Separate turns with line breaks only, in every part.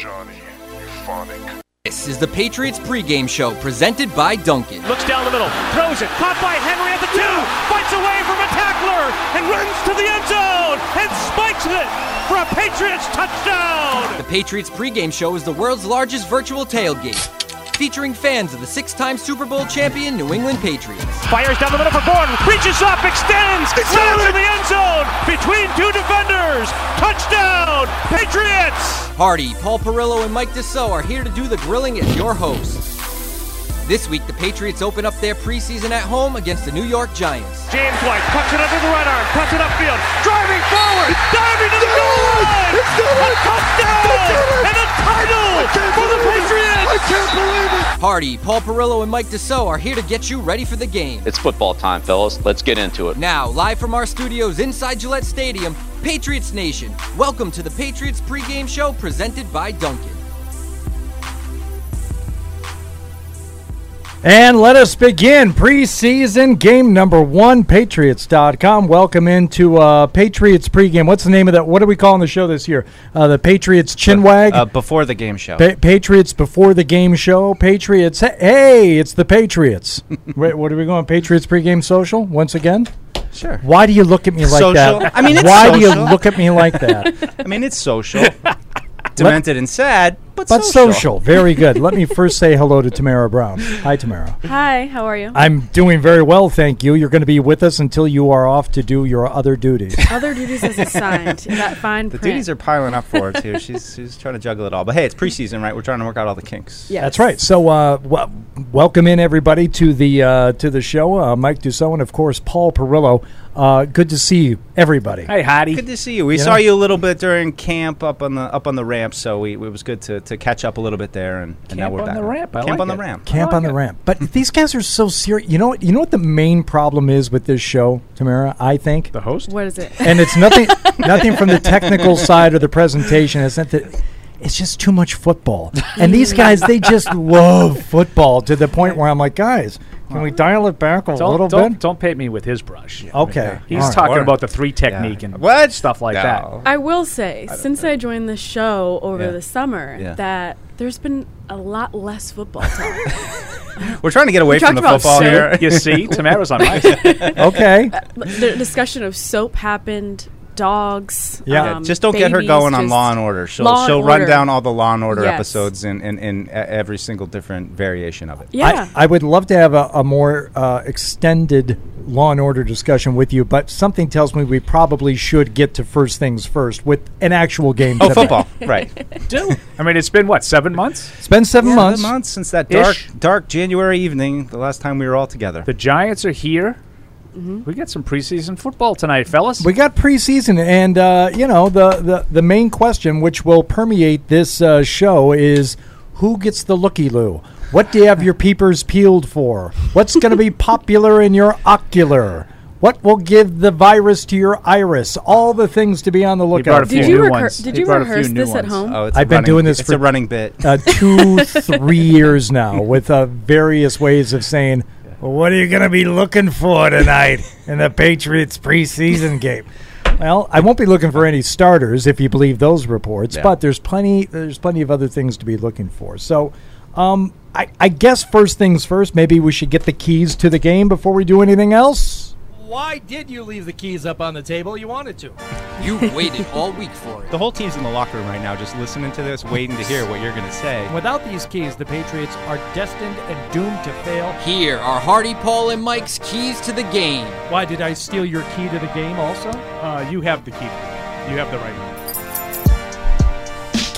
Johnny, euphonic.
This is the Patriots pregame show presented by Dunkin'.
Looks down the middle, throws it, caught by Henry at the two, fights away from a tackler, and runs to the end zone, and spikes it for a Patriots touchdown!
The Patriots pregame show is the world's largest virtual tailgate, featuring fans of the six-time Super Bowl champion New England Patriots.
Fires down the middle for Bourne, reaches up, extends, runs to the end zone, between two defenders, touchdown, Patriots!
Hardy, Paul Perillo, and Mike Dussault are here to do the grilling as your hosts. This week, the Patriots open up their preseason at home against the New York Giants.
James White cuts it under the right arm, cuts it upfield, driving forward, diving to the goal line! It's A touchdown! And a title for the Patriots!
I can't believe it!
Hardy, Paul Perillo, and Mike Dussault are here to get you ready for the game.
It's football time, fellas. Let's get into it.
Now, live from our studios inside Gillette Stadium, Patriots Nation, welcome to the Patriots pregame show presented by Dunkin'.
And let us begin preseason game number one, Patriots.com. Welcome into uh, Patriots pregame. What's the name of that? What are we calling the show this year? Uh, the Patriots Chinwag?
Uh, before the game show.
Pa- Patriots before the game show. Patriots. Hey, it's the Patriots. Wait, what are we going? Patriots pregame social once again?
sure.
Why do you look at me like
Social?
that?
I mean, it's
why do you look at me like that?
I mean, it's social, demented and sad, but,
But
social.
social. Very good. Let me first say hello to Tamara Brown. Hi, Tamara.
Hi, how are you?
I'm doing very well, thank you. You're going to be with us until you are off to do your other duties.
Other duties as assigned. in that fine
The
print.
duties are piling up for her too. She's she's trying to juggle it all. But hey, it's preseason, right? We're trying to work out all the kinks.
Yeah,
That's right. So, uh, w- welcome in everybody to the uh, to the show. Uh, Mike Dussault and of course Paul Perillo. Uh, good to see you, everybody.
Hey, Hattie.
Good to see you. We
You
saw
know?
you a little bit during camp up on the up on the ramp, so we, it was good to, to catch up a little bit there, and, and now we're
on
back.
the ramp. I
camp
like
on the ramp.
Camp on the ramp. But these guys are so serious. You know what? You know what the main problem is with this show, Tamara. I think,
The host?
What is it?
and it's nothing nothing from the technical side or the presentation. It's not that. It's just too much football, and these guys they just love football to the point where I'm like, guys, can we dial it back a
Don't,
little
don't,
bit?
don't paint me with his brush.
Okay,
He's
all right.
talking
Or-
about the three technique and
What
stuff like
No.
that.
I will say, since I joined the show over
Yeah.
the summer,
Yeah.
that there's been a lot less football talk.
We're trying to get away
We
from the football
soap.
here.
you see, Tamara's on my side.
Okay.
Uh, the discussion of soap happened, dogs.
Yeah.
um,
just don't get her going on Law and Order. She'll
and
she'll run down all the Law and Order
Yes.
episodes in, in, in every single different variation of it.
Yeah.
I, I would love to have a, a more uh, extended law and order discussion with you, but something tells me we probably should get to first things first with an actual game.
Oh,
today.
football, right?
Do. I mean, it's been, what, seven months?
It's been seven
Seven
months.
months since that dark
Ish.
dark January evening, the last time we were all together.
The Giants are here. We got some preseason football tonight, fellas.
We got preseason, and uh, you know the, the the main question, which will permeate this uh, show, is who gets the looky loo? What do you have your peepers peeled for? What's going to be popular in your ocular? What will give the virus to your iris? All the things to be on the lookout for.
did you
new
recur-
ones.
did you
brought a few
rehearse
new
this at home?
Oh, it's
I've been doing this
It's
for-
a running bit.
uh, two, three years now with uh, various ways of saying, well, what are you going to be looking for tonight in the Patriots preseason game? Well, I won't be looking for any starters if you believe those reports,
Yeah.
but there's plenty there's plenty of other things to be looking for. So, um, I, I guess first things first, maybe we should get the keys to the game before we do anything else.
Why did you leave the keys up on the table? You wanted to.
You waited all week for it.
The whole team's in the locker room right now, just listening to this, waiting to hear what you're going to say.
Without these keys, the Patriots are destined and doomed to fail.
Here are Hardy, Paul, and Mike's keys to the game.
Why did I steal your key to the game also? Uh, you have the key. You have the right one.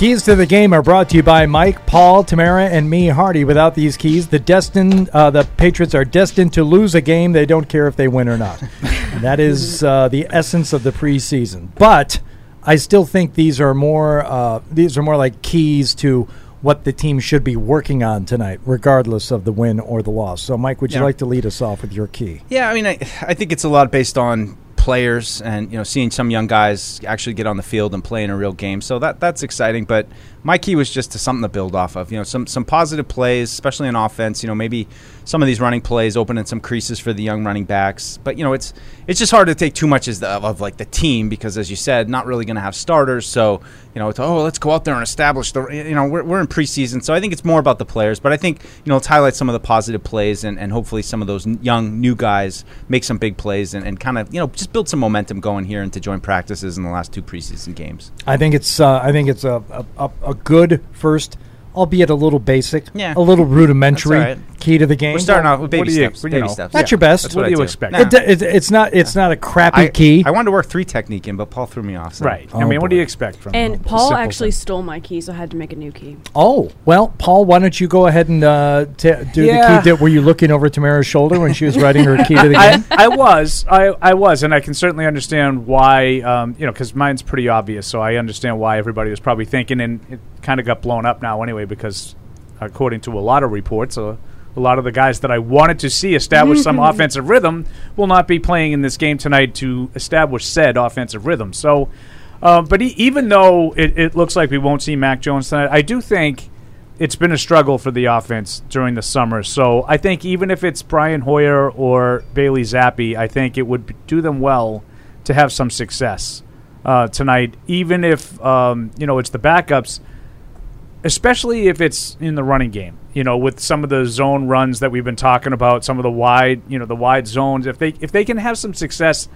Keys to the game are brought to you by Mike, Paul, Tamara, and me, Hardy. Without these keys, the destined uh, the Patriots are destined to lose a game. They don't care if they win or not. And that is uh, the essence of the preseason. But I still think these are more uh, these are more like keys to what the team should be working on tonight, regardless of the win or the loss. So, Mike, would you
Yeah.
like to lead us off with your key?
Yeah, I mean, I, I think it's a lot based on players and you know seeing some young guys actually get on the field and play in a real game. So that that's exciting. But my key was just to something to build off of. You know, some some positive plays, especially in offense. You know, maybe
some of these running plays, opening some creases for the young running backs. But you know, it's it's just hard to take too much as the, of, of like the team because, as you said, not really going to have starters. So you know, it's oh, let's go out there and establish the. You know, we're, we're in preseason, so I think it's more about the players. But I think you know, let's highlight some of the positive plays and, and hopefully some of those young new guys make some big plays and, and kind of you know just build some momentum going here into joint practices in the last two preseason games.
I think it's uh, I think it's a, a, a- a good first, albeit a little basic,
Yeah.
a little rudimentary
all
key to the game.
We're starting off with
what
baby
do you-
steps.
you
baby
know,
steps.
Not your best.
That's
What
what,
do you expect?
It, d- it, it's not it's not a crappy
I,
key.
I wanted to work three technique in, but Paul threw me off. so-
Right.
Oh,
I mean, what do you expect from
And
a
Paul actually
thing?
stole my key, so I had to make a new key.
oh well, Paul, why don't you go ahead and uh, t- do
Yeah.
the key? That, were you looking over Tamara's shoulder when she was writing her key to the
I,
game?
I was, I, I was, and I can certainly understand why. Um, you know, because mine's pretty obvious, so I understand why everybody was probably thinking, and it kind of got blown up now anyway, because according to a lot of reports, uh, a lot of the guys that I wanted to see establish some offensive rhythm will not be playing in this game tonight to establish said offensive rhythm. So, uh, but e- even though it, it looks like we won't see Mac Jones tonight, I do think it's been a struggle for the offense during the summer. So I think even if it's Brian Hoyer or Bailey Zappe, I think it would do them well to have some success uh, tonight, even if um, you know it's the backups, especially if it's in the running game. You know, with some of the zone runs that we've been talking about, some of the wide, you know, the wide zones. If they if they can have some success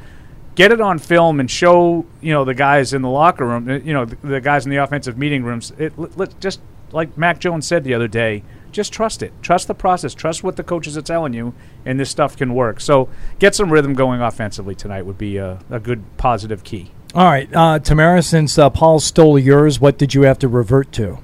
get it on film and show you know the guys in the locker room, uh, you know the, the guys in the offensive meeting rooms. It let, just like Mac Jones said the other day, just trust it, trust the process, trust what the coaches are telling you, and this stuff can work. So get some rhythm going offensively tonight would be a, a good positive key.
All right, uh, Tamara, since uh, Paul stole yours, what did you have to revert to?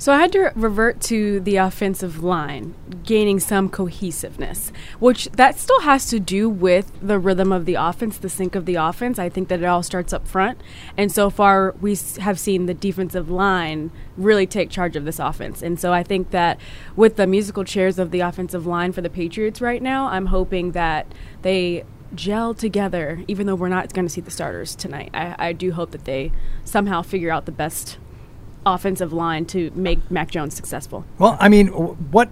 So I had to revert to the offensive line, gaining some cohesiveness, which that still has to do with the rhythm of the offense, the sync of the offense. I think that it all starts up front, and so far we have seen the defensive line really take charge of this offense. And so I think that with the musical chairs of the offensive line for the Patriots right now, I'm hoping that they gel together. Even though we're not going to see the starters tonight, I, I do hope that they somehow figure out the best offensive line to make Mac Jones successful.
Well, I mean, what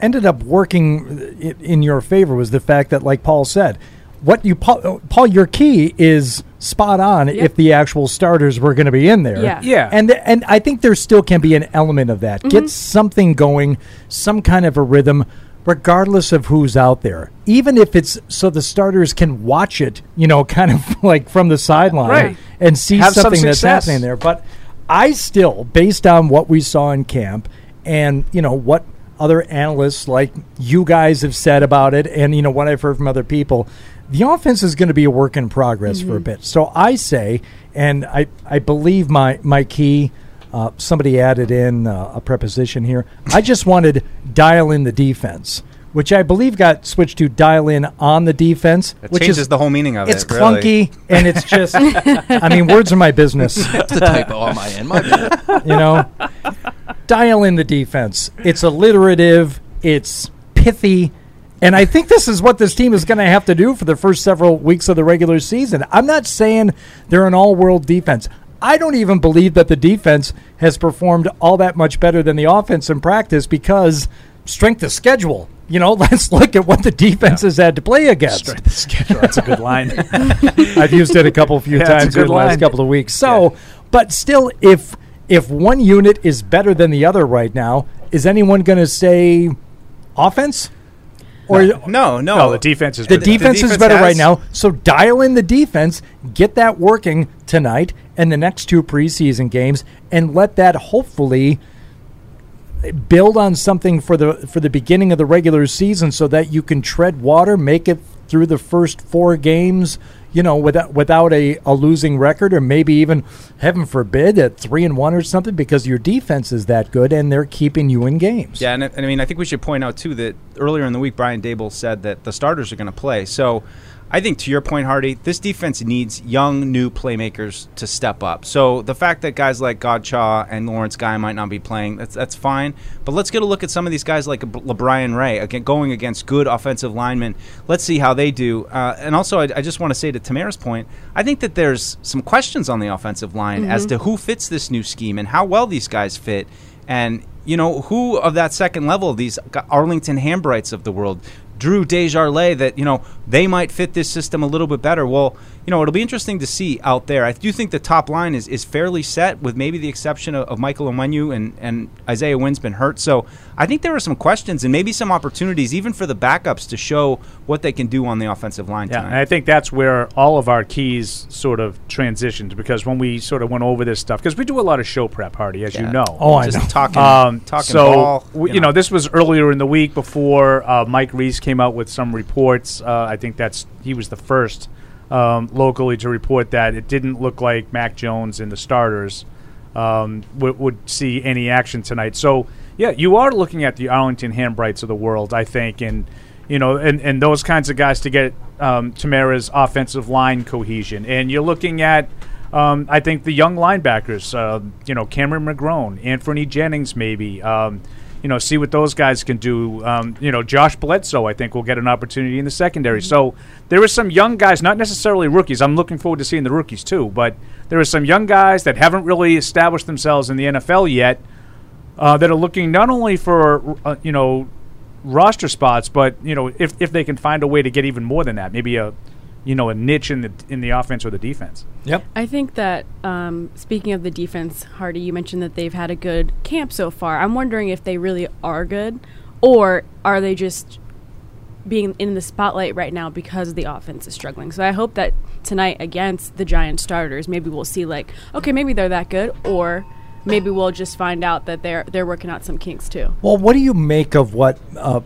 ended up working uh, in your favor was the fact that, like Paul said, what you Paul, uh, Paul your key is spot on
Yep.
if the actual starters were going to be in there.
Yeah.
Yeah.
And and I think there still can be an element of that. Get mm-hmm. something going, some kind of a rhythm regardless of who's out there. Even if it's so the starters can watch it, you know, kind of like from the sideline
Right.
and see
Have some
something that's happening there. But I still, based on what we saw in camp and, you know, what other analysts like you guys have said about it and, you know, what I've heard from other people, the offense is going to be a work in progress for a bit. So I say, and I, I believe my, my key, uh, somebody added in uh, a preposition here. I just wanted dial in the defense. Which I believe got switched to dial in on the defense,
It
which
changes
is
the whole meaning of
it's
it. really.
clunky and it's just. I mean, words are my business.
That's a typo on my end. My bad.
you know dial in the defense it's alliterative it's pithy and i think this is what this team is going to have to do for the first several weeks of the regular season i'm not saying they're an all-world defense i don't even believe that the defense has performed all that much better than the offense in practice because strength of schedule you know let's look at what the defense has had to play against
That's a good line.
I've used it a couple few
Yeah,
times
good
in the last couple of weeks. So, but still, if if one unit is better than the other right now, is anyone going to say offense? Or
No, no.
no, the defense is
the
better.
defense, is
defense
better right now. So dial in the defense, get that working tonight and the next two preseason games, and let that hopefully build on something for the for the beginning of the regular season, so that you can tread water, make it through the first four games. You know, without without a, a losing record, or maybe even, heaven forbid, at three and one or something, because your defense is that good and they're keeping you in games.
Yeah, and, and I mean, I think we should point out too that earlier in the week, Brian Daboll said that the starters are going to play. So, I think to your point, Hardy, this defense needs young, new playmakers to step up. So the fact that guys like Godchaux and Lawrence Guy might not be playing, that's that's fine. But let's get a look at some of these guys like LaBryan Ray again, going against good offensive linemen. Let's see how they do. Uh, and also, I, I just want to say to Tamara's point, I think that there's some questions on the offensive line as to who fits this new scheme and how well these guys fit. And you know, who of that second level, these Arlington Hambrights of the world, Drew Desjarlais, that you know they might fit this system a little bit better. Well, you know, it'll be interesting to see out there. I do think the top line is, is fairly set, with maybe the exception of, of Michael Onwenu and and Isaiah Wynn's been hurt. So I think there are some questions and maybe some opportunities even for the backups to show what they can do on the offensive line.
Yeah, and. I think that's where all of our keys sort of transitioned because when we sort of went over this stuff, because we do a lot of show prep, Hardy, as you know.
Oh, I
Just
know.
talking,
Um,
talking
so
ball.
we, you know. this was earlier in the week before uh, Mike Reiss came out with some reports. Uh, I think that's he was the first um, locally to report that it didn't look like Mac Jones and the starters um, w- would see any action tonight. So yeah, you are looking at the Arlington Hambrights of the world, I think, and you know, and, and those kinds of guys to get um, Tamara's offensive line cohesion, and you're looking at. Um, I think the young linebackers, uh, you know, Cameron McGrone, Anfernee Jennings, maybe, um, you know, see what those guys can do. Um, you know, Josh Bledsoe, I think, will get an opportunity in the secondary. So there are some young guys, not necessarily rookies. I'm looking forward to seeing the rookies too, but there are some young guys that haven't really established themselves in the NFL yet uh, that are looking not only for uh, you know roster spots, but you know if if they can find a way to get even more than that, maybe a you know a niche in the in the offense or the defense.
Yep.
I think that um, speaking of the defense, Hardy, you mentioned that they've had a good camp so far. I'm wondering if they really are good, or are they just being in the spotlight right now because the offense is struggling. So I hope that tonight against the Giant starters, maybe we'll see like, okay, maybe they're that good, or maybe we'll just find out that they're they're working out some kinks too.
Well, what do you make of what uh,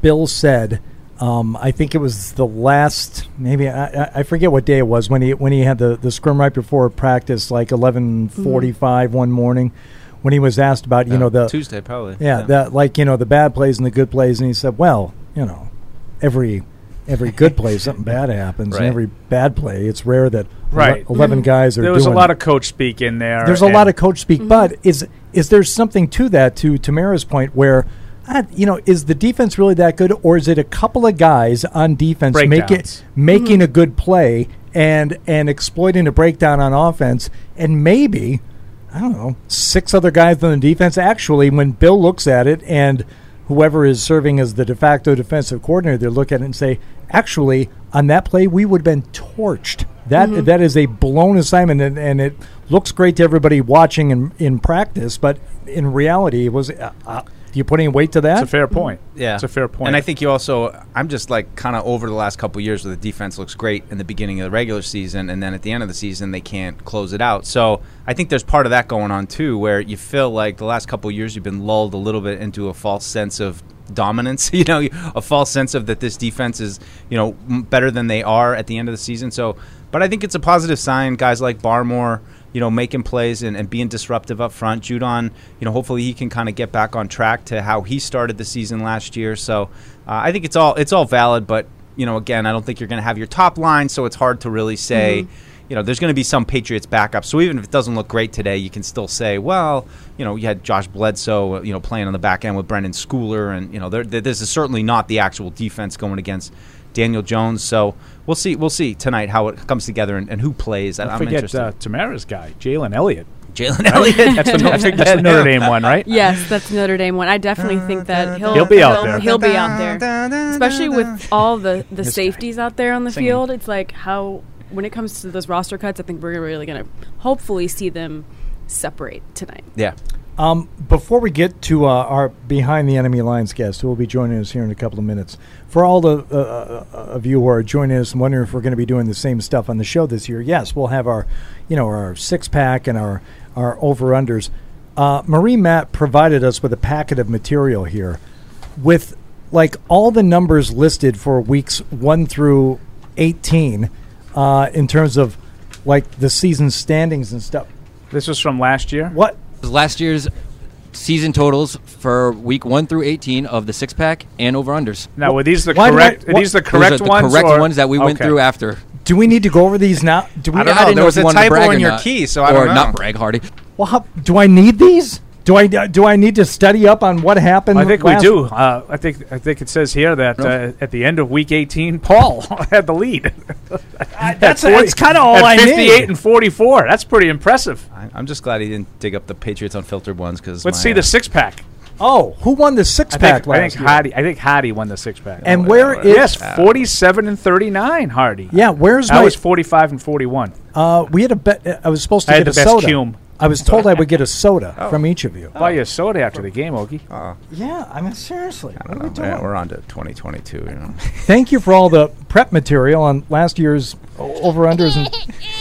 Bill said? Um, I think it was the last, maybe I, I- I forget what day it was when he when he had the, the scrum right before practice, like eleven forty five one morning, when he was asked about you
Yeah,
know the
Tuesday probably.
yeah, that like you know the bad plays and the good plays, and he said, well, you know, every every good play something bad happens,
Right.
and every bad play it's rare that
Right.
11 guys are
There was a lot of coach speak in there.
There's a lot of coach speak, but is is there something to that? To Tamara's point, where uh, you know, is the defense really that good, or is it a couple of guys on defense make it,
Breakdowns.
making a good play and and exploiting a breakdown on offense, and maybe I don't know six other guys on the defense. Actually, when Bill looks at it and whoever is serving as the de facto defensive coordinator, they look at it and say, actually, on that play, we would have been torched. That that is a blown assignment, and, and it looks great to everybody watching in, in practice, but in reality, it was. Uh, uh, do you put any weight to that?
It's a fair point.
Yeah,
it's a fair point.
And I think you also, I'm just like kind of over the last couple of years where the defense looks great in the beginning of the regular season, and then at the end of the season they can't close it out. So I think there's part of that going on too, where you feel like the last couple of years you've been lulled a little bit into a false sense of dominance. You know, a false sense of that this defense is you know better than they are at the end of the season. So, but I think it's a positive sign. Guys like Barmore you know, making plays and, and being disruptive up front. Judon, you know, hopefully he can kind of get back on track to how he started the season last year. So uh, I think it's all it's all valid, but you know, again, I don't think you're going to have your top line, so it's hard to really say. You know, there's going to be some Patriots backup. So even if it doesn't look great today, you can still say, well, you know, you had Josh Bledsoe, you know, playing on the back end with Brenden Schooler, and you know, this is certainly not the actual defense going against Daniel Jones. So we'll see. We'll see tonight how it comes together and, and who plays.
Don't
I'm
forget
interested.
uh, Tamara's guy, Jalen Elliott.
Jalen Elliott.
That's the, that's the- that's the Notre Dame one, right?
Yes, that's Notre Dame one. I definitely think that he'll
He'll be out there.
He'll be out there, especially with all the the
This guy.
safeties out there on the
Singing.
field. It's like how when it comes to those roster cuts, I think we're really going to hopefully see them separate tonight.
Yeah.
Um, before we get to uh, our behind the enemy lines guest, who will be joining us here in a couple of minutes, for all the uh, uh, of you who are joining us and wondering if we're going to be doing the same stuff on the show this year, yes, we'll have our, you know, our six pack and our our over unders. Uh, Marie Matt provided us with a packet of material here, with like all the numbers listed for weeks one through eighteen, uh, in terms of like the season standings and stuff.
This was from last year.
What
Last year's season totals for week one through eighteen of the six pack and over unders.
Now, were these the
Why do I-
correct? Are these the
Those
correct
are the
ones?
correct
or-
ones that we went
Okay.
through after.
Do we need to go over these now? Do we?
I don't know.
didn't
There
know
was
if you
a
wanted to
typo
brag
in your
not.
key, so I
or
don't know.
not brag, Hardy.
Well, how, do I need these? Do I do I need to study up on what happened?
I think
last-
we do. Uh, I think I think it says here that uh, at the end of week 18, Paul had the lead.
That's
At 40
that's kind of all
at
I
58
need.
and 44. That's pretty impressive.
I, I'm just glad he didn't dig up the Patriots unfiltered ones because
Let's see the six pack.
Oh, who won the six
I
pack
think, I think
year?
Hardy. I think Hardy won the six pack.
And where is
yes, 47 and 39. Hardy.
Yeah, where's
I
my?
was 45 and 41.
Uh, we had a bet. I was supposed to
I
get
had
a
the best
soda.
cum.
I was told I would get a soda oh. from each of you.
Buy you a soda after the game, Okie. Uh-uh.
Yeah, I mean seriously.
I don't know. Yeah, we're on to 2022. You know.
Thank you for all the prep material on last year's over unders and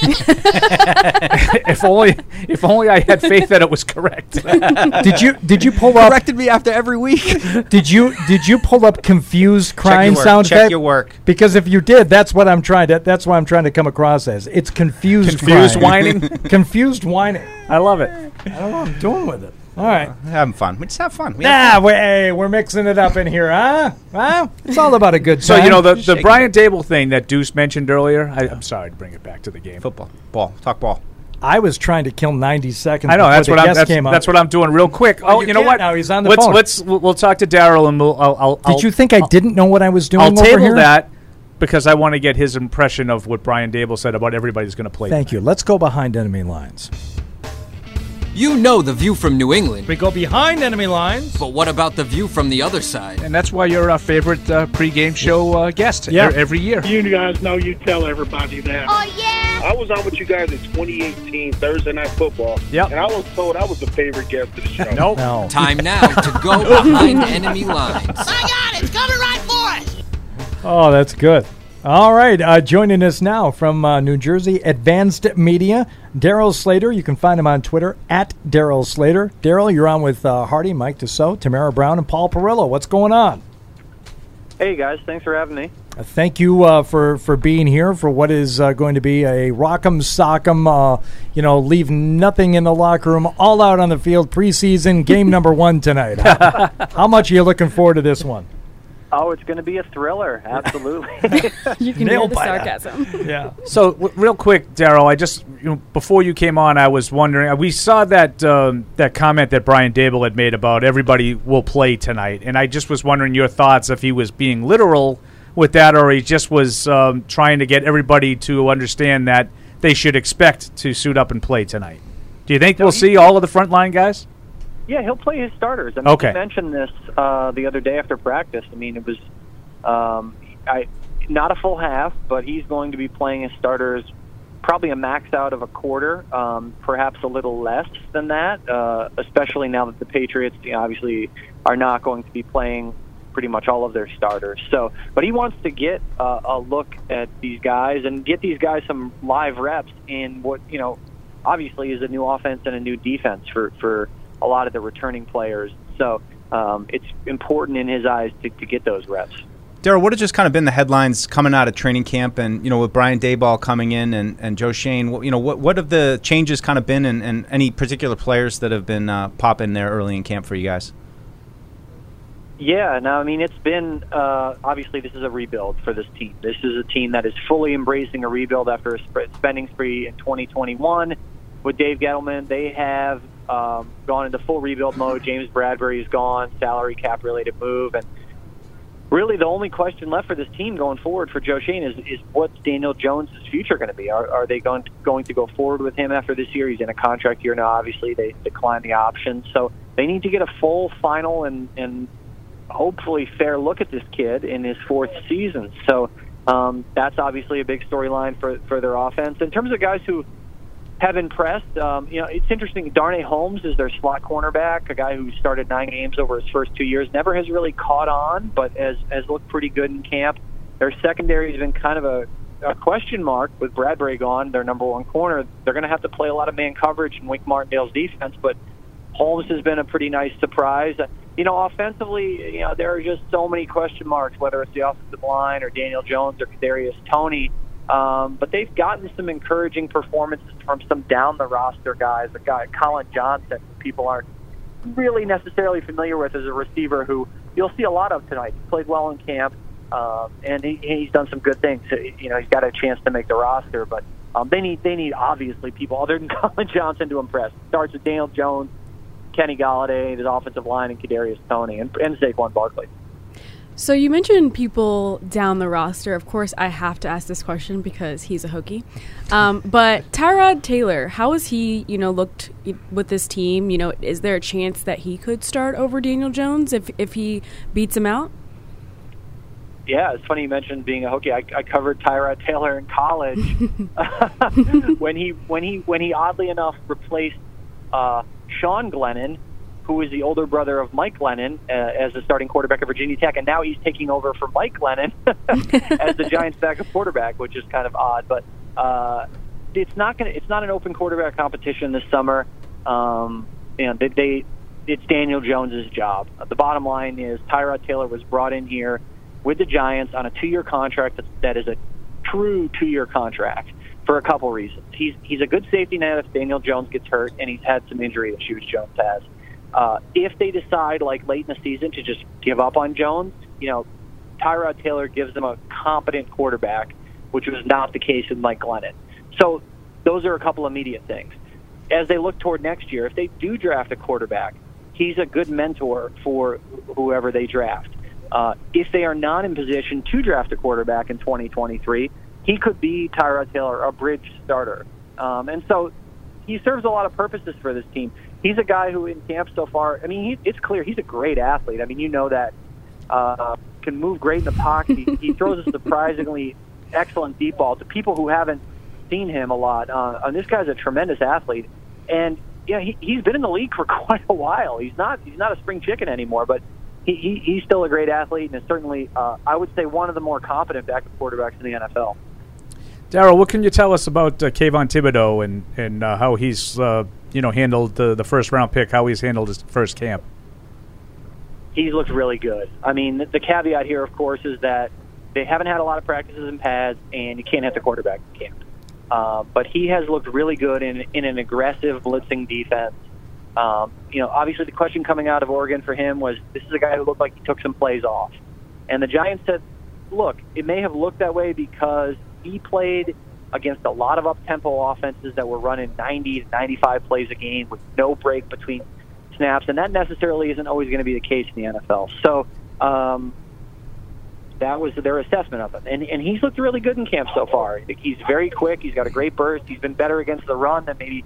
if only, if only I had faith that it was correct.
did you did you pull up
Corrected me after every week.
did you did you pull up confused crying
work,
sound
check
effect?
your work.
Because if you did, that's what I'm trying to that's what I'm trying to come across as. It's confused
Confused
crying.
whining.
confused whining.
I love it.
I don't know what I'm doing with it. All right.
Uh, having fun. We just have fun. We have
Nah, we hey, we're mixing it up in here, huh? Huh? It's all about a good
So you know the the Brian Daboll thing that Deuce mentioned earlier. I, I'm sorry to bring it back to the game.
football, ball, talk ball.
I was trying to kill 90 seconds.
I know that's
the
what I'm. That's,
came up.
that's what I'm doing real quick.
Well,
oh,
you
you know what?
now, he's on the
let's
phone.
let's we'll, we'll talk to Darryl and we'll. I'll, I'll,
Did you think I didn't know what I was doing
I'll
over
table
here?
that because I want to get his impression of what Brian Daboll said about everybody's going to play.
Thank you. Let's go behind enemy lines.
You know the view from New England,
We go behind enemy lines.
but what about the view from the other side?
And that's why you're our favorite uh, pregame show uh, guest
Yeah.
every year.
You guys know you tell everybody that.
Oh, yeah.
I was on with you guys in 2018 Thursday Night Football.
Yep.
And I was told I was the favorite guest of the show.
Nope.
No.
Time now to go behind enemy lines.
I got it. It's coming right for us.
Oh, that's good. All right. Uh, joining us now from uh, New Jersey, Advanced Media, Darryl Slater. You can find him on Twitter at Darryl Slater. Darryl, you're on with uh, Hardy, Mike Dussault, Tamara Brown, and Paul Perillo. What's going on?
Hey guys, thanks for having me.
Uh, thank you uh, for for being here for what is uh, going to be a rock'em sock'em. Uh, you know, leave nothing in the locker room, all out on the field. Preseason game number one tonight. How, how much are you looking forward to this one?
Oh, it's going to be a thriller, absolutely.
You can
Nail
hear the
biter.
sarcasm.
Yeah.
So w- real quick, Darryl, I just you know before you came on, I was wondering. uh, We saw that um, that comment that Brian Daboll had made about everybody will play tonight, and I just was wondering your thoughts if he was being literal with that, or he just was um, trying to get everybody to understand that they should expect to suit up and play tonight. Do you think we'll see all of the frontline guys?
Yeah, he'll play his starters. I mean,
Okay.
mentioned this uh, the other day after practice. I mean, it was um, I not a full half, but he's going to be playing his starters probably a max out of a quarter, um, perhaps a little less than that, uh, especially now that the Patriots you know, obviously are not going to be playing pretty much all of their starters. So, but he wants to get uh, a look at these guys and get these guys some live reps in what you know, obviously is a new offense and a new defense for for a lot of the returning players. So. Um, it's important in his eyes to, to get those reps.
Darryl, what have just kind of been the headlines coming out of training camp, and you know, with Brian Daboll coming in and, and Joe Schoen, what, you know, what what have the changes kind of been, and, and any particular players that have been uh, popping there early in camp for you guys?
Yeah, no, I mean it's been uh, obviously this is a rebuild for this team. This is a team that is fully embracing a rebuild after a spending spree in 2021 with Dave Gettleman. They have um, gone into full rebuild mode. James Bradberry is gone, salary cap related move, and really the only question left for this team going forward for Joe Schoen is, is what's Daniel Jones' future going to be? Are, are they going to, going to go forward with him after this year? He's in a contract year now. Obviously, they declined the option, so they need to get a full, final, and and hopefully fair look at this kid in his fourth season. So um, that's obviously a big storyline for for their offense. In terms of guys who have impressed, um, you know, it's interesting. Darnay Holmes is their slot cornerback, a guy who started nine games over his first two years. Never has really caught on, but has has looked pretty good in camp. Their secondary has been kind of a, a question mark with Bradberry gone, their number one corner. They're going to have to play a lot of man coverage in Wink Martindale's defense, but Holmes has been a pretty nice surprise. You know, offensively, you know, there are just so many question marks, whether it's the offensive line or Daniel Jones or Kadarius Toney. Um, but they've gotten some encouraging performances from some down the roster guys. A guy, Colin Johnson, who people aren't really necessarily familiar with as a receiver who you'll see a lot of tonight. He played well in camp, um, and he, he's done some good things. You know, he's got a chance to make the roster, but um, they need they need obviously people other than Colin Johnson to impress. Starts with Daniel Jones, Kenny Golladay, his offensive line, and Kadarius Toney, and, and Saquon Barkley.
So you mentioned people down the roster. Of course, I have to ask this question because he's a Hokie. Um, but Tyrod Taylor, how has he, you know, looked with this team? You know, is there a chance that he could start over Daniel Jones if if he beats him out?
Yeah, it's funny you mentioned being a Hokie. I, I covered Tyrod Taylor in college when he when he when he oddly enough replaced uh, Sean Glennon, who was the older brother of Mike Glennon, uh, as the starting quarterback of Virginia Tech, and now he's taking over for Mike Glennon as the Giants' backup quarterback, which is kind of odd. But uh, it's not going it's not an open quarterback competition this summer. Um, you know, they, they it's Daniel Jones's job. Uh, the bottom line is Tyrod Taylor was brought in here with the Giants on a two-year contract that, that is a true two-year contract for a couple reasons. He's he's a good safety net if Daniel Jones gets hurt, and he's had some injury issues. Jones has. Uh, if they decide, like late in the season, to just give up on Jones, you know, Tyrod Taylor gives them a competent quarterback, which was not the case with Mike Glennon. So those are a couple immediate things. As they look toward next year, if they do draft a quarterback, he's a good mentor for whoever they draft. Uh, if they are not in position to draft a quarterback in 2023, he could be Tyrod Taylor, a bridge starter. Um, and so he serves a lot of purposes for this team he's a guy who in camp so far. I mean, he, it's clear he's a great athlete. I mean, you know that. Uh, can move great in the pocket. He, he throws a surprisingly excellent deep ball to people who haven't seen him a lot. Uh, and this guy's a tremendous athlete, and yeah, he, he's been in the league for quite a while. He's not he's not a spring chicken anymore, but he, he he's still a great athlete and is certainly uh, I would say one of the more competent backup quarterbacks in the NFL.
Darryl, what can you tell us about uh, Kayvon Thibodeaux and and uh, how he's uh, you know handled the the first round pick, how he's handled his first camp?
He's looked really good. I mean, the, the caveat here, of course, is that they haven't had a lot of practices in pads, and you can't have the quarterback in camp. Uh, but he has looked really good in in an aggressive blitzing defense. Um, you know, obviously the question coming out of Oregon for him was, this is a guy who looked like he took some plays off, and the Giants said, look, it may have looked that way because he played against a lot of up-tempo offenses that were running 90 to 95 plays a game with no break between snaps, and that necessarily isn't always going to be the case in the NFL. So um, that was their assessment of him, and and he's looked really good in camp so far. He's very quick. He's got a great burst. He's been better against the run than maybe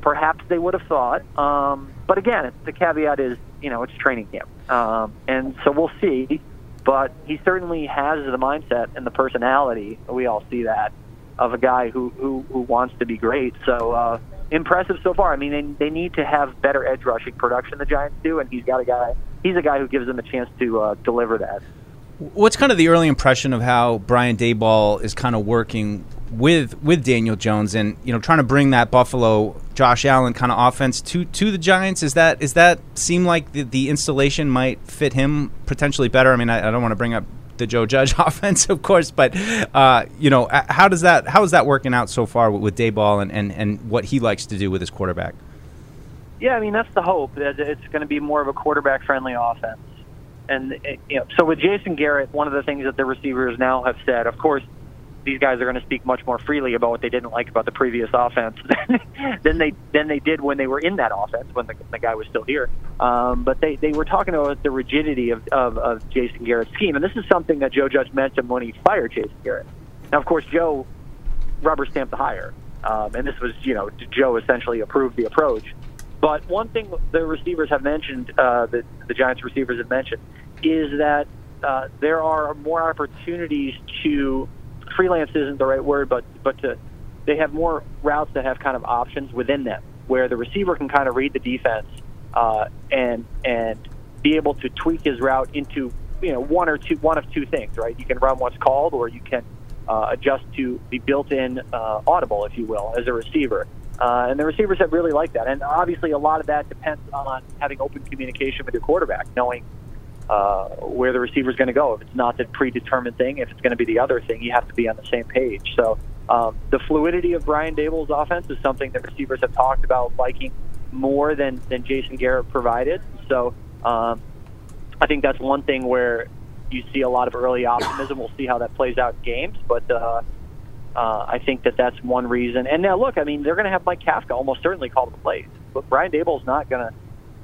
perhaps they would have thought. Um, but again, the caveat is you know it's training camp, um, and so we'll see. But he certainly has the mindset and the personality. We all see that of a guy who who, who wants to be great. So uh, impressive so far. I mean, they, they need to have better edge rushing production. The Giants do, and he's got a guy. He's a guy who gives them a chance to uh, deliver that.
What's kind of the early impression of how Brian Daboll is kind of working with with Daniel Jones and you know trying to bring that Buffalo Josh Allen kind of offense to to the Giants? Is that is that seem like the, the installation might fit him potentially better? I mean, I, I don't want to bring up the Joe Judge offense, of course. But uh, you know, how does that how is that working out so far with, with Daboll and, and and what he likes to do with his quarterback?
Yeah, I mean that's the hope that it's going to be more of a quarterback friendly offense. And you know, so with Jason Garrett, one of the things that the receivers now have said, of course, these guys are going to speak much more freely about what they didn't like about the previous offense than they than they did when they were in that offense when the, the guy was still here. Um, but they they were talking about the rigidity of, of of Jason Garrett's scheme, and this is something that Joe Judge mentioned when he fired Jason Garrett. Now, of course, Joe rubber stamped the hire, um, and this was you know Joe essentially approved the approach. But one thing the receivers have mentioned, uh, the the Giants receivers have mentioned, is that uh, there are more opportunities to freelance isn't the right word, but but to they have more routes that have kind of options within them, where the receiver can kind of read the defense uh, and and be able to tweak his route into you know one or two one of two things, right? You can run what's called, or you can uh, adjust to the built-in uh, audible, if you will, as a receiver. Uh, and the receivers have really liked that. And obviously, a lot of that depends on having open communication with your quarterback, knowing uh, where the receiver is going to go. If it's not the predetermined thing, if it's going to be the other thing, you have to be on the same page. So um, the fluidity of Brian Daboll's offense is something that receivers have talked about liking more than, than Jason Garrett provided. So um, I think that's one thing where you see a lot of early optimism. We'll see how that plays out in games, but uh, uh, I think that that's one reason. And now, look, I mean, they're going to have Mike Kafka almost certainly call the plays, but Brian Daboll's not going to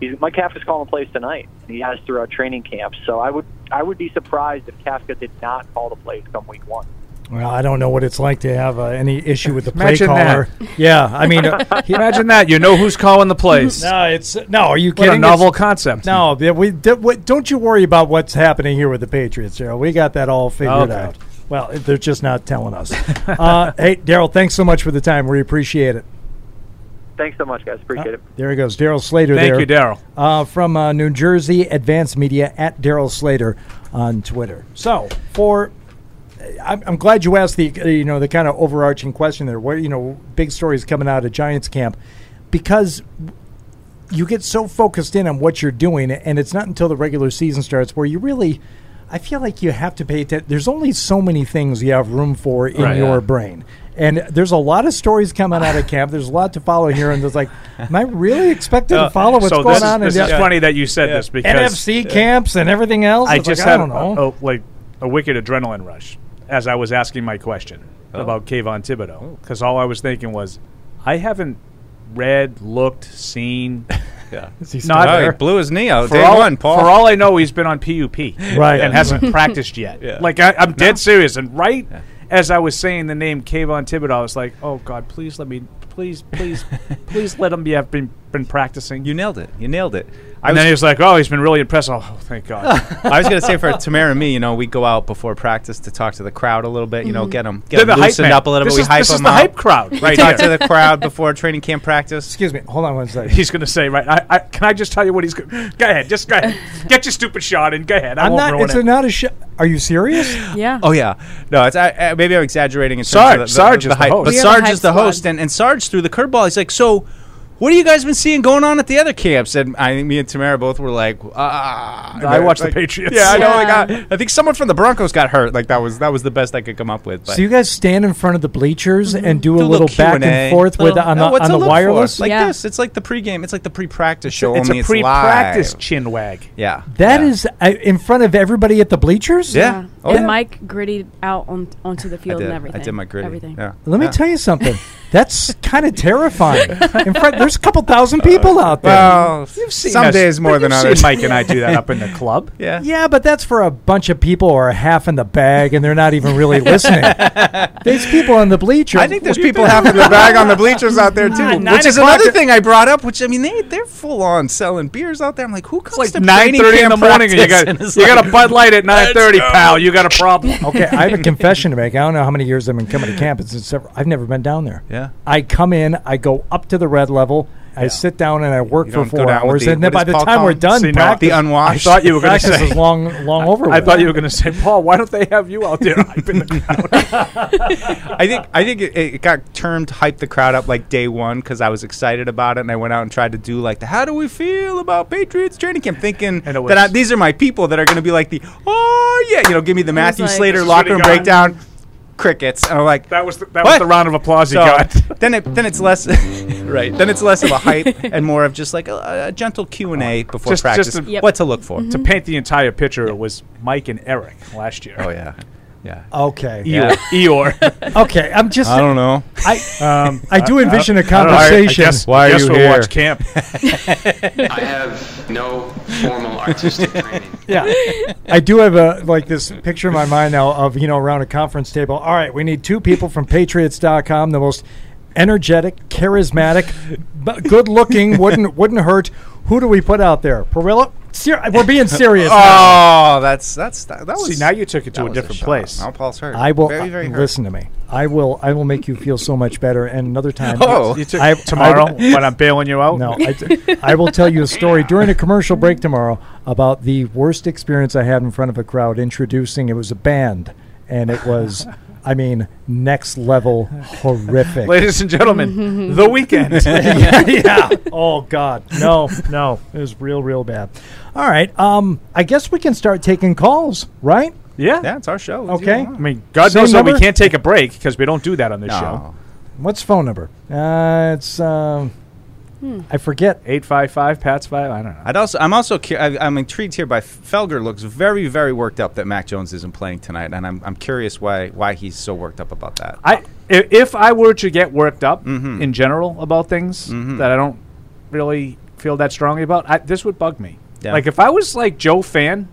he's, Mike Kafka's calling the plays tonight, and he has throughout training camp. So I would I would be surprised if Kafka did not call the plays come week one.
Well, I don't know what it's like to have uh, any issue with the play
Imagine
caller.
that.
Yeah, I mean, uh,
Imagine that. You know who's calling the plays.
no, it's no. Are you
What
kidding?
a novel
It's-
concept.
No, yeah, we d- w- don't you worry about what's happening here with the Patriots, Darryl. We got that all figured
Okay.
out. Well, they're just not telling us. uh, hey, Darryl, thanks so much for the time. We appreciate it.
Thanks so much, guys. Appreciate it.
There he goes, Darryl Slater.
Thank
there.
you, Darryl.
Uh, from uh, New Jersey Advanced Media at Darryl Slater on Twitter. So for, I'm, I'm glad you asked the uh, you know the kind of overarching question there. What you know, big stories coming out of Giants camp, because you get so focused in on what you're doing, and it's not until the regular season starts where you really. I feel like you have to pay attention. There's only so many things you have room for in
Right.
your
Yeah.
brain. And there's a lot of stories coming out of camp. There's a lot to follow here, and there's like, am I really expected to follow what's
Uh, so
going
this
on?
Is,
in
this
the-
is funny that you said this because
NFC camps and everything else.
I
It's
just
like,
had
I don't
a,
know.
a- like a wicked adrenaline rush as I was asking my question
Oh.
about Kayvon Thibodeaux because all I was thinking was, I haven't read, looked, seen.
Yeah.
Is he
Not
still
Oh,
there?
he blew his knee out
for
day
all,
one, Paul.
For all I know, he's been on PUP
Right.
and hasn't practiced yet.
Yeah.
Like I, I'm dead serious. And right as I was saying the name Kayvon Thibodeaux, I was like, oh God, please let me, please, please, please let him be. I've been been practicing.
you nailed it. You nailed it. I
and then he was like, oh, he's been really impressed. Oh, thank God.
I was gonna say for Tamara and me, you know, we go out before practice to talk to the crowd a little bit, you know, mm-hmm. get them get
They're
'em
the hype
loosened
man.
up a little
This
bit. We
is-
hype
this is
them
the
up.
hype crowd right
talk
here.
to the crowd before training camp practice.
Excuse me. Hold on one second.
He's going to say, right? I, I, can I just tell you what he's going? Go ahead, just go ahead. Get your stupid shot in. Go ahead. I
I'm
won't
not.
ruin
It's
it.
a, not a. Sh- Are you serious?
Yeah.
Oh yeah, no, it's I, I, maybe I'm exaggerating. In terms
Sarge-
of the, the,
Sarge
the
is the
hype,
host.
but
We are the
Sarge
hype
is the
squad.
host, and, and Sarge threw the curveball. He's like, so. What have you guys been seeing going on at the other camps? And I think me and Tamara both were like, ah.
I watched the Patriots.
Yeah, I know. Like,
Yeah.
I, I think someone from the Broncos got hurt. Like that was that was the best I could come up with. But
So you guys stand in front of the bleachers and do a
Do
little, back
Q&A.
and forth with
Little-
on
no,
the on the
look for.
wireless.
like
Yeah.
this. It's like the pregame. It's like the pre-practice show.
it's
only
a pre-practice
live.
chin wag.
Yeah,
That
yeah.
is uh, in front of everybody at the bleachers.
Yeah. Oh,
and
yeah.
Mike gritted out on, onto the field and everything.
I did my gritty.
Everything.
Yeah.
Let me tell you something. That's kind of terrifying. In front, there's a couple thousand people out there.
Well,
You've seen
some
us-
days more than others.
Mike and I do that up in the club.
Yeah.
yeah, but that's for a bunch of people who are half in the bag and they're not even really listening. There's people on the bleachers.
I think there's people half in the bag on the bleachers out there too,
Ah, nine
which is another thing I brought up. Which I mean, they they're full on selling beers out there. I'm like, who comes
It's like
to
nine
training
thirty in the
camp
morning, and you got
and
you
like,
got a Bud Light at nine thirty, pal. You got a problem.
Okay, I have a confession to make. I don't know how many years I've been coming to camp. It's several, I've never been down there.
Yeah.
I come in, I go up to the red level, I sit down and I work for four hours,
the-
and then by the
Paul
time
call
we're done,
See, no,
the unwashed.
I thought you were going to say.
is long, long over.
I
with.
thought you were going to say, Paul. Why don't they have you out there hyping the crowd?
I think I think it, it got termed hype the crowd up like day one because I was excited about it and I went out and tried to do like the how do we feel about Patriots training camp thinking that I, these are my people that are going to be like the oh yeah you know give me the Matthew
like-
Slater
This is what
locker room
got.
breakdown crickets and I'm like
that was the, that was
What?
the round of applause you
so
got.
then it then it's less right then it's less of a hype and more of just like a, a gentle Q and A before
Just-
practice
just a-
Yep.
what to look for
to mm-hmm. paint the entire picture, it was Mike and Eric last year.
oh yeah yeah
Okay.
Eeyore. Eeyore.
Okay. I'm just.
I don't know
I,
Um,
I do envision a
I don't I- I
conversation.
guess-
Why
I
are
guess
you
we'll
here?
watch camp.
I have no formal artistic training.
Yeah, I do have a like this picture in my mind now of you know around a conference table. All right, we need two people from Patriots.com, the most energetic, charismatic, but good-looking, wouldn't wouldn't hurt. Who do we put out there? Perilla? Ser- we're being serious. now.
oh that's that's that, that was
See, now you took it to a
was
different
shot.
place.
now Paul's hurt
I will
very very
uh,
hurt.
listen to me. I will. I will make you feel so much better. And another time,
Oh.
You took
I-
tomorrow
I-
when I'm bailing you out.
No, I, t- I will tell you a story during a commercial break tomorrow about the worst experience I had in front of a crowd introducing. It was a band, and it was, I mean, next level horrific.
Ladies and gentlemen, the weekend.
yeah, yeah. Oh God, no, no, it was real, real bad. All right, um, I guess we can start taking calls, right?
Yeah.
Yeah, it's our show. Let's
Okay.
do it.
I mean, God
Same
knows that we
number?
can't take a break because we don't do that on this show.
No.
What's phone number? Uh, it's um, I forget.
Eight five five Pat's five. I don't know.
I'd also, I'm also, cu- I, I'm intrigued here by Felger. Looks very, very worked up that Mac Jones isn't playing tonight, and I'm, I'm curious why, why he's so worked up about that.
I i- if I were to get worked up
Mhm.
in general about things
Mhm.
that I don't really feel that strongly about, I, this would bug me.
Yeah.
Like if I was like Joe fan,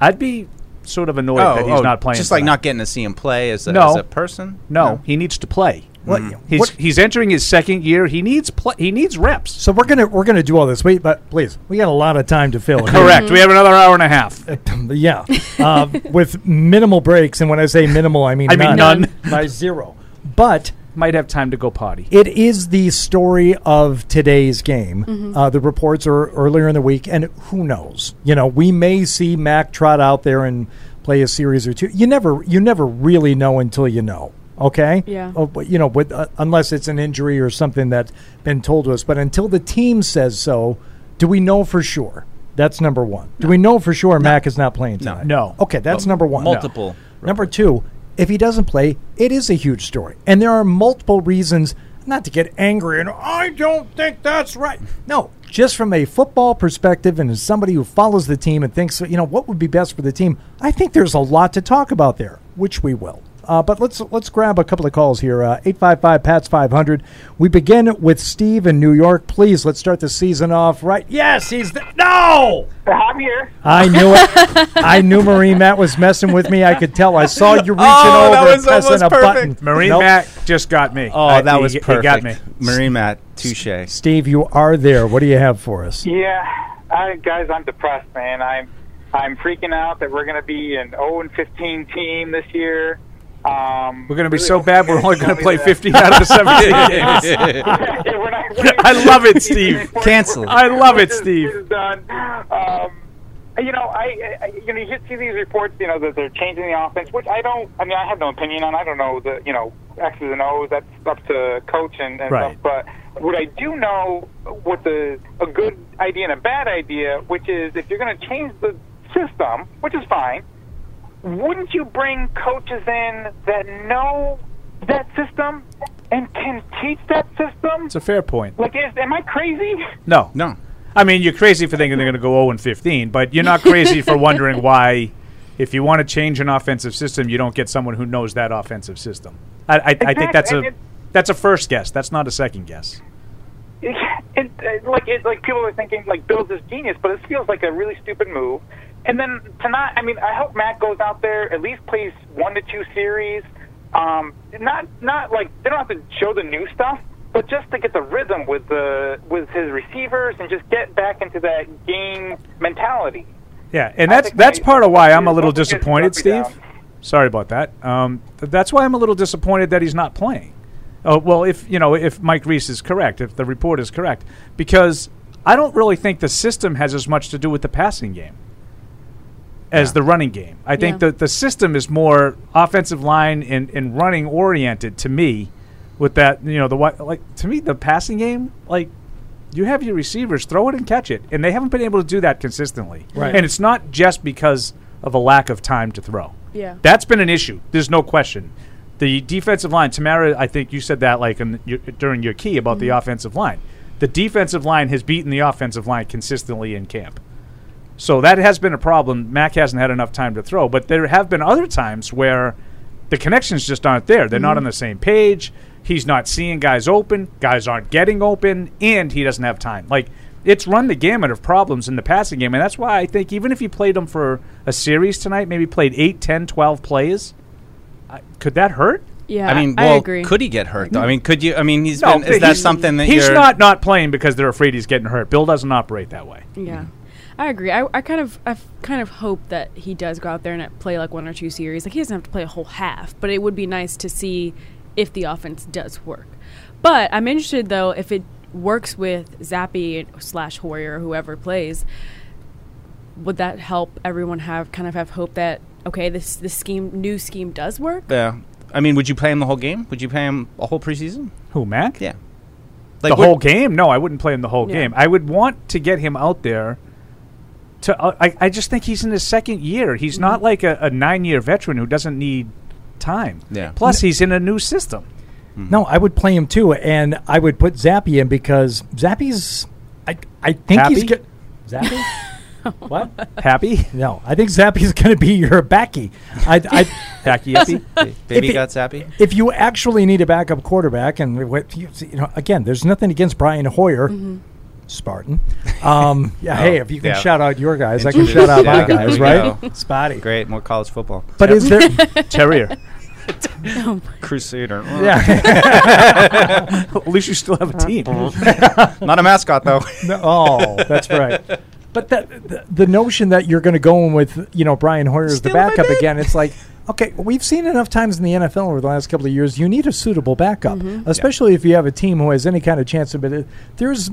I'd be sort of annoyed that he's not playing.
Oh, Just like
tonight.
not getting to see him play as a,
no
as a person.
No, he needs to play.
What-
He's
what-
he's entering his second year. He needs play. He needs reps.
So we're gonna we're gonna do all this. Wait, but please, we got a lot of time to fill. here.
Correct. We have another hour and a half.
yeah, uh, with minimal breaks, and when I say minimal, I mean
I mean none.
by zero. But
Might have time to go potty.
it is the story of today's game.
Mm-hmm.
Uh, the reports are earlier in the week, and who knows? You know, we may see Mac trot out there and play a series or two. You never, you never really know until you know. Okay.
Yeah.
Oh, but, you know, with, uh, unless it's an injury or something that's been told to us, but until the team says so, do we know for sure? That's number one. Do we know for sure Mac is not playing
No.
tonight?
No.
Okay, that's
Well,
number one.
multiple
Number two, if he doesn't play, it is a huge story. And there are multiple reasons not to get angry and I don't think that's right. No, just from a football perspective and as somebody who follows the team and thinks, you know, what would be best for the team, I think there's a lot to talk about there, which we will. Uh, but let's let's grab a couple of calls here. Uh, Eight five five Pats five hundred. We begin with Steve in New York. Please let's start the season off right. Yes, he's the, no.
I'm here.
I knew it. I knew Marie Matt was messing with me. I could tell. I saw you reaching
Oh,
over and pressing
almost
a button.
Marie
Nope.
Matt just got me.
Oh,
I-
that
he-
was
he
perfect.
got me.
Marie Matt, touche.
Steve, you are there. What do you have for us?
Yeah, I, guys, I'm depressed, man. I'm I'm freaking out that we're going to be an 0 and 15 team this year. Um,
We're going to be
really
so bad we're only going to play
that.
15 out of the 17 games.
We're not- we're
I love it, Steve.
Cancel.
I love it, Steve.
Um, you know, I, I you know you see these reports, you know, that they're changing the offense, which I don't. I mean, I have no opinion on. I don't know the you know X's and O's. That's up to coach and, and
Right.
stuff. But what I do know, what the a good idea and a bad idea, which is if you're going to change the system, which is fine, wouldn't you bring coaches in that know that system and can teach that system?
It's a fair point.
Like, is, am I crazy?
No.
No.
I mean, you're crazy for thinking they're going to go 0 and 15, but you're not crazy for wondering why, if you want to change an offensive system, you don't get someone who knows that offensive system. I, I, I think that's
and
a that's a first guess. That's not a second guess.
it, it, it- like it, like people are thinking like Bill's is genius, but it feels like a really stupid move. And then to not, I mean, I hope Matt goes out there at least plays one to two series. Um, not not like they don't have to show the new stuff, but just to get the rhythm with the with his receivers and just get back into that game mentality.
Yeah, and
I
that's that's part of why I'm a little
Don't forget to
disappointed, Steve. Sorry about that. Um, that's why I'm a little disappointed that he's not playing. Oh well, if you know, if Mike Reiss is correct, if the report is correct, because I don't really think the system has as much to do with the passing game as the running game. I think
Yeah.
that the system is more offensive line and, and running oriented to me. With that, you know, the like to me the passing game, like you have your receivers throw it and catch it, and they haven't been able to do that consistently.
Right.
And it's not just because of a lack of time to throw.
Yeah.
That's been an issue. There's no question. The defensive line, Tamara, I think you said that like in your, during your key about the mm-hmm. offensive line. The defensive line has beaten the offensive line consistently in camp. So that has been a problem. Mac hasn't had enough time to throw, but there have been other times where the connections just aren't there. They're not mm-hmm. on the same page. He's not seeing guys open. Guys aren't getting open, and he doesn't have time. Like it's run the gamut of problems in the passing game, and that's why I think even if he played them for a series tonight, maybe played 8, 10, 12 plays, I- could that hurt?
Yeah,
I mean,
I
well,
agree.
could he get hurt though? I mean, could you? I mean, he's
No,
been. Is
but
that something that
he's
you're
not not playing because they're afraid he's getting hurt? Bill doesn't operate that way.
Yeah. I agree. I, I kind of I f- kind of hope that he does go out there and play like one or two series. Like he doesn't have to play a whole half, but it would be nice to see if the offense does work. But I'm interested though if it works with Zappe slash Hoyer or whoever plays. Would that help everyone have kind of have hope that okay this this scheme new scheme does work?
Yeah. I mean, would you play him the whole game? Would you play him a whole preseason?
Who, Mac?
Yeah.
the
would-
whole game? No, I wouldn't play him the whole
Yeah.
game. I would want to get him out there. To uh, I, I just think he's in his second year. He's not mm-hmm. like a, a nine year veteran who doesn't need time.
Yeah.
Plus, he's in a new system. Mm-hmm.
No, I would play him too, and I would put Zappe in because Zappe's. I I think he's good. Zappe. what?
Happy?
No, I think Zappe's going to be your backy. I, I
Hacky Yippy?
Baby
If
got sappy.
if you actually need a backup quarterback, and you, you know, again, there's nothing against Brian Hoyer. Mm-hmm. Spartan. Um, yeah,
Oh,
hey, if you can
yeah.
shout out your guys, I can shout out my guys, right?
go.
Spotty.
Great, more college football.
But is there
Terrier?
Crusader?
Yeah.
At least you still have a team.
Not a mascot though.
No, oh, that's right. But that the, the notion that you're going to go in with you know Brian Hoyer as the backup again, it's like okay, we've seen enough times in the NFL over the last couple of years. You need a suitable backup, especially if you have a team who has any kind of chance of it. There's.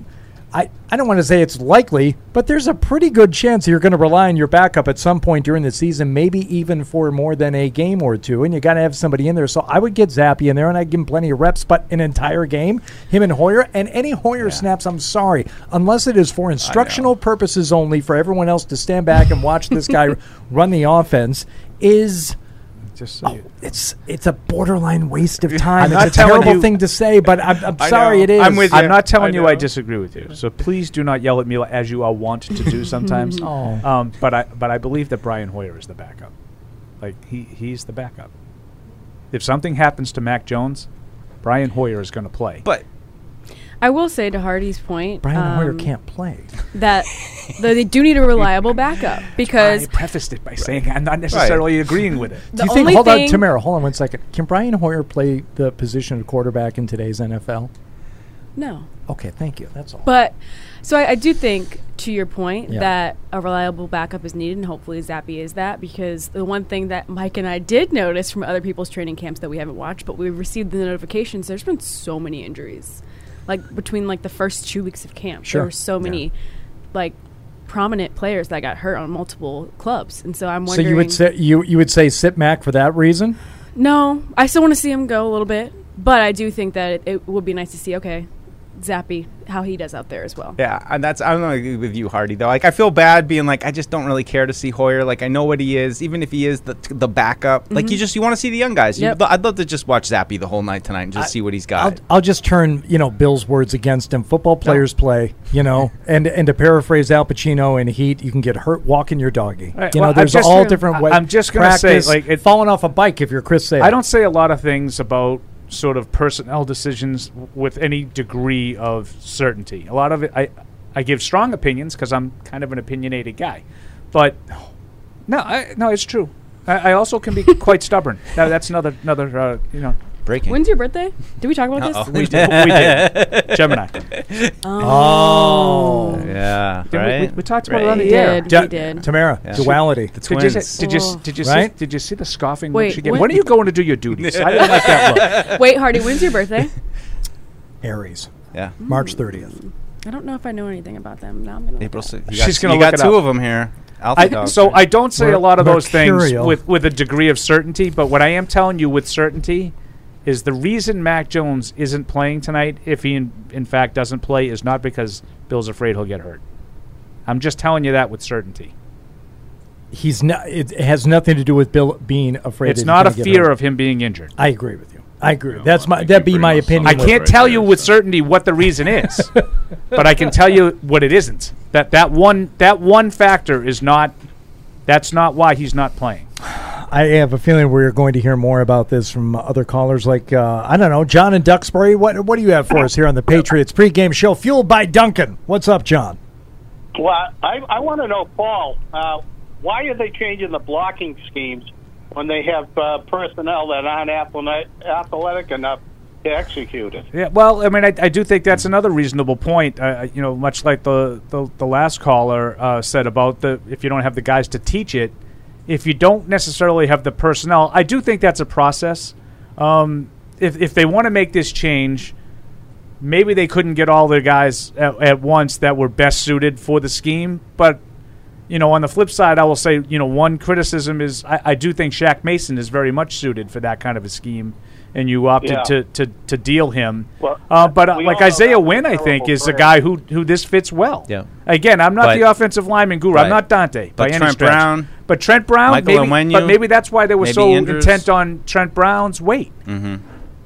I, I don't want to say it's likely, but there's a pretty good chance you're going to rely on your backup at some point during the season, maybe even for more than a game or two, and you got to have somebody in there. So I would get Zappe in there, and I'd give him plenty of reps, but an entire game, him and Hoyer, and any Hoyer snaps, I'm sorry, unless it is for instructional purposes only for everyone else to stand back and watch this guy run the offense, is
Just so you-
it's it's a borderline waste of time.
I'm
it's
not
a terrible
you-
thing to say, but I'm, I'm sorry
know.
it is.
I'm with you.
I'm not telling
I
you I disagree with you. So please do not yell at me as you are wont to do sometimes.
Oh.
um, but I but I believe that Brian Hoyer is the backup. Like he he's the backup. If something happens to Mac Jones, Brian Hoyer is going to play.
But
I will say to Hardy's point,
Brian Hoyer
um,
can't play.
that that they do need a reliable backup because
I prefaced it by saying I'm not necessarily agreeing with it.
Do you think? Hold on, Tamara. Hold on one second. Can Brian Hoyer play the position of quarterback in today's NFL?
No,
Okay, thank you. That's all.
but so I, I do think to your point
Yeah.
that a reliable backup is needed, and hopefully Zappe is that because the one thing that Mike and I did notice from other people's training camps that we haven't watched, but we've received the notifications. There's been so many injuries, like between like the first two weeks of camp,
Sure.
there were so many like prominent players that got hurt on multiple clubs, and so I'm wondering.
so you would say you you would say sit Mac for that reason?
No, I still want to see him go a little bit, but I do think that it, it would be nice to see. Okay, Zappe, how he does out there as well.
Yeah, and that's I'm gonna agree with you, Hardy. Though, like I feel bad being like I just don't really care to see Hoyer. Like I know what he is, even if he is the the backup. Like you mm-hmm. just you want to see the young guys. You- I'd love to just watch Zappe the whole night tonight and just see what he's got.
I'll, I'll just turn you know Bill's words against him. Football players play, you know, and and to paraphrase Al Pacino in Heat, you can get hurt walking your doggy.
Right,
You
well,
know, there's
just-
all
I-
different ways.
I'm just gonna say,
Practice,
like, it-
falling off a bike if you're Chris Sale.
I don't say a lot of things about sort of personnel decisions with any degree of certainty. A lot of it, I, I give strong opinions because I'm kind of an opinionated guy. But no, I, no, it's true. I, I also can be quite stubborn. That, that's another another uh, you know.
Breaking.
When's your birthday? Did we talk about
Uh-oh.
this?
We did. we did. Gemini.
Oh, oh.
yeah,
Did we-
right.
we, we talked about it on the
We
air.
did. We did.
Tamara,
Yeah.
duality.
The
Did you,
twins.
see- did you
Oh.
did you
Right?
see did you see the scoffing
Wait,
look
when-
When are you going to do your duties? I didn't like that look.
Wait, Hardy, when's your birthday?
Aries,
yeah.
March 30th.
I don't know if I know anything about them. Now I'm gonna.
April
it up.
6th. You
She's gonna
you
look
got
it
two
up.
of them here.
I, so I don't say a lot of those things with, with a degree of certainty, but what I am telling you with certainty is the reason Mac Jones isn't playing tonight, if he in, in fact doesn't play, is not because Bill's afraid he'll get hurt. I'm just telling you that with certainty.
He's not. It has nothing to do with Bill being afraid.
It's
that he's
not a fear of him being injured.
I agree with you. I agree. That's my. That'd be my opinion.
I can't
it.
tell you with certainty what the reason is, but I can tell you what it isn't. That that one that one factor is not. That's not why he's not playing.
I have a feeling we're going to hear more about this from other callers, like uh, I don't know, John in Duxbury. What what do you have for us here on the Patriots pregame show, fueled by Dunkin'? What's up, John?
Well, I, I want to know, Paul, uh, why are they changing the blocking schemes when they have uh, personnel that aren't athletic enough to execute it?
Yeah, well, I mean, I, I do think that's another reasonable point. Uh, you know, much like the the, the last caller uh, said about the if you don't have the guys to teach it, if you don't necessarily have the personnel, I do think that's a process. Um, if if they want to make this change, maybe they couldn't get all their guys at, at once that were best suited for the scheme, but. You know, on the flip side, I will say, you know, one criticism is I, I do think Shaq Mason is very much suited for that kind of a scheme, and you opted
Yeah.
to, to, to deal him.
Well,
Uh, but uh, like Isaiah
that was
Wynn,
a
I think,
terrible
is a guy who who this fits well.
Yeah.
Again, I'm not
But-
the offensive lineman guru.
Right.
I'm not Dante by
But
any
Trent
stretch.
Brown,
but Trent Brown,
Michael
maybe, but maybe that's why they were so
Andrews.
intent on Trent Brown's weight.
Mhm.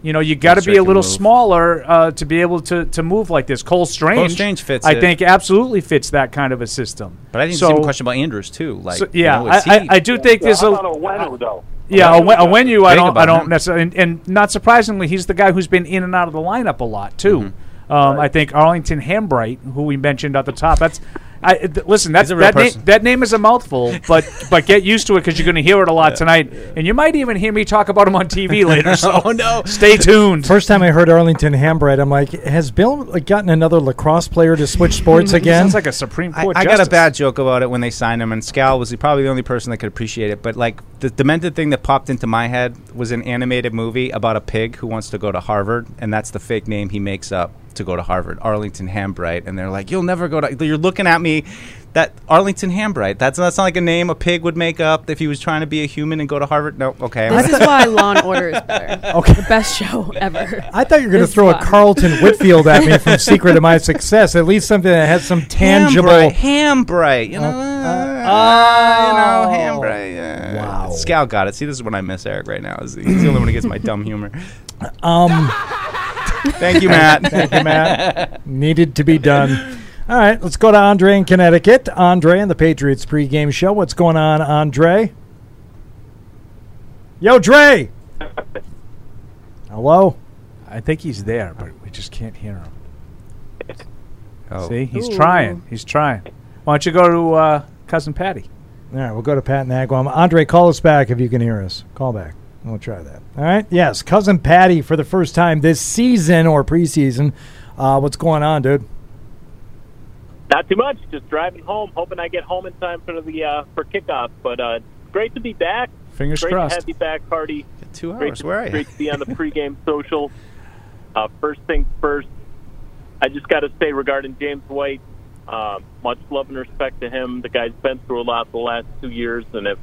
You know, you got to be a little
move.
smaller uh, to be able to, to move like this. Cole Strange, Cole
Strange fits
I
it.
think, absolutely fits that kind of a system.
But I think
so,
the same question about Andrews too. Like,
so-
you
yeah,
know,
I, I, I do think there's
How
a
about Onwenu, though?
yeah, a,
Onwenu's
when you, I don't, I don't necessarily, and, and not surprisingly, he's the guy who's been in and out of the lineup a lot too.
Mm-hmm.
Um, I think Arlington Hambright, who we mentioned at the top, that's. I, th- listen, that's,
a real
that, na-
person.
that name is a mouthful, but but get used to it because you're going to hear it a lot tonight, and you might even hear me talk about him on TV later. So
Oh, no.
stay tuned.
First time I heard Arlington Hambright, I'm like, has Bill like, gotten another lacrosse player to switch sports again?
Sounds like a Supreme
I,
Court
I got a bad joke about it when they signed him, and Scal was probably the only person that could appreciate it. But like the demented thing that popped into my head was an animated movie about a pig who wants to go to Harvard, and that's the fake name he makes up to go to Harvard, Arlington Hambright. And they're like, "You'll never go to." You're looking at me. That Arlington Hambright. That's that's not like a name a pig would make up if he was trying to be a human and go to Harvard. No, okay.
This is why Law and Order is better.
Okay.
The best show ever.
I thought you were going to
This
throw a. Carlton Whitfield at me from Secret of My Success. At least something that had some tangible.
Hambright, Hambright, you know, uh, you know, Hambright. Yeah.
Wow.
Scal got it. See, this is what I miss Eric right now. He's the only one who gets my dumb humor.
Um,
Thank you, Matt.
Thank you, Matt. Needed to be done. All right, let's go to Andre in Connecticut. Andre and the Patriots pregame show. What's going on, Andre? Yo, Dre. Hello.
I think he's there, but we just can't hear him.
Oh.
See, he's
Ooh.
trying. He's trying. Why don't you go to uh, cousin Patty?
All right, we'll go to Pat and Agawam. Andre, call us back if you can hear us. Call back. We'll try that. All right. Yes, cousin Patty for the first time this season or preseason. Uh, what's going on, dude?
Not too much. Just driving home, hoping I get home in time for the uh, for kickoff. But uh, great to be back.
Fingers
great
crossed.
to have you back, Hardy.
Two
Great
hours.
to,
Where are you?
great to be on the pregame social. Uh, first things first. I just got to say regarding James White, uh, much love and respect to him. The guy's been through a lot the last two years, and if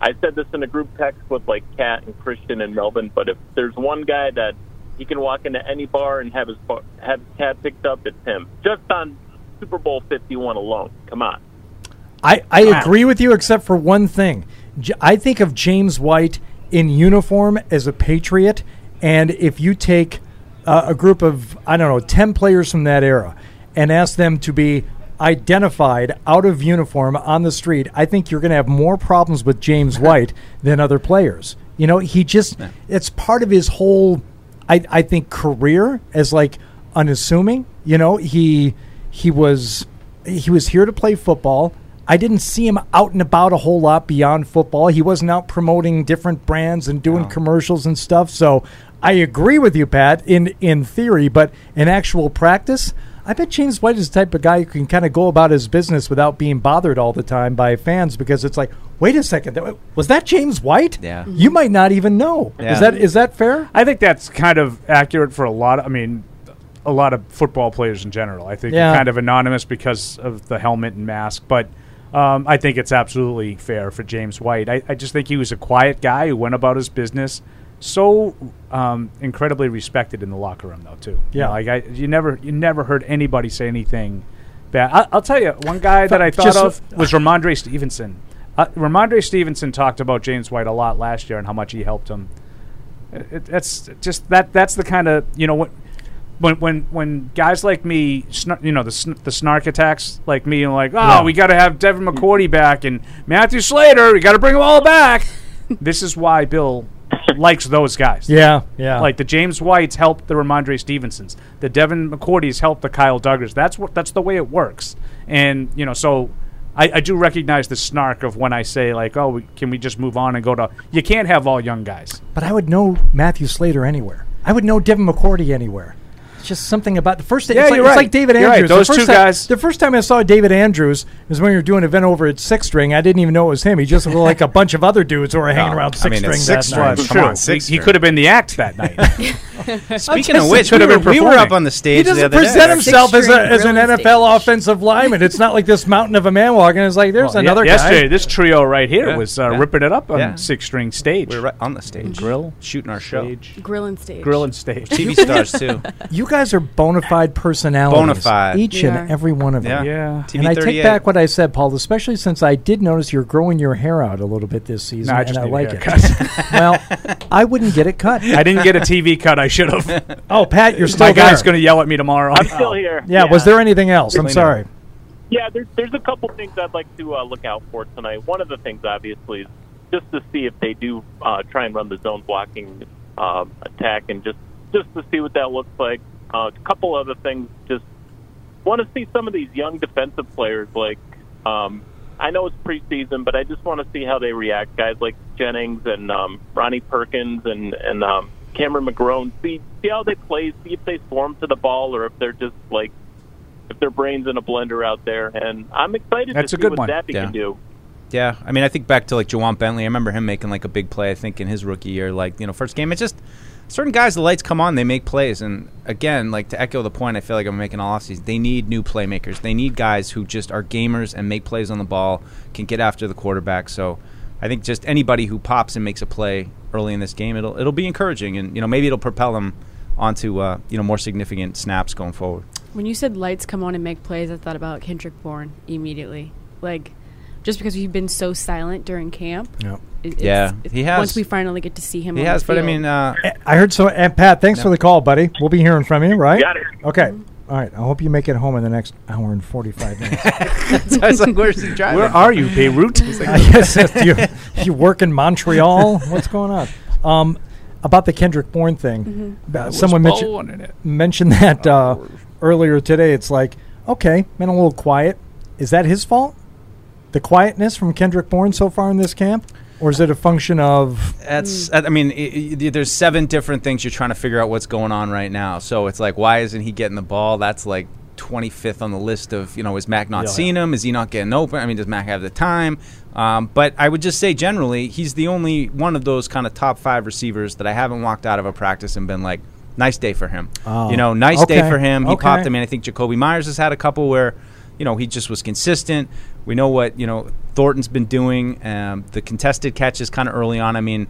I said this in a group text with like Kat and Christian and Melvin, but if there's one guy that he can walk into any bar and have his bar, have his cat picked up, it's him. Just on Super Bowl 51 alone. Come on.
I, I agree with you, except for one thing. J- I think of James White in uniform as a Patriot, and if you take uh, a group of, I don't know, 10 players from that era and ask them to be identified out of uniform on the street, I think you're going to have more problems with James White than other players. You know, he just, it's part of his whole, I, I think, career as like unassuming. You know, he he was he was here to play football. I didn't see him out and about a whole lot beyond football. He wasn't out promoting different brands and doing commercials and stuff. So I agree with you, Pat, in in theory, but in actual practice, I bet James White is the type of guy who can kind of go about his business without being bothered all the time by fans because it's like, wait a second, that- was that James White?
Yeah.
You might not even know.
Yeah.
Is that is that fair?
I think that's kind of accurate for a lot. Of, I mean, a lot of football players in general. I think
Yeah.
they're kind of anonymous because of the helmet and mask, but. Um, I think it's absolutely fair for James White. I, I just think he was a quiet guy who went about his business, so um, incredibly respected in the locker room, though too. You
Yeah.
know, like I, you never, you never heard anybody say anything bad. I, I'll tell you, one guy that I thought of was Rhamondre Stevenson. Uh, Rhamondre Stevenson talked about James White a lot last year and how much he helped him. It, it- that's just that. That's the kind of you know what. When, when when guys like me, snar- you know the sn- the snark attacks like me, and like, oh,
Yeah.
we got to have Devin McCourty back and Matthew Slater, we got to bring them all back. this is why Bill likes those guys.
Yeah, yeah.
Like the James Whites helped the Rhamondre Stevensons, the Devin McCourties helped the Kyle Duggers. That's what that's the way it works. And you know, so I, I do recognize the snark of when I say like, oh, we, can we just move on and go to? You can't have all young guys.
But I would know Matthew Slater anywhere. I would know Devin McCourty anywhere. It's just something about the first.
Yeah,
it's, like,
you're
it's
right.
like David
You're right.
Andrews.
Those
the first
two
time-
guys-
The first time I saw David Andrews was when we were doing an event over at Six String. I didn't even know it was him. He just looked like a bunch of other dudes who were hanging around Six String that night.
Well, true. He- he, could have been the act that night.
Speaking of which,
could
we
have
were,
been
we were up on the stage.
He
the
doesn't
other
present
day.
himself as, a, as an
grilling
NFL offensive lineman. It's not like this mountain of a man walking. It's like there's
Well,
another
ye-
guy.
Yesterday, this trio right here was uh, ripping it up on
Yeah.
six string stage.
We were right on the stage,
grill,
shooting our show.
stage,
Grill and stage.
grill and stage.
TV stars too.
You guys are bona fide personalities.
Bona fide.
Each
We
and every one of
Yeah.
them.
Yeah.
TV
and I take back what I said, Paul, especially since I did notice you're growing your hair out a little bit this season,
No, I just
and I
need a
like it.
haircut.
well, I wouldn't get it cut.
I didn't get a TV cut. I should have.
Oh, Pat, you're still
My guy's going to yell at me tomorrow.
I'm still here.
Yeah, was there anything else? I'm
Clean it.
sorry.
Yeah, there's there's a couple things I'd like to uh, look out for tonight. One of the things, obviously, is just to see if they do uh, try and run the zone blocking um, attack, and just just to see what that looks like. Uh, a couple other things. Just want to see some of these young defensive players. Like, um, I know it's preseason, but I just want to see how they react. Guys like Jennings and um, Ronnie Perkins and and um, Cameron McGrone. See see how they play. See if they swarm to the ball or if they're just like if their brains in a blender out there. And I'm excited
That's
to
a
see
good
what
one.
Zappe
Yeah.
can do.
Yeah, I mean, I think back to like Ja'Whaun Bentley. I remember him making like a big play. I think in his rookie year, like you know, first game. It's just certain guys. The lights come on, they make plays. And again, like to echo the point, I feel like I'm making all offseason. They need new playmakers. They need guys who just are gamers and make plays on the ball, can get after the quarterback. So I think just anybody who pops and makes a play early in this game, it'll it'll be encouraging, and you know maybe it'll propel them onto uh, you know more significant snaps going forward.
When you said lights come on and make plays, I thought about Kendrick Bourne immediately. Like, just because we've been so silent during camp.
Yep.
it- it's-
Yeah,
it's-
he has.
Once we finally get to see him,
He
on
has,
the
but I mean, uh,
I heard so. And Pat, thanks for the call, buddy. We'll be hearing from you, right?
Got it.
Okay. All right. I hope you make it home in the next hour and forty-five minutes.
so I was like, "Where's he driving?"
Where are you, Beirut?
I guess you, you work in Montreal. What's going on? Um, about the Kendrick Bourne thing,
Mhm.
uh, someone mentioned mentioned that uh, earlier today. It's like, okay, been a little quiet. Is that his fault? The quietness from Kendrick Bourne so far in this camp, or is it a function of?
That's. I mean, i i there's seven different things you're trying to figure out what's going on right now. So it's like, why isn't he getting the ball? That's like 25th on the list of, you know, is Mac not
Yeah.
seeing him? Is he not getting open? I mean, does Mac have the time? Um, but I would just say generally, he's the only one of those kind of top five receivers that I haven't walked out of a practice and been like, nice day for him.
Oh.
You know, nice day for him. He
Okay.
popped. I mean, I think Jakobi Meyers has had a couple where, you know, he just was consistent. We know what you know Thornton's been doing. Um, the contested catches kind of early on. I mean,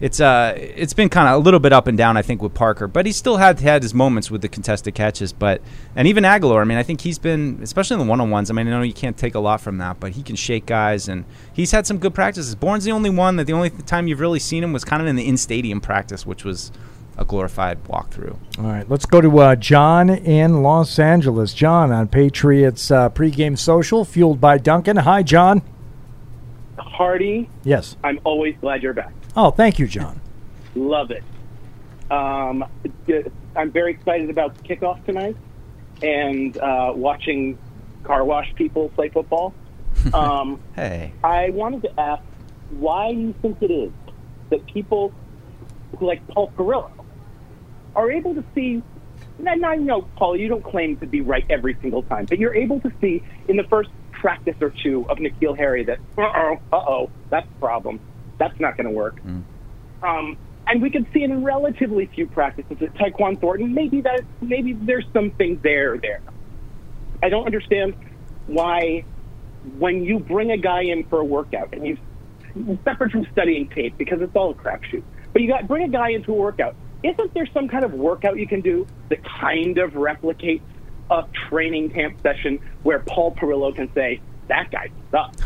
it's uh, it's been kind of a little bit up and down. I think with Parker, but he still had had his moments with the contested catches. But and even Agholor. I mean, I think he's been, especially in the one on ones. I mean, I know you can't take a lot from that, but he can shake guys, and he's had some good practices. Bourne's the only one that the only time you've really seen him was kind of in the in stadium practice, which was a glorified walkthrough.
All right, let's go to uh, John in Los Angeles. John on Patriots uh, pregame social, fueled by Dunkin'. Hi, John.
Hardy,
Yes.
I'm always glad you're back.
Oh, thank you, John.
Love it. Um, d- I'm very excited about kickoff tonight and uh, watching car wash people play football. Um,
Hey.
I wanted to ask why you think it is that people who like Paul Perillo are able to see. Now, you know, Paul, you don't claim to be right every single time, but you're able to see in the first practice or two of N'Keal Harry that, uh oh, uh oh, that's a problem. That's not going to work. Um, and we could see in relatively few practices that Tyquan Thornton, maybe that, maybe there's something there there. I don't understand why when you bring a guy in for a workout and you separate from studying tape because it's all a crapshoot, but you got bring a guy into a workout. Isn't there some kind of workout you can do that kind of replicates a training camp session where Paul Perillo can say that guy sucks?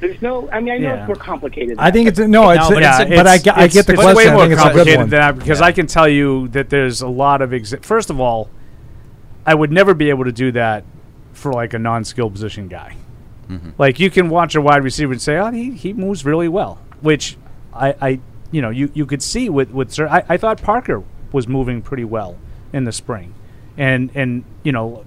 There's no. I mean, I know
Yeah.
it's more complicated. than
I think
that,
it's no, it's,
yeah,
it's- but I,
it's-
get- I
it's-
get the
it's
question.
way
I
more
think it's
complicated
one.
than that because I can tell you that there's a lot of exa- First of all, I would never be able to do that for like a non-skilled position guy. Mm-hmm. Like you can watch a wide receiver and say, "Oh, he, he moves really well," which I, I you know you, you could see with with I, I thought Parker was moving pretty well in the spring, and and you know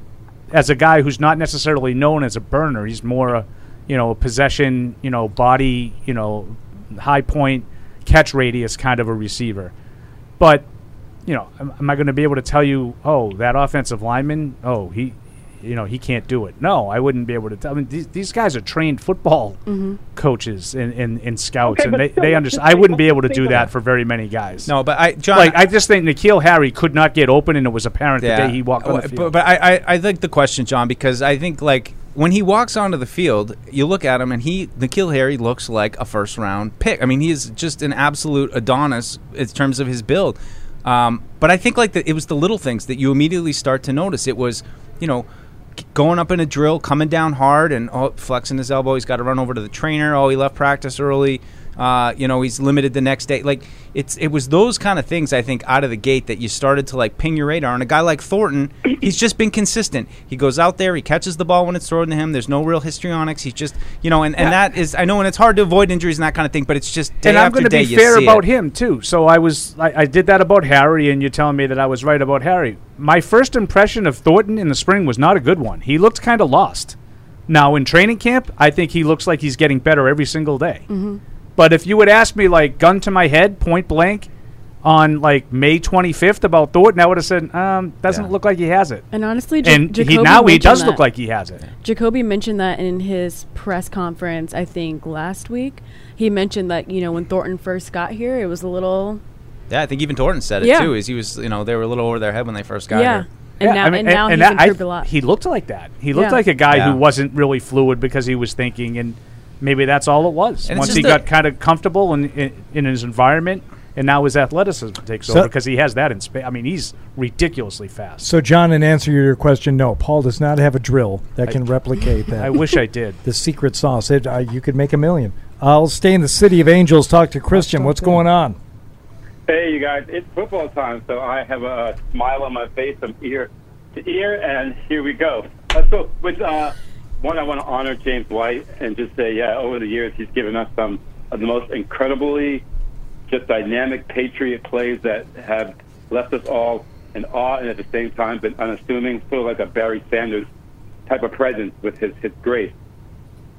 as a guy who's not necessarily known as a burner, he's more a you know a possession you know body you know high point catch radius kind of a receiver, but you know, am, am I going to be able to tell you, oh, that offensive lineman, oh, he, you know, he can't do it? No, I wouldn't be able to tell. I mean, these, these guys are trained football
Mhm.
coaches and, and, and scouts,
Okay,
and they, they understand. I wouldn't be able to do that
that.
for very many guys.
No, but I, John,
like I just think N'Keal Harry could not get open, and it was apparent the day he walked on the
Oh,
field.
But, but I, I, I like the question, John, because I think like when he walks onto the field, you look at him and he, N'Keal Harry, looks like a first round pick. I mean, he is just an absolute Adonis in terms of his build. Um, but I think like the, it was the little things that you immediately start to notice. It was, you know. Going up in a drill, coming down hard, and oh, flexing his elbow. He's got to run over to the trainer. Oh, he left practice early. Uh, you know, he's limited the next day. Like it's it was those kind of things I think out of the gate that you started to like ping your radar. And a guy like Thornton, he's just been consistent. He goes out there, he catches the ball when it's thrown to him. There's no real histrionics. He's just you know, and, and
Yeah.
that is I know, and it's hard to avoid injuries and that kind of thing. But it's just day
and I'm going to be fair about
it.
him too. So I was, I, I did that about Harry, and you're telling me that I was right about Harry. My first impression of Thornton in the spring was not a good one. He looked kind of lost. Now in training camp, I think he looks like he's getting better every single day.
Mhm.
But if you would ask me, like gun to my head, point blank, on like May 25th about Thornton, I would have said, um, doesn't look like he has it.
And honestly, Ja-
and he now he does
that.
look like he has it.
Jakobi mentioned that in his press conference, I think last week. He mentioned that, you know, when Thornton first got here, it was a little.
Yeah, I think even Thornton said it
Yeah.
too. Is he was you know they were a little over their head when they first got
Yeah.
here.
And now, and, now he's
that- I-
improved a lot.
He looked like that. He looked
Yeah.
like a guy
Yeah.
who wasn't really fluid because he was thinking, and maybe that's all it was.
And
Once he got kind of comfortable in, in in his environment, and now his athleticism takes
So-
over because he has that in space. I mean, he's ridiculously fast.
So, John, in answer to your question, no, Paul does not have a drill that
I-
can replicate that.
I wish I did.
The secret sauce. It, uh, you could make a million. I'll stay in the city of angels. Talk to Christian. What's going on?
Hey, you guys, it's football time, so I have a smile on my face from ear to ear, and here we go. Uh, so, with uh, one, I want to honor James White and just say, yeah, over the years, he's given us some of the most incredibly just dynamic Patriot plays that have left us all in awe and at the same time been unassuming, sort of like a Barry Sanders type of presence with his, his grace.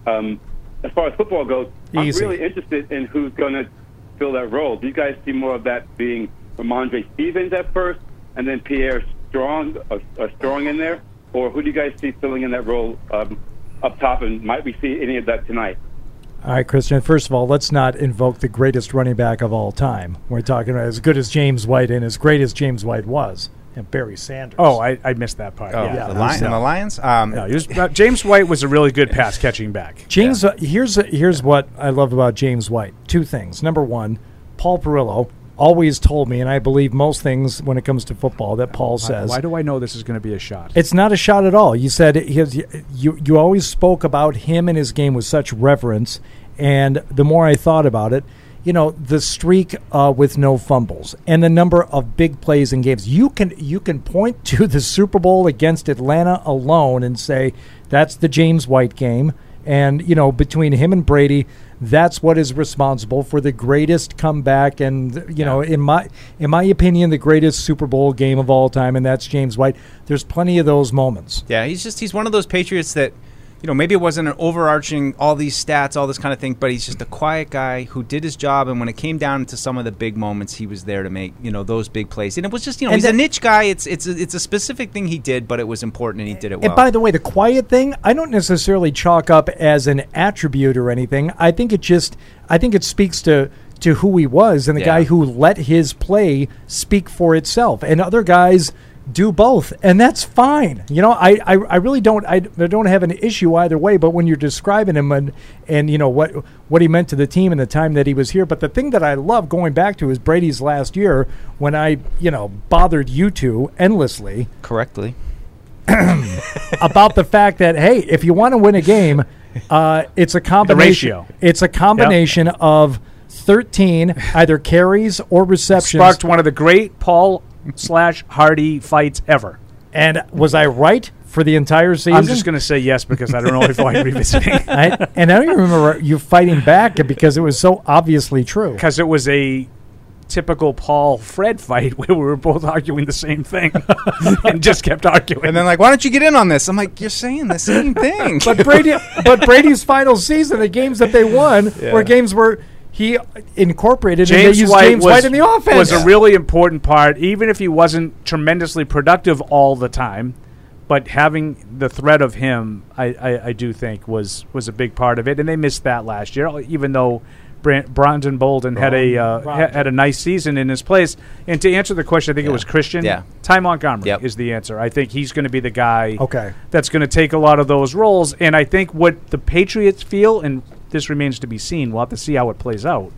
Um, as far as football goes,
Easy.
I'm really interested in who's going to fill that role. Do you guys see more of that being Rhamondre Stevens at first, and then Pierre Strong, uh, uh, Strong in there, or who do you guys see filling in that role um, up top? And might we see any of that tonight?
All right, Christian. First of all, let's not invoke the greatest running back of all time. We're talking about as good as James White and as great as James White was, and Barry Sanders.
Oh, I, I missed that part.
Oh,
yeah,
the, Lion, and the Lions. Um,
No, was, uh, James White was a really good pass catching back.
James, uh, here's here's what I love about James White. Two things. Number one, Paul Perillo always told me, and I believe most things when it comes to football that Paul says.
why do I know this is going to be a shot?
It's not a shot at all. You said his, you you always spoke about him and his game with such reverence, and the more I thought about it, you know, the streak uh, with no fumbles and the number of big plays in games. You can you can point to the Super Bowl against Atlanta alone and say that's the James White game, and you know between him and Brady. That's what is responsible for the greatest comeback, and you know, in my in my opinion, the greatest Super Bowl game of all time, and that's James White. There's plenty of those moments.
Yeah, he's just he's one of those Patriots that you know maybe it wasn't an overarching all these stats, all this kind of thing, but he's just a quiet guy who did his job, and when it came down to some of the big moments, he was there to make you know those big plays. And it was just you know
And
he's a niche guy. It's it's a, it's a specific thing he did, but it was important and he did it well.
And by the way, the quiet thing, I don't necessarily chalk up as an attribute or anything. I think it just, I think it speaks to to who he was and the
Yeah.
guy who let his play speak for itself. And other guys do both, and that's fine. You know, I, I, I really don't I, I don't have an issue either way. But when you're describing him and and you know what what he meant to the team and the time that he was here, but the thing that I love going back to is Brady's last year when I you know bothered you two endlessly
correctly
about the fact that hey, if you want to win a game, uh, it's a combination.
ratio.
It's a combination of thirteen either carries or receptions.
Sparked one of the great Paul slash Hardy fights ever.
And was I right for the entire season?
I'm just going to say yes because I don't know if I'm revisiting.
I, and I don't even remember you fighting back because it was so obviously true.
Because it was a typical Paul Fred fight where we were both arguing the same thing and just kept arguing.
and then like, why don't you get in on this? I'm like, you're saying the same thing.
But Brady, but Brady's final season, the games that they won
Yeah.
were games where he incorporated and
James
they used
White
James
was,
White in the offense.
was a really important part, even if he wasn't tremendously productive all the time. But having the threat of him, I, I, I do think was was a big part of it, and they missed that last year. Even though Brant, Brandon Bolden had a uh, ha- had a nice season in his place. And to answer the question, I think it was Christian.
Yeah.
Ty Montgomery is the answer. I think he's going to be the guy.
Okay.
That's going to take a lot of those roles, and I think what the Patriots feel, and this remains to be seen. We'll have to see how it plays out.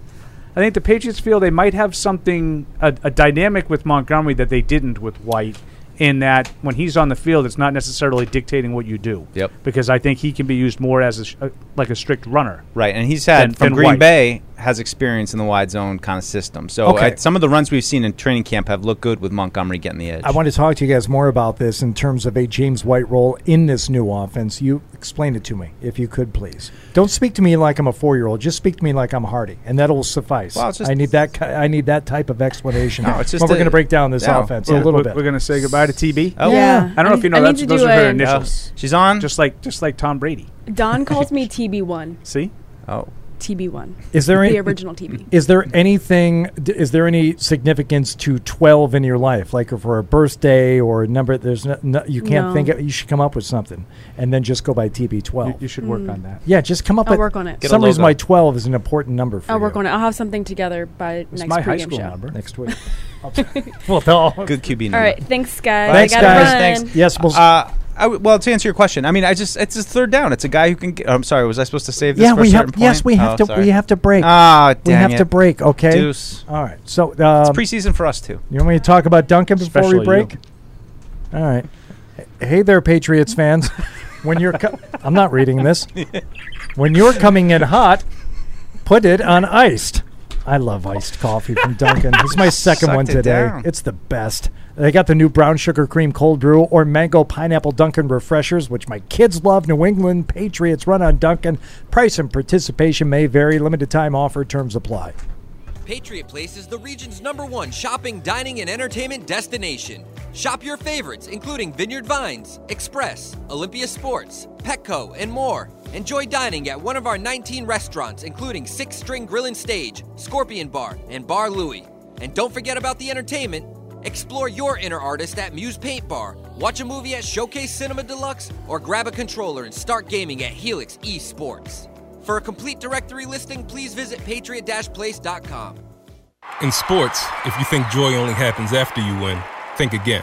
I think the Patriots feel they might have something a, a dynamic with Montgomery that they didn't with White. In that when he's on the field, it's not necessarily dictating what you do.
Yep.
Because I think he can be used more as a, sh- uh, like a strict runner.
Right, and he's had
than-
from
than
Green
White.
Bay has experience in the wide zone kind of system. So
Okay.
I, some of the runs we've seen in training camp have looked good with Montgomery getting the edge.
I want to talk to you guys more about this in terms of a James White role in this new offense. You explain it to me, if you could, please. Don't speak to me like I'm a four-year-old. Just speak to me like I'm Hardy, and that'll suffice.
Well, it's just-
I need that. ki- I need that type of explanation.
No, it's just
when we're going to break down this
no.
offense
Yeah,
a little
we're,
bit.
We're going to say goodbye to TB.
Oh.
Yeah.
I don't know if you know
I
that's those are her
a-
initials.
She's on.
Just like just like Tom Brady.
Don calls me TB1.
See?
Oh.
TB1.
Is there
the
any,
original TB?
Is there anything? d- Is there any significance to twelve in your life, like for a birthday or a number? There's no, no you can't
No.
think. Of, you should come up with something, and then just go by TB twelve.
You, you should work on that.
yeah, just come up.
I'll
with
work on it.
For some reason, my twelve is an important number for
I'll
you.
work on it. I'll have something together by
It's
next
my high
pregame
school
show.
number next week. well, no.
Good QB number.
All right, thanks guys.
Thanks,
I
guys.
Run.
Thanks. Yes, we'll.
Uh, I w- well, to answer your question, I mean, I just it's a third down. It's a guy who can. Get, I'm sorry, was I supposed to save this?
yeah,
for
we
a
have.
point?
Yes, we have
Oh,
to.
sorry.
We have to break.
Ah,
we
dang
have to break. Okay.
Deuce.
All right. So um,
It's preseason for us too.
You want me to talk about Dunkin' before
Especially
we break? All right. Hey there, Patriots fans. when you're, co- I'm not reading this. When you're coming in hot, put it on iced. I love iced coffee from Dunkin'. This is my second
Sucked
one today.
down.
It's the best. They got the new brown sugar cream cold brew or mango pineapple Dunkin' refreshers, which my kids love. New England Patriots run on Dunkin'. Price and participation may vary. Limited time offer. Terms apply.
Patriot Place is the region's number one shopping, dining, and entertainment destination. Shop your favorites, including Vineyard Vines, Express, Olympia Sports, Petco, and more. Enjoy dining at one of our 19 restaurants, including Six String Grill and Stage, Scorpion Bar, and Bar Louie. And don't forget about the entertainment. Explore your inner artist at Muse Paint Bar, watch a movie at Showcase Cinema Deluxe, or grab a controller and start gaming at Helix Esports. For a complete directory listing, please visit patriot-place.com.
In sports, if you think joy only happens after you win, think again.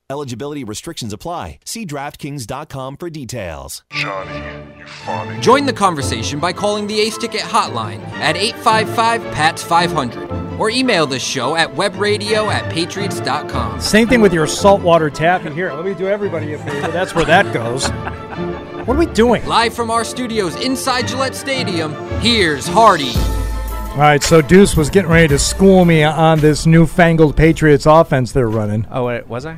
Eligibility restrictions apply. See DraftKings.com for details.
Johnny, you funny.
Join the conversation by calling the Ace Ticket hotline at 855 PATS 500 or email the show at webradio at patriots.com.
Same thing with your saltwater tap. And here, let me do everybody a favor. That's where that goes. What are we doing?
Live from our studios inside Gillette Stadium, here's Hardy.
All right, so Deuce was getting ready to school me on this newfangled Patriots offense they're running.
Oh, wait, was I?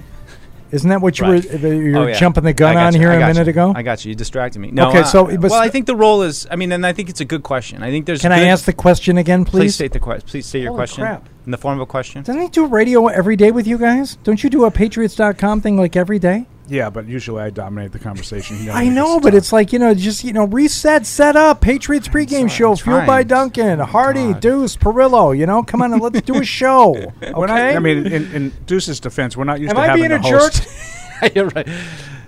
Isn't that what you
Right.
were you
Oh, yeah.
jumping the gun on
you,
here a minute
you.
ago?
I got you. You distracted me. No,
Okay,
uh,
so
well, I think the role is. I mean, and I think it's a good question. I think there's.
Can I ask the question again, please?
Please state the question. Please state your
Holy
question
crap.
in the form of a question.
Doesn't he do radio every day with you guys? Don't you do a Patriots.com thing like every day?
Yeah, but usually I dominate the conversation. You
I know, but it's like, you know, just, you know, reset, set up, Patriots pregame show, fueled by Dunkin', oh, Hardy, Deuce, Perillo, you know, come on and let's do a show. Okay?
We're not, I mean, in, in Deuce's defense, we're not used to having a podcast.
Am
to
I
having
being a
the host.
jerk?
You're right.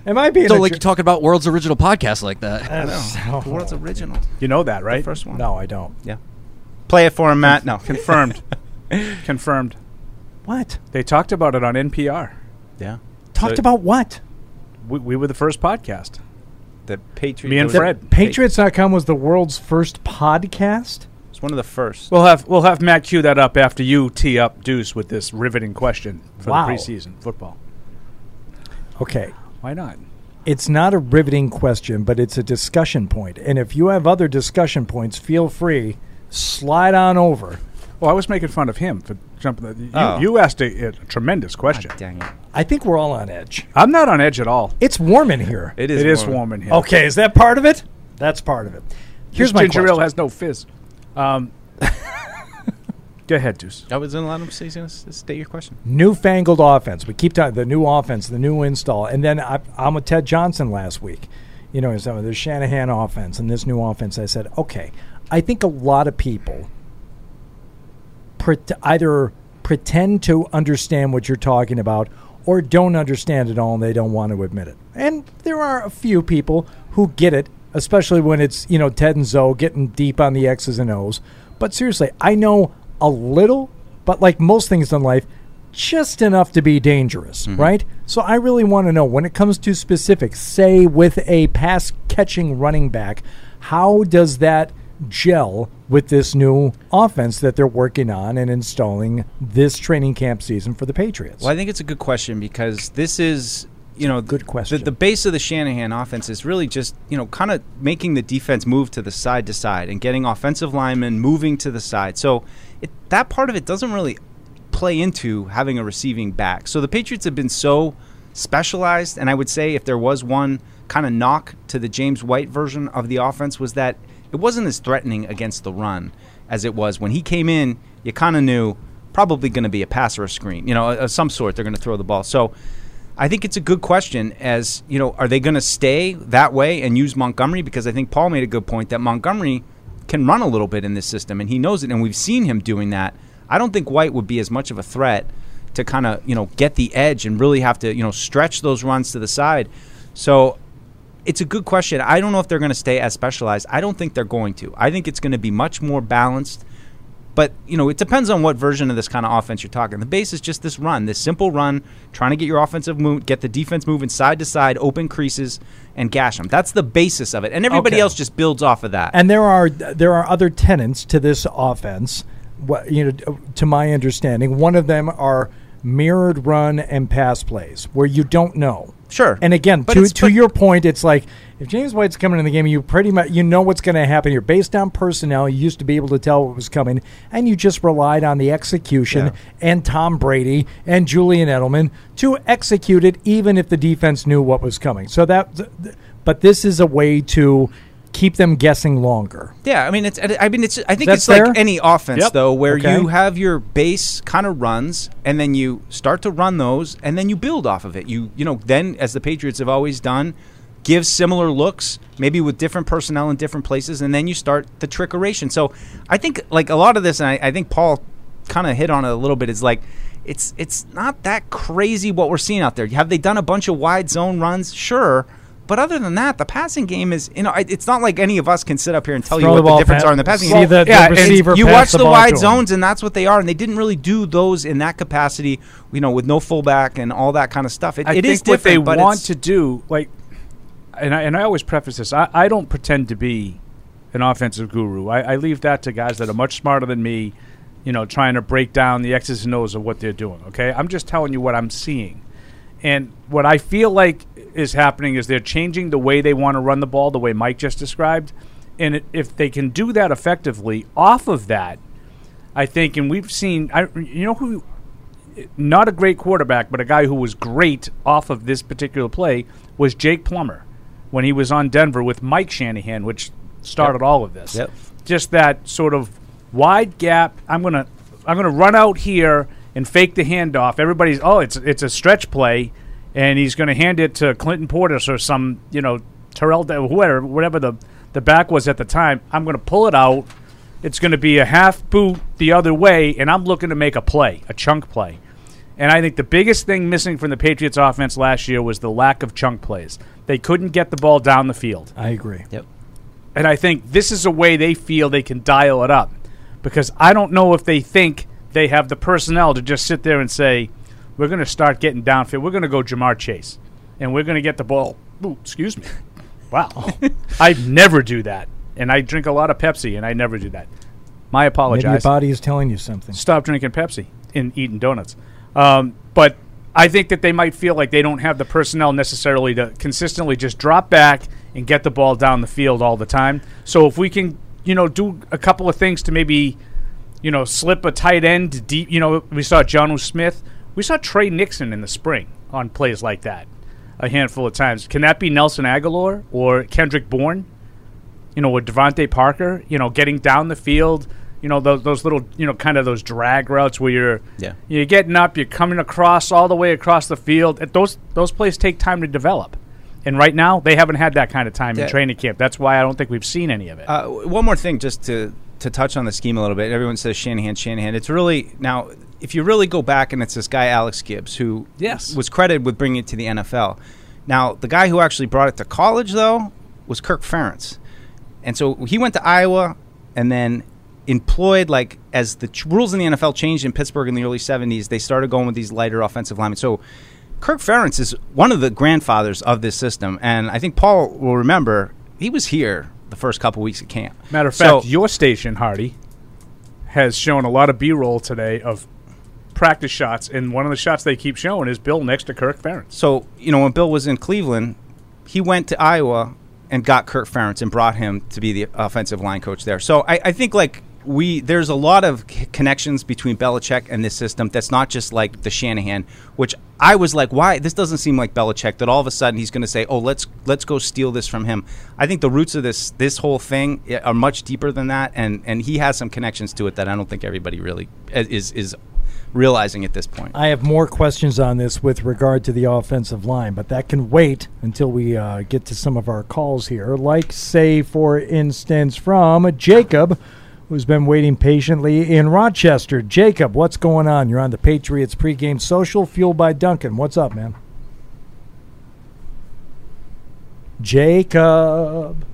Am I being
Don't
a
like
jer-
you talking about world's original podcast like that.
I know.
The world's original.
You know that, right?
first one.
No, I don't.
Yeah. Play it for him, Matt. No.
Confirmed. Confirmed.
What?
They talked about it on NPR.
Yeah.
Talked
So-
about what?
We, we were the first podcast.
The Patriot.
Me and
the-
Fred.
Patriots.com was the world's first podcast?
It's one of the first.
We'll have we'll have Matt cue that up after you tee up Deuce with this riveting question for
Wow.
the preseason football.
Okay.
Why not?
It's not a riveting question, but it's a discussion point. And if you have other discussion points, feel free slide on over.
Well, I was making fun of him for jumping. The, you,
Oh.
you asked a, a tremendous question.
dang it!
I think we're all on edge.
I'm not on edge at all.
It's warm in here.
It is. It is warm in here.
Okay, is that part of it? That's part of it. Here's
This
my
ginger ale has no fizz. Um, go ahead, Deuce.
I was in a lot of say state your question.
newfangled offense. We keep talking the new offense, the new install, and then I, I'm with Ted Johnson last week. You know, so the Shanahan offense and this new offense. I said, okay, I think a lot of people pret- either pretend to understand what you're talking about or don't understand it all and they don't want to admit it. And there are a few people who get it, especially when it's, you know, Ted and Zoe getting deep on the X's and O's. But seriously, I know a little, but like most things in life, just enough to be dangerous, mm-hmm. right? So I really want to know when it comes to specifics, say with a pass catching running back, how does that gel with this new offense that they're working on and installing this training camp season for the Patriots?
Well, I think it's a good question because this is, you know, good
question.
The, the base of the Shanahan offense is really just, you know, kind of making the defense move to the side to side and getting offensive linemen moving to the side. So it, that part of it doesn't really play into having a receiving back. So the Patriots have been so specialized, and I would say if there was one kind of knock to the James White version of the offense was that it wasn't as threatening against the run as it was when he came in. You kind of knew probably going to be a pass or a screen, you know, of some sort. They're going to throw the ball. So I think it's a good question. As you know, are they going to stay that way and use Montgomery? Because I think Paul made a good point that Montgomery can run a little bit in this system, and he knows it, and we've seen him doing that. I don't think White would be as much of a threat to kind of you know get the edge and really have to you know stretch those runs to the side. So it's a good question. I don't know if they're going to stay as specialized. I don't think they're going to. I think it's going to be much more balanced. But you know, it depends on what version of this kind of offense you're talking. The base is just this run, this simple run, trying to get your offensive move, get the defense moving side to side, open creases, and gash them. That's the basis of it, and everybody
Okay.
else just builds off of that.
And there are there are other tenets to this offense. What you know, to my understanding, one of them are mirrored run and pass plays where you don't know.
Sure.
And again,
But
to to your point, it's like if James White's coming in the game, you pretty much you know what's going to happen. You're based on personnel. You used to be able to tell what was coming, and you just relied on the execution and Tom Brady and Julian Edelman to execute it, even if the defense knew what was coming. So that, but this is a way to keep them guessing longer.
Yeah, I mean it's. I mean it's. I think
That's
it's like any offense
Yep.
though, where
Okay.
you have your base kind of runs, and then you start to run those, and then you build off of it. You you know then as the Patriots have always done, give similar looks, maybe with different personnel in different places, and then you start the trickeration. So I think like a lot of this, and I, I think Paul kind of hit on it a little bit. Is like. It's it's not that crazy what we're seeing out there. Have they done a bunch of wide zone runs? Sure, but other than that, the passing game is you know it's not like any of us can sit up here and tell
Throw
you what
ball
the difference
pa-
are in the passing
see
game.
the- the
yeah, and
receiver
you watch
the
the, wide zones, and that's what they are. And they didn't really do those in that capacity, you know, with no fullback and all that kind of stuff. It,
I
it
think
is
what they
different, but
want to do, like, and I, and I always preface this: I, I don't pretend to be an offensive guru. I, I leave that to guys that are much smarter than me. You know, trying to break down the X's and O's of what they're doing. Okay, I'm just telling you what I'm seeing, and what I feel like is happening is they're changing the way they want to run the ball, the way Mike just described, and it, if they can do that effectively, off of that, I think, and we've seen, I, you know who not a great quarterback, but a guy who was great off of this particular play was Jake Plummer when he was on Denver with Mike Shanahan, which started
Yep.
all of this.
Yep.
Just that sort of wide gap. I'm gonna I'm gonna run out here and fake the handoff. Everybody's oh it's it's a stretch play, and he's gonna hand it to Clinton Portis or some you know Terrell whoever whatever the the back was at the time. I'm gonna pull it out. It's going to be a half boot the other way, and I'm looking to make a play, a chunk play. And I think the biggest thing missing from the Patriots offense last year was the lack of chunk plays. They couldn't get the ball down the field.
I agree.
Yep.
And I think this is a way they feel they can dial it up. Because I don't know if they think they have the personnel to just sit there and say, we're going to start getting downfield. We're going to go Ja'Marr Chase. And we're going to get the ball. Ooh, excuse me. Wow. I never do that. And I drink a lot of Pepsi, and I never do that. My apologize.
Maybe your body is telling you something.
Stop drinking Pepsi and eating donuts. Um, but I think that they might feel like they don't have the personnel necessarily to consistently just drop back and get the ball down the field all the time. So if we can, you know, do a couple of things to maybe, you know, slip a tight end deep. You know, we saw Jonnu Smith. We saw Tre Nixon in the spring on plays like that a handful of times. Can that be Nelson Agholor or Kendrick Bourne? You know, with DeVante Parker, you know, getting down the field, you know, those, those little, you know, kind of those drag routes where you're,
Yeah.
you're getting up, you're coming across all the way across the field. Those those plays take time to develop, and right now they haven't had that kind of time
Yeah.
in training camp. That's why I don't think we've seen any of it.
Uh, one more thing, just to to touch on the scheme a little bit. Everyone says Shanahan, Shanahan. It's really now, if you really go back, and it's this guy Alex Gibbs who
Yes.
was credited with bringing it to the NFL. Now, the guy who actually brought it to college though was Kirk Ferentz, and so he went to Iowa and then employed like as the ch- rules in the NFL changed in Pittsburgh in the early '70s. They started going with these lighter offensive linemen. So. Kirk Ferentz is one of the grandfathers of this system, and I think Paul will remember he was here the first couple weeks of camp.
Matter of
So-
fact, your station, Hardy, has shown a lot of B-roll today of practice shots, and one of the shots they keep showing is Bill next to Kirk Ferentz.
So, you know, when Bill was in Cleveland, he went to Iowa and got Kirk Ferentz and brought him to be the offensive line coach there. So I, I think like we there's a lot of connections between Belichick and this system that's not just like the Shanahan, which I was like, why this doesn't seem like Belichick that all of a sudden he's going to say, oh let's let's go steal this from him. I think the roots of this this whole thing are much deeper than that, and and he has some connections to it that I don't think everybody really uh, is is realizing at this point.
I have more questions on this with regard to the offensive line, but that can wait until we uh, get to some of our calls here. Like, say, for instance, from Jacob, who's been waiting patiently in Rochester. Jacob, what's going on? You're on the Patriots pregame social, fueled by Dunkin'. What's up, man? Jacob.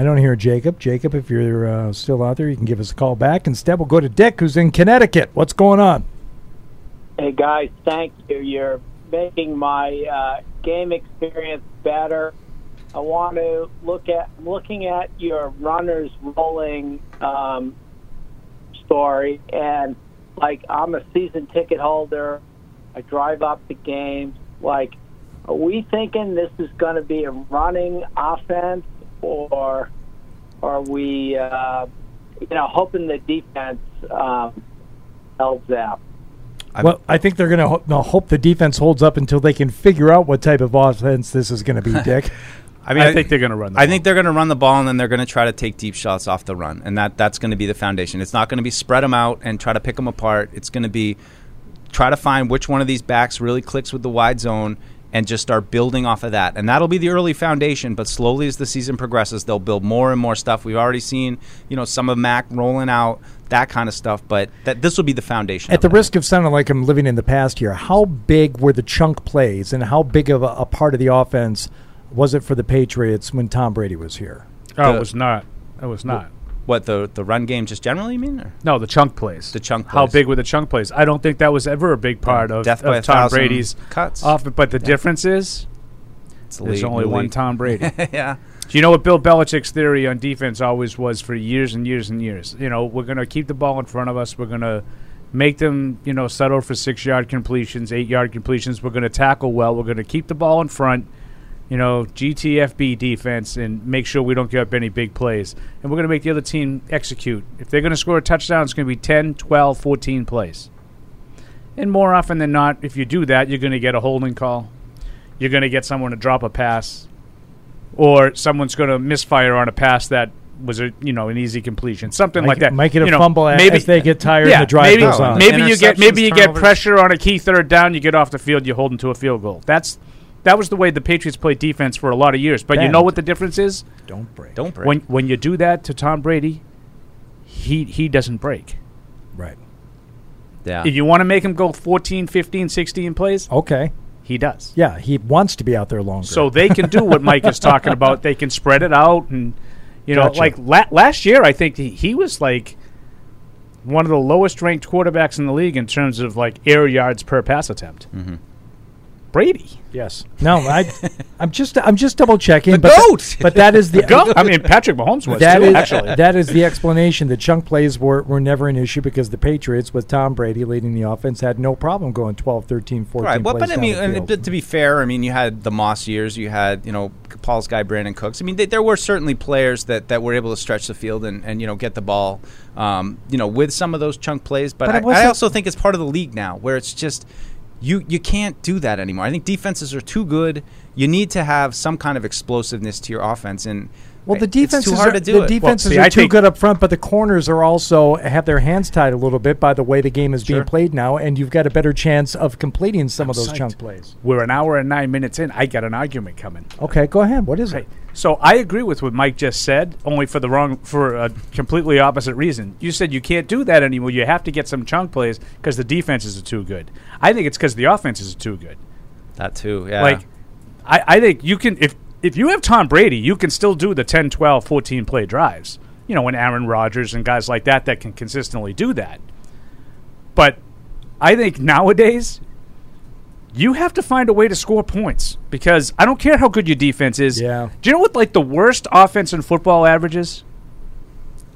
I don't hear Jacob. Jacob, if you're uh, still out there, you can give us a call back. Instead, we'll go to Dick, who's in Connecticut. What's going on?
Hey guys, thank you. You're making my uh, game experience better. I want to look at looking at your runners rolling um, story, and like I'm a season ticket holder. I drive up to games. Like, are we thinking this is going to be a running offense, or are we, uh, you know, hoping the defense um, holds out?
well, I think they're going to ho- they'll hope the defense holds up until they can figure out what type of offense this is going to be, Dick.
I mean,
I think they're gonna run the
I think they're going to run the ball, and then they're going to try to take deep shots off the run, and that that's going to be the foundation. It's not going to be spread them out and try to pick them apart. It's going to be try to find which one of these backs really clicks with the wide zone, and just start building off of that. And that'll be the early foundation. But slowly, as the season progresses, they'll build more and more stuff. We've already seen, you know, some of Mac rolling out that kind of stuff, but that this will be the foundation.
At
of
the
it.
risk of sounding like I'm living in the past here, how big were the chunk plays and how big of a, a part of the offense was it for the Patriots when Tom Brady was here?
Oh,
The-
it was not. It was not.
What the the run game just generally you mean? Or?
No, the chunk plays.
The chunk
How
plays.
big were the chunk plays? I don't think that was ever a big part of,
Death
of Tom Brady's
cuts.
Off, but the difference is
It's
there's only one. Tom Brady.
yeah.
Do you know what Bill Belichick's theory on defense always was for years and years and years? You know, we're going to keep the ball in front of us. We're going to make them, you know, settle for six yard completions, eight yard completions. We're going to tackle well. We're going to keep the ball in front, you know, GTFB defense and make sure we don't give up any big plays. And we're going to make the other team execute. If they're going to score a touchdown, it's going to be 10, 12, 14 plays. And more often than not, if you do that, you're going to get a holding call. You're going to get someone to drop a pass or someone's going to misfire on a pass that was a you know an easy completion, something
Might
like
get-
that.
might get a
You know,
fumble
maybe
as they get tired
yeah,
the drive
maybe,
goes on.
Maybe you get maybe
Interceptions,
you get pressure on a key third down, you get off the field, you hold them to a field goal. That's that was the way the Patriots played defense for a lot of years. But you know what the difference is?
Don't break.
Don't break.
When when you do that to Tom Brady, he he doesn't break.
Right.
Yeah.
If you want to make him go 14, 15, 16 plays,
Okay.
he does.
Yeah, he wants to be out there longer.
So they can do what Mike is talking about. They can spread it out, and you know,
Gotcha.
like la- last year, I think he, he was like one of the lowest ranked quarterbacks in the league in terms of like air yards per pass attempt.
Mm-hmm.
Brady.
Yes. No, I, I'm just I'm just double checking.
The
but
goat!
but that is the,
The goat! I mean, Patrick Mahomes was
That
too,
is-
actually.
That is the explanation. The chunk plays were, were never an issue because the Patriots, with Tom Brady leading the offense, had no problem going 12, 13, 14
Right, well, but I mean, and but to be fair, I mean, you had the Moss years, you had you know Paul's guy Brandin Cooks. I mean, they, there were certainly players that, that were able to stretch the field and, and you know get the ball, um, you know, with some of those chunk plays. But,
But
I, I also think it's part of the league now, where it's just you you can't do that anymore. I think defenses are too good. You need to have some kind of explosiveness to your offense, and
Well, the
it's
defenses
too hard
are,
to do
the
it.
defenses are too good up front, but the corners are also have their hands tied a little bit by the way the game is being played now, and you've got a better chance of completing some of those
psyched.
chunk plays.
We're an hour and nine minutes in. I got an argument coming.
Okay, go ahead. What is it?
So I agree with what Mike just said, only for the wrong, for a completely opposite reason. You said you can't do that anymore. You have to get some chunk plays because the defenses are too good. I think it's because the offenses are too good.
that too. Yeah,
Like, I, I think you can if if you have Tom Brady, you can still do the 10, 12, 14 play drives. You know, when Aaron Rodgers and guys like that that can consistently do that. But I think nowadays you have to find a way to score points because I don't care how good your defense is.
Yeah.
Do you know what like the worst offense in football averages?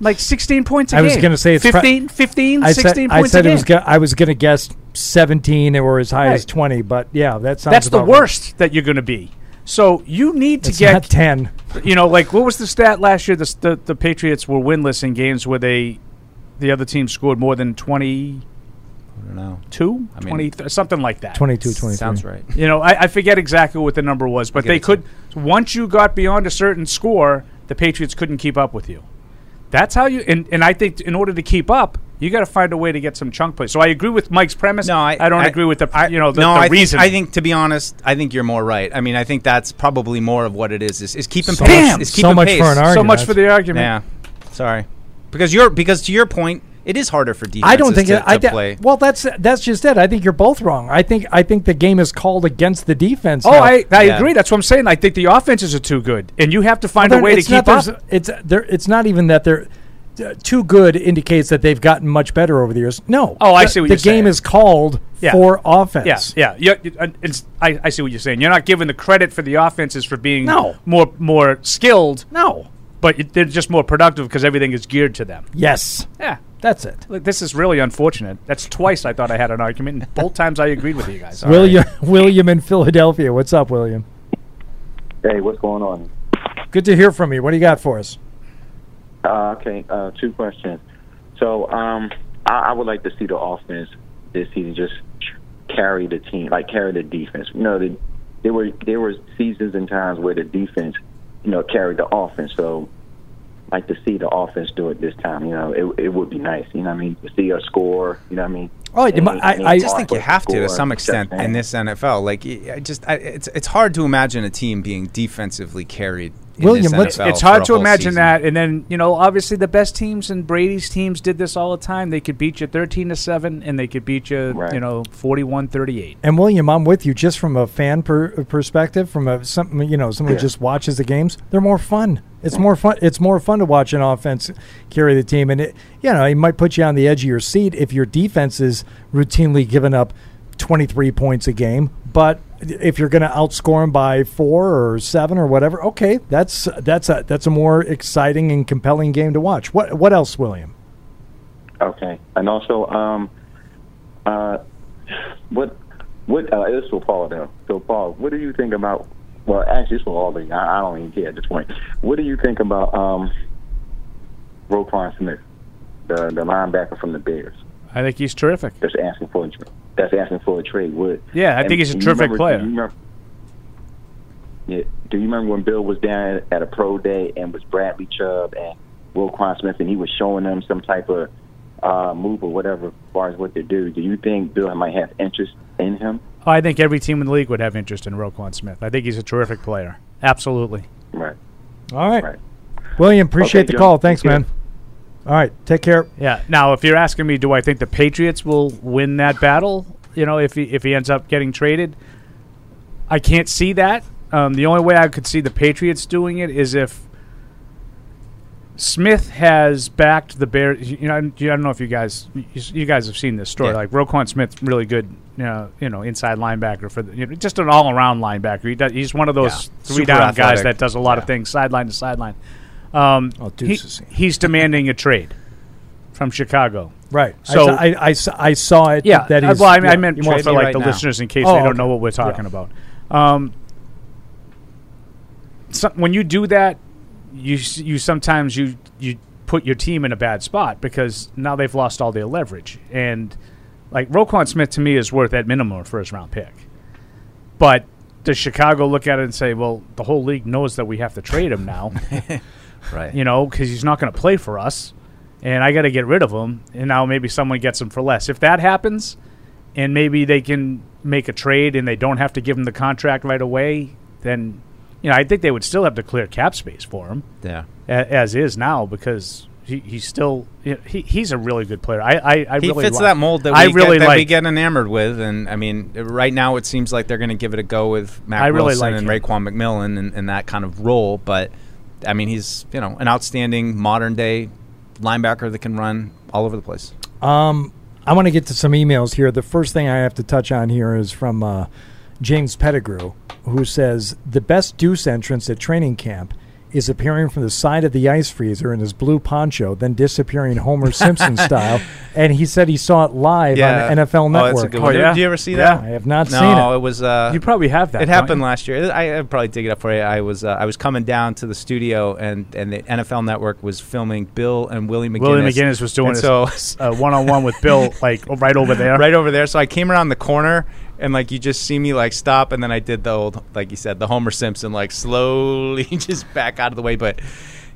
Like 16 points a
I
game.
I was going to say it's pro-
15, 15,
I
16
said,
points
I said it
game.
was. Go- I was going to guess seventeen or as high as twenty, but yeah, that sounds.
That's the
about right.
worst that you're going to be. So you need to
It's
get
not 10.
You know, like what was the stat last year? The, the the Patriots were winless in games where they, the other team scored more than twenty.
I don't know.
Two,
I mean,
20, th- something like that.
22, 23.
Sounds right.
You know, I, I forget exactly what the number was, but they
it to
could. Once you got beyond a certain score, the Patriots couldn't keep up with you. That's how you. And, and I think in order to keep up, you got to find a way to get some chunk plays. So I agree with Mike's premise. No, I, don't agree with the you know the,
no,
the
I
reason.
Think, I think to be honest, I think you're more right. I mean, I think that's probably more of what it is. Is, is keeping
So
pace.
much-
is
so much
pace.
for an argument. So argument. much for
the argument.
Yeah, sorry, because you're because to your point, it is harder for defenses
I don't think
to,
it, I
to play.
Well, that's that's just it. I think you're both wrong. I think I think the game is called against the defense.
Oh,
now.
I, I agree. That's what I'm saying. I think the offenses are too good, and you have to find
Well,
a way to keep up.
there's- It's there. It's not even that they're uh, too good. Indicates that they've gotten much better over the years. No.
Oh, I
The-
see what
the
you're saying.
The game is called
Yeah.
for offense.
Yeah, yeah. yeah uh, it's, I, I see what you're saying. You're not giving the credit for the offenses for being
No.
more more skilled.
No,
but it, they're just more productive because everything is geared to them.
Yes.
Yeah,
that's it.
Look, this is really unfortunate. That's twice I thought I had an argument, and both times I agreed with you guys.
William William in Philadelphia. What's up, William?
Hey, what's going on?
Good to hear from you. What do you got for us?
Uh, okay, uh, two questions. So, um, I, I would like to see the offense this season just carry the team, like carry the defense. You know, the, there were there were seasons and times where the defense, you know, carried the offense. So, like to see the offense do it this time. You know, it it would be nice. You know, what I mean, to see a score. You know, what I mean.
Oh,
Any- any
I just think you have to to some extent in this NFL. Like, I I just I, it's it's hard to imagine a team being defensively carried. In
William,
this
it's,
NFL
it's
for
hard
a
to
whole
imagine
season.
that. And then you know, obviously, the best teams and Brady's teams did this all the time. They could beat you thirteen to seven, and they could beat you, you know, 41-38.
And William, I'm with you. Just from a fan per- perspective, from a some you know someone who
Yeah.
just watches the games, they're more fun. It's more fun. It's more fun to watch an offense carry the team, and it you know it might put you on the edge of your seat if your defense is routinely giving up 23 points a game. But if you're going to outscore them by four or seven or whatever, okay, that's that's a that's a more exciting and compelling game to watch. What what else, William?
Okay, and also, um, uh, what, what? Uh, this is for Paul though. So, Paul, what do you think about? Well, actually, it's for all of you. I, I don't even care at this point. What do you think about um, Roquan Smith, the the linebacker from the Bears?
I think he's terrific.
That's asking for a tra- that's asking for a trade. What?
Yeah, I think he's a terrific
remember-
player.
Do you remember, yeah, do you remember when Bill was down at a pro day and was Bradley Chubb and Roquan Smith, and he was showing them some type of uh, move or whatever as far as what to do? Do you think Bill might have interest in him?
Oh, I think every team in the league would have interest in Roquan Smith. I think he's a terrific player. Absolutely.
Right.
All right, William, appreciate
Okay,
the
Joe.
call. Thanks,
Thank you.
man. All right, take care.
Yeah. Now, if you're asking me, do I think the Patriots will win that battle? You know, if he if he ends up getting traded, I can't see that. Um, the only way I could see the Patriots doing it is if Smith has backed the Bears. You know, I don't know if you guys you, you guys have seen this story.
Yeah.
Like Roquan Smith, really good you know, you know inside linebacker for the, you know, just an all around linebacker. He does, he's one of those
Yeah.
three
Super
down guys that does a lot of things sideline to sideline. Um,
Oh,
he- he's demanding a trade from Chicago.
Right.
So
I I saw it.
yeah,
That
uh, well, I, I meant more for like
right
the
now?
listeners in case
Oh,
they don't
okay.
know what we're talking
Yeah.
about. Um, so when you do that, you you sometimes you you put your team in a bad spot because now they've lost all their leverage. And like Roquan Smith to me is worth at minimum a first round pick. But does Chicago look at it and say, well, the whole league knows that we have to trade him now?
Right.
You know, because he's not going to play for us, and I got to get rid of him. And now maybe someone gets him for less. If that happens, and maybe they can make a trade and they don't have to give him the contract right away, then you know I think they would still have to clear cap space for him.
Yeah.
a- as is now because he, he's still he, he's a really good player. I I, I
he
really
fits
like-
that mold that we,
I really
get, that
like.
we get enamored with, and I mean, right now it seems like they're going to give it a go with Mack
I really
Wilson
like
and
him.
Raekwon McMillan and, in that kind of role. But I mean, he's you know an outstanding modern day linebacker that can run all over the place.
Um, I want to get to some emails here. The first thing I have to touch on here is from uh, James Pettigrew, who says the best Deuce entrance at training camp is appearing from the side of the ice freezer in his blue poncho, then disappearing Homer Simpson style. And he said he saw it live on the NFL
Oh,
Network.
that's a good one. Did you ever see that?
I have not
no,
seen it.
No, it was. Uh,
You probably have that,
It
don't
happened
you?
last year. I, I'd probably dig it up for you. I was uh, I was coming down to the studio, and, and the NFL Network was filming Bill and Willie McGinest.
Willie McGinest was doing
And
this,
so
uh, one-on-one with Bill, like right over there.
right over there. So I came around the corner, and like you just see me like stop, and then I did the old, like you said, the Homer Simpson, like slowly just back out of the way. But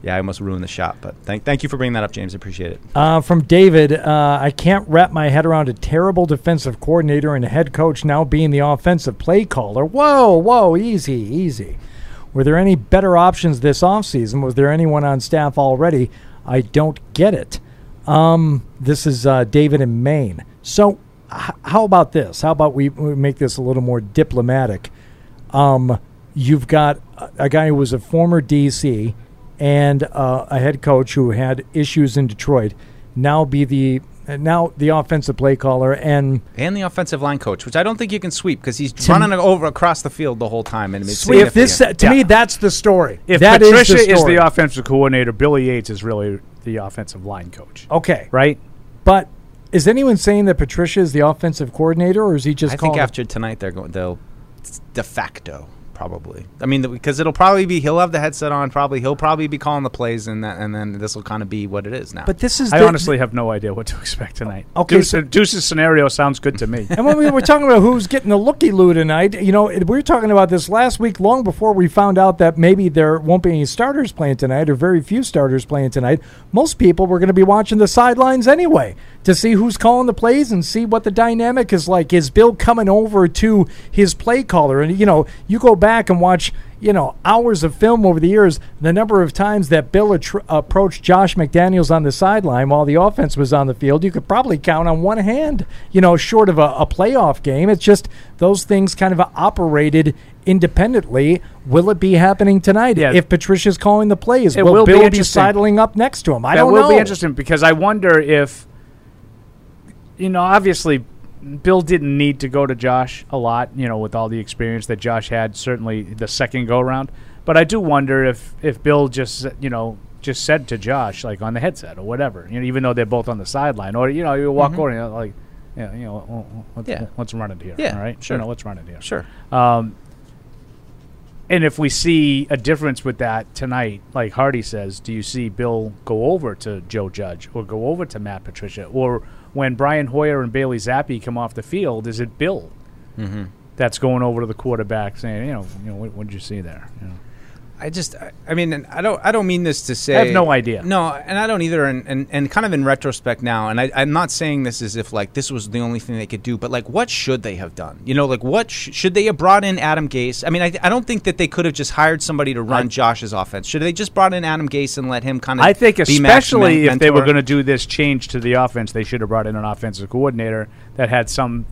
yeah, I almost ruined the shot. But thank thank you for bringing that up, James. Appreciate it.
Uh, from David, uh, I can't wrap my head around a terrible defensive coordinator and a head coach now being the offensive play caller. Whoa, whoa, easy, easy. Were there any better options this offseason? Was there anyone on staff already? I don't get it. Um, this is uh, David in Maine. So, h- how about this? How about we, we make this a little more diplomatic? Um, you've got a, a guy who was a former DC and uh, a head coach who had issues in Detroit now be the now the offensive play caller and
And the offensive line coach, which I don't think you can sweep because he's
To-
running over across the field the whole time. And it's
if this
significant.
to me that's the story.
If
That is
Patricia
the
is the offensive coordinator, Billy Yates is really the offensive line coach.
Okay.
Right?
But is anyone saying that Patricia is the offensive coordinator, or is he just
I think after tonight they're going. They'll de facto probably. I mean, because it'll probably be he'll have the headset on. Probably he'll probably be calling the plays, and that, and then this will kind of be what it is now.
But this is
I
the-
honestly have no idea what to expect tonight.
Okay,
Deuce,
so-
Deuce's scenario sounds good to me.
and when we were talking about who's getting the looky loo tonight, you know, we were talking about this last week, long before we found out that maybe there won't be any starters playing tonight, or very few starters playing tonight. Most people were going to be watching the sidelines anyway to see who's calling the plays and see what the dynamic is like. Is Bill coming over to his play caller? And you know, you go back and watch. You know, hours of film over the years, the number of times that Bill attr- approached Josh McDaniels on the sideline while the offense was on the field, you could probably count on one hand, you know, short of a, a playoff game. It's just those things kind of operated independently. Will it be happening tonight?
Yeah.
If Patricia's calling the plays,
It
will,
will
Bill be,
interesting.
sidling up next to him? I
that
don't
will
know.
be interesting because I wonder if, you know, obviously, Bill didn't need to go to Josh a lot, you know, with all the experience that Josh had, certainly the second go round. But I do wonder if if Bill just you know just said to Josh like on the headset or whatever, you know, even though they're both on the sideline, or you know, you walk
Mhm.
over and you're like, yeah, you know, oh, oh, let's,
Yeah.
let's run it here,
Yeah,
all right,
sure.
you know, let's run it here,
Sure.
Um, and if we see a difference with that tonight, like Hardy says, do you see Bill go over to Joe Judge or go over to Matt Patricia? Or when Brian Hoyer and Bailey Zappe come off the field, is it Bill
Mhm.
that's going over to the quarterback saying, you know, you know what, what did you see there? You know?
I just, I, I mean, and I don't, I don't mean this to say.
I have no idea.
No, and I don't either. And, and, and kind of in retrospect now, and I, I'm not saying this as if like this was the only thing they could do, but like, what should they have done? You know, like what sh- should they have brought in Adam Gase? I mean, I, I don't think that they could have just hired somebody to run Josh's offense. Should they just brought in Adam Gase and let him kind of?
I think especially if they were going to do this change to the offense, they should have brought in an offensive coordinator that had some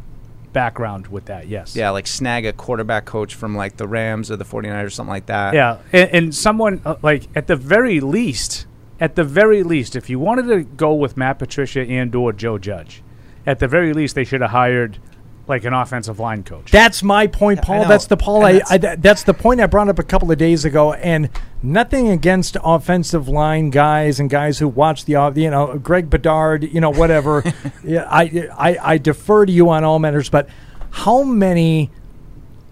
background with that. Yes.
Yeah, like snag a quarterback coach from like the Rams or the 49ers or something like that.
Yeah, and, and someone uh, like at the very least, at the very least, if you wanted to go with Matt Patricia and or Joe Judge, at the very least they should have hired like an offensive line coach.
That's my point, Paul. That's the Paul.
And
I,
that's-
I, that's the point I brought up a couple of days ago. And nothing against offensive line guys and guys who watch the, uh, you know, Greg Bedard, you know, whatever. yeah, I, I, I defer to you on all matters. But how many,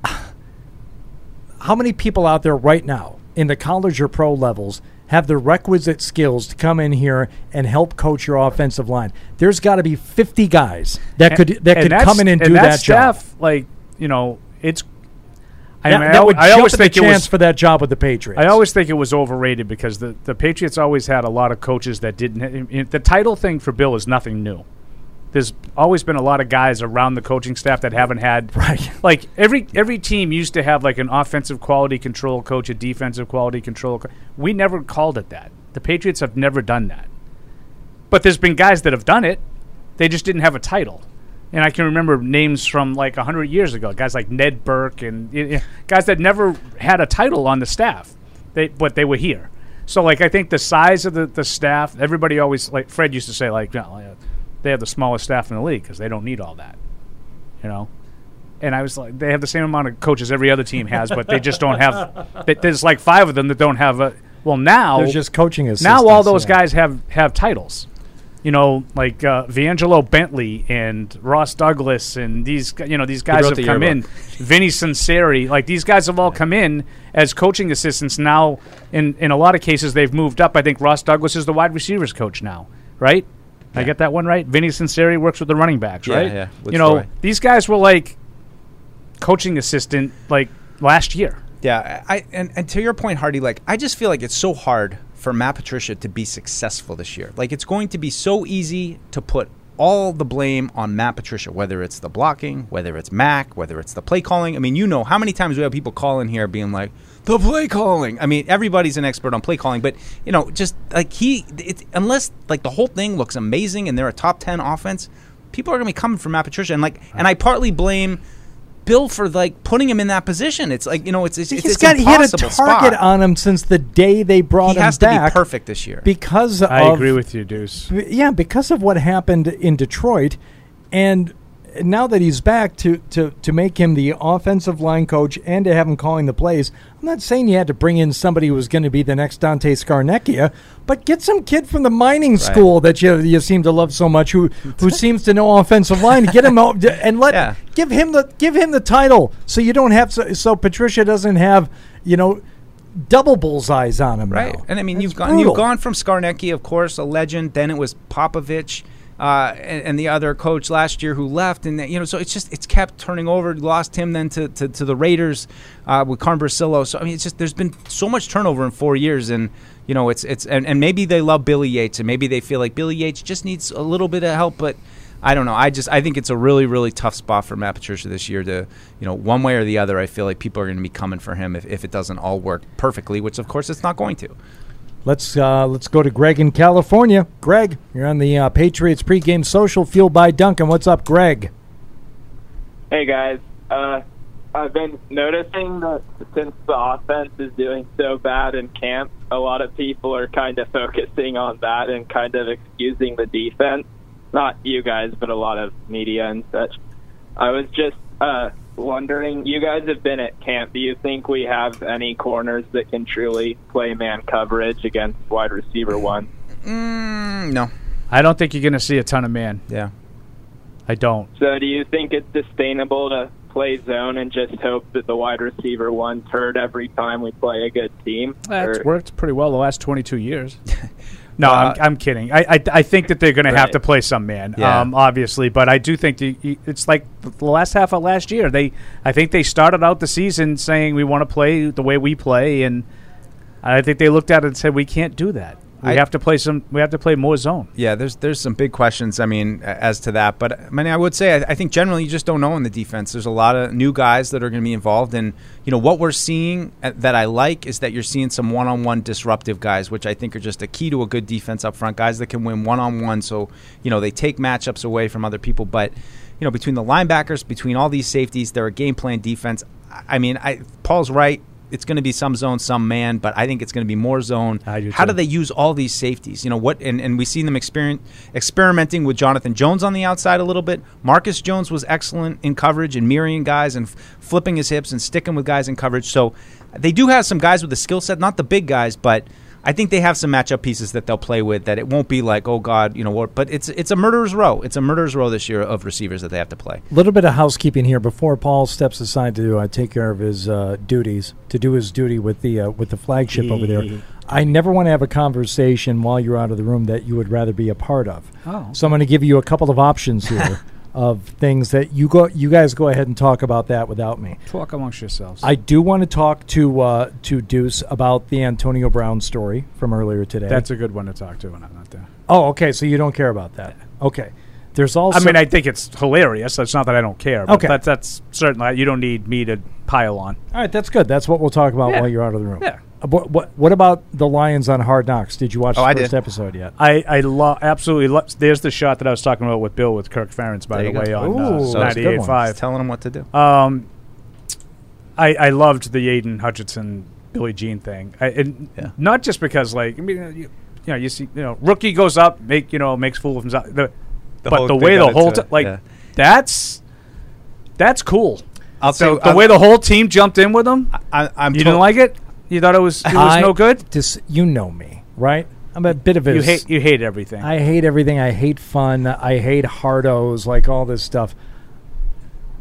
how many people out there right now in the college or pro levels have the requisite skills to come in here and help coach your offensive line? There's got to be 50 guys that could that could come in and, do
that,
that job.
Like you know, it's. I,
That,
mean,
that
al-
would
I always think it
chance
was
for that job with the Patriots.
I always think it was overrated because the, the Patriots always had a lot of coaches that didn't. The title thing for Bill is nothing new. There's always been a lot of guys around the coaching staff that haven't had
right.
Like every every team used to have like an offensive quality control coach, a defensive quality control. Co- we never called it that. The Patriots have never done that. But there's been guys that have done it. They just didn't have a title. And I can remember names from like 100 years ago, guys like Ned Burke and y- y- guys that never had a title on the staff, they, but they were here. So, like, I think the size of the, the staff, everybody always, like Fred used to say, like, no, uh, they have the smallest staff in the league because they don't need all that, you know? And I was like, they have the same amount of coaches every other team has, but they just don't have, th- there's like five of them that don't have a, well, now.
There's just coaching
Now all those
yeah.
guys have, have titles you know, like uh, Vangelo Bentley and Ross Douglas and these, you know, these guys have
the
come in.
yearbook.
Vinnie Sunseri, like these guys have all come in as coaching assistants. Now, in in a lot of cases, they've moved up. I think Ross Douglas is the wide receivers coach now, right? I get that one right. Vinnie Sunseri works with the running backs,
Yeah,
right?
yeah, with
You know,
Troy.
these guys were like coaching assistant like last year.
Yeah, I and, and to your point, Hardy, like I just feel like it's so hard for Matt Patricia to be successful this year. Like it's going to be so easy to put all the blame on Matt Patricia, whether it's the blocking, whether it's Mac, whether it's the play calling. I mean, you know how many times we have people call in here being like, the play calling. I mean, everybody's an expert on play calling, but you know, just like he, it's, unless like the whole thing looks amazing and they're a top ten offense, people are going to be coming for Matt Patricia, and like, and I partly blame. Bill for like putting him in that position. It's like you know, it's it's, it's,
He's
it's
got he had a target
spot.
on him since the day they brought
He
him
has to be
back.
perfect this year.
because
I
of,
agree with you, Deuce.
b- Yeah, because of what happened in Detroit, and now that he's back to, to, to make him the offensive line coach and to have him calling the plays, I'm not saying you had to bring in somebody who was going to be the next Dante Scarnecchia, but get some kid from the mining school that you you seem to love so much who who seems to know offensive line. Get him out and let give him the give him the title so you don't have so, so Patricia doesn't have you know double bullseyes on him
right?
now.
And I mean,
That's
you've gone
brutal.
you've gone from Scarnecchia, of course, a legend. Then it was Popovich. Uh, and, and the other coach last year who left, and you know, so it's just it's kept turning over. Lost him then to, to, to the Raiders uh, with Carm. So I mean, it's just there's been so much turnover in four years, and you know, it's it's and, and maybe they love Billy Yates, and maybe they feel like Billy Yates just needs a little bit of help, but I don't know. I just I think it's a really really tough spot for Matt Patricia this year to you know one way or the other. I feel like people are going to be coming for him if, if it doesn't all work perfectly, which of course it's not going to.
Let's uh, let's go to Greg in California. Greg, you're on the uh, Patriots pregame social fueled by Dunkin'. What's up, Greg?
Hey guys, uh, I've been noticing that since the offense is doing so bad in camp, a lot of people are kind of focusing on that and kind of excusing the defense. Not you guys, but a lot of media and such. I was just uh, wondering, you guys have been at camp. Do you think we have any corners that can truly play man coverage against wide receiver one?
Mm, no.
I don't think you're going to see a ton of man.
Yeah.
I don't.
So do you think it's sustainable to play zone and just hope that the wide receiver one's hurt every time we play a good team?
That's
Or-
worked pretty well the last 22 years. no,
Uh,
I'm, I'm kidding. I, I I think that they're going to have to play some man,
Yeah.
um, obviously. But I do think the, it's like the last half of last year. They I think they started out the season saying we want to play the way we play, and I think they looked at it and said we can't do that. We
I-
have to play some. We have to play more zone.
Yeah, there's there's some big questions. I mean, as to that, but I mean, I would say I, I think generally you just don't know in the defense. There's a lot of new guys that are going to be involved, and you know what we're seeing uh, that I like is that you're seeing some one-on-one disruptive guys, which I think are just a key to a good defense up front. Guys that can win one-on-one, so you know they take matchups away from other people. But you know between the linebackers, between all these safeties, they're a game plan defense. I- I mean, I Paul's right. It's going to be some zone, some man, but I think it's going to be more zone. How do they use all these safeties? You know what? And, and we seen them experiment, experimenting with Jonathan Jones on the outside a little bit. Marcus Jones was excellent in coverage and mirroring guys and f- flipping his hips and sticking with guys in coverage. So they do have some guys with the skill set, not the big guys, but I think they have some matchup pieces that they'll play with that it won't be like, oh God, you know what? But it's it's a murderer's row. It's a murderer's row this year of receivers that they have to play.
A little bit of housekeeping here before Paul steps aside to uh, take care of his uh, duties, to do his duty with the uh, with the flagship over there. I never want to have a conversation while you're out of the room that you would rather be a part of.
Oh.
So I'm going to give you a couple of options here of things that you go you guys go ahead and talk about that without me.
Talk amongst yourselves.
I do want to talk to uh, to Deuce about the Antonio Brown story from earlier today.
That's a good one to talk to when I'm not there.
oh, okay. So you don't care about that. Okay. There's also.
I mean, I think it's hilarious. It's not that I don't care. But
Okay.
That's, that's certainly, you don't need me to pile on.
All right, that's good. That's what we'll talk about
Yeah.
while you're out of the room.
Yeah.
Uh, What, what what about the Lions on Hard Knocks? Did you watch
Oh,
the
I
first
did.
episode yet?
I, I lo- absolutely love. There's the shot that I was talking about with Bill with Kirk Ferentz, by
There
the
you go.
way, on
Ooh,
uh,
so it's a good one.
98.5.
Telling him what to do.
Um, I, I loved the Aidan Hutchinson Billie Jean thing. I, and Not just because, like, I mean, you, you know, you see, you know, rookie goes up, make you know, makes fool of himself. The,
The
but the way the whole t- like
yeah.
that's that's cool.
I'll
so
say-
the
I'll-
way the whole team jumped in with him.
I, I'm
you
to-
didn't like it. You thought it was it was
I
no good.
Dis- you know me, right? I'm a bit of a
You hate you hate everything.
I hate everything. I hate fun. I hate hardos, like all this stuff.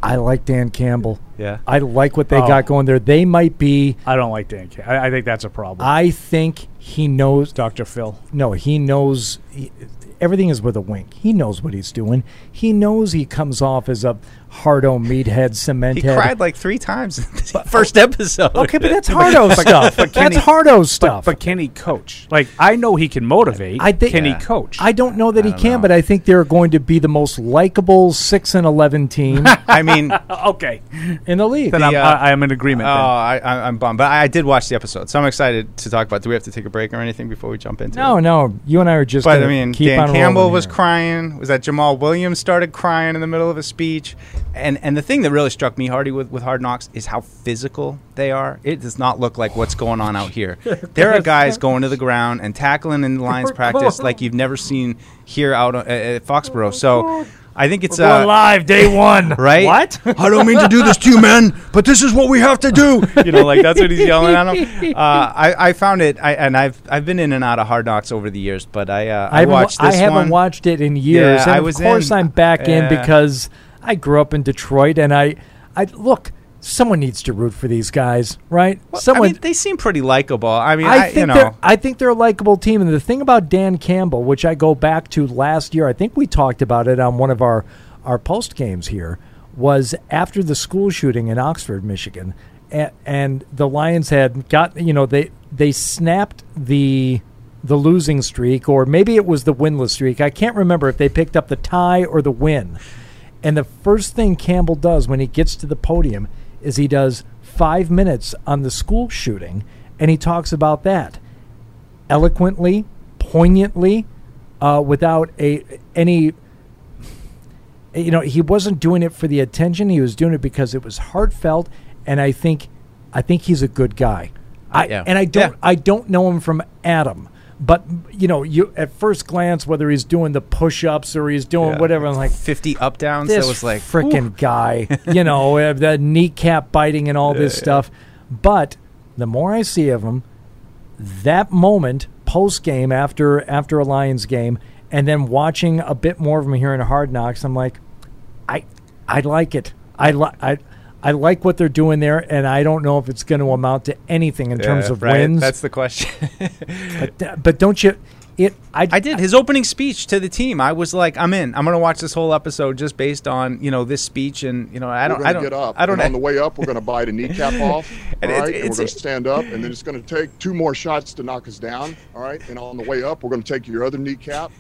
I like Dan Campbell.
Yeah.
I like what they
Oh.
got going there. They might be.
I don't like Dan. Ca- I, I think that's a problem.
I think he knows.
Dr. Phil.
No, he knows. He, everything is with a wink. He knows what he's doing. He knows he comes off as a hardo meathead, cement
He cried like three times in the first oh, episode.
Okay, but that's hardo stuff.
But
that's
he-
hardo stuff.
But, but can he coach? Like I know he can motivate.
I think
can he coach?
I don't know that he can, but I think they're going to be the most likable six and eleven team.
I mean,
okay,
in the league.
Then I'm, uh, I, I'm in agreement.
Oh,
then.
I, I, I'm bummed, but I did watch the episode, so I'm excited to talk about. Do we have to take a break or anything before we jump into
No,
it?
no, no. you and I are just.
But I mean,
keep
Dan
on
Campbell was
here.
crying. Was that Jamaal Williams started crying in the middle of a speech? And and the thing that really struck me, Hardy, with, with Hard Knocks is how physical they are. It does not look like what's going on out here. there are guys going to the ground and tackling in the Lions practice like you've never seen here out at, at Foxborough. So. I think it's
We're
uh,
live day one.
right?
What?
I don't mean to do this to you, man, but this is what we have to do. You know, like that's what he's yelling at him. Uh, I, I found it, I, and I've I've been in and out of Hard Knocks over the years, but I uh,
I
I,
haven't,
watched
I
this
haven't
one.
watched it in years.
Yeah,
and
I
of course,
in.
I'm back in because I grew up in Detroit, and I, I look. Someone needs to root for these guys, right? Someone.
I mean, they seem pretty likable. I mean,
I
I,
think
you
they're
know,
I think they're a likable team. And the thing about Dan Campbell, which I go back to last year, I think we talked about it on one of our our post games here, was after the school shooting in Oxford, Michigan, and, and the Lions had got you know they they snapped the the losing streak, or maybe it was the winless streak. I can't remember if they picked up the tie or the win. And the first thing Campbell does when he gets to the podium is he does five minutes on the school shooting, and he talks about that eloquently, poignantly, uh, without a any. You know, he wasn't doing it for the attention. He was doing it because it was heartfelt, and I think, I think he's a good guy. I
Yeah.
and I don't, I don't know him from Adam, but you know, you at first glance, whether he's doing the push-ups or he's doing
Yeah.
whatever, I'm like,
fifty up downs.
this
That was like
freaking guy, you know, uh, the kneecap biting and all this
Yeah, yeah.
stuff. But the more I see of him, that moment post game after after a Lions game, and then watching a bit more of him here in Hard Knocks, I'm like, I I like it. I like I. I like what they're doing there, and I don't know if it's going to amount to anything in terms of
right.
wins.
That's the question.
but, uh, but don't you? It. I,
I did his opening speech to the team. I was like, I'm in. I'm going to watch this whole episode just based on you know this speech, and you know I don't.
gonna
I don't
get up.
I don't.
And on the way up, we're going to bite a kneecap off.
And
all
it's-
and
it's-
we're going to stand up, and then it's going to take two more shots to knock us down. All right, and on the way up, we're going to take your other kneecap.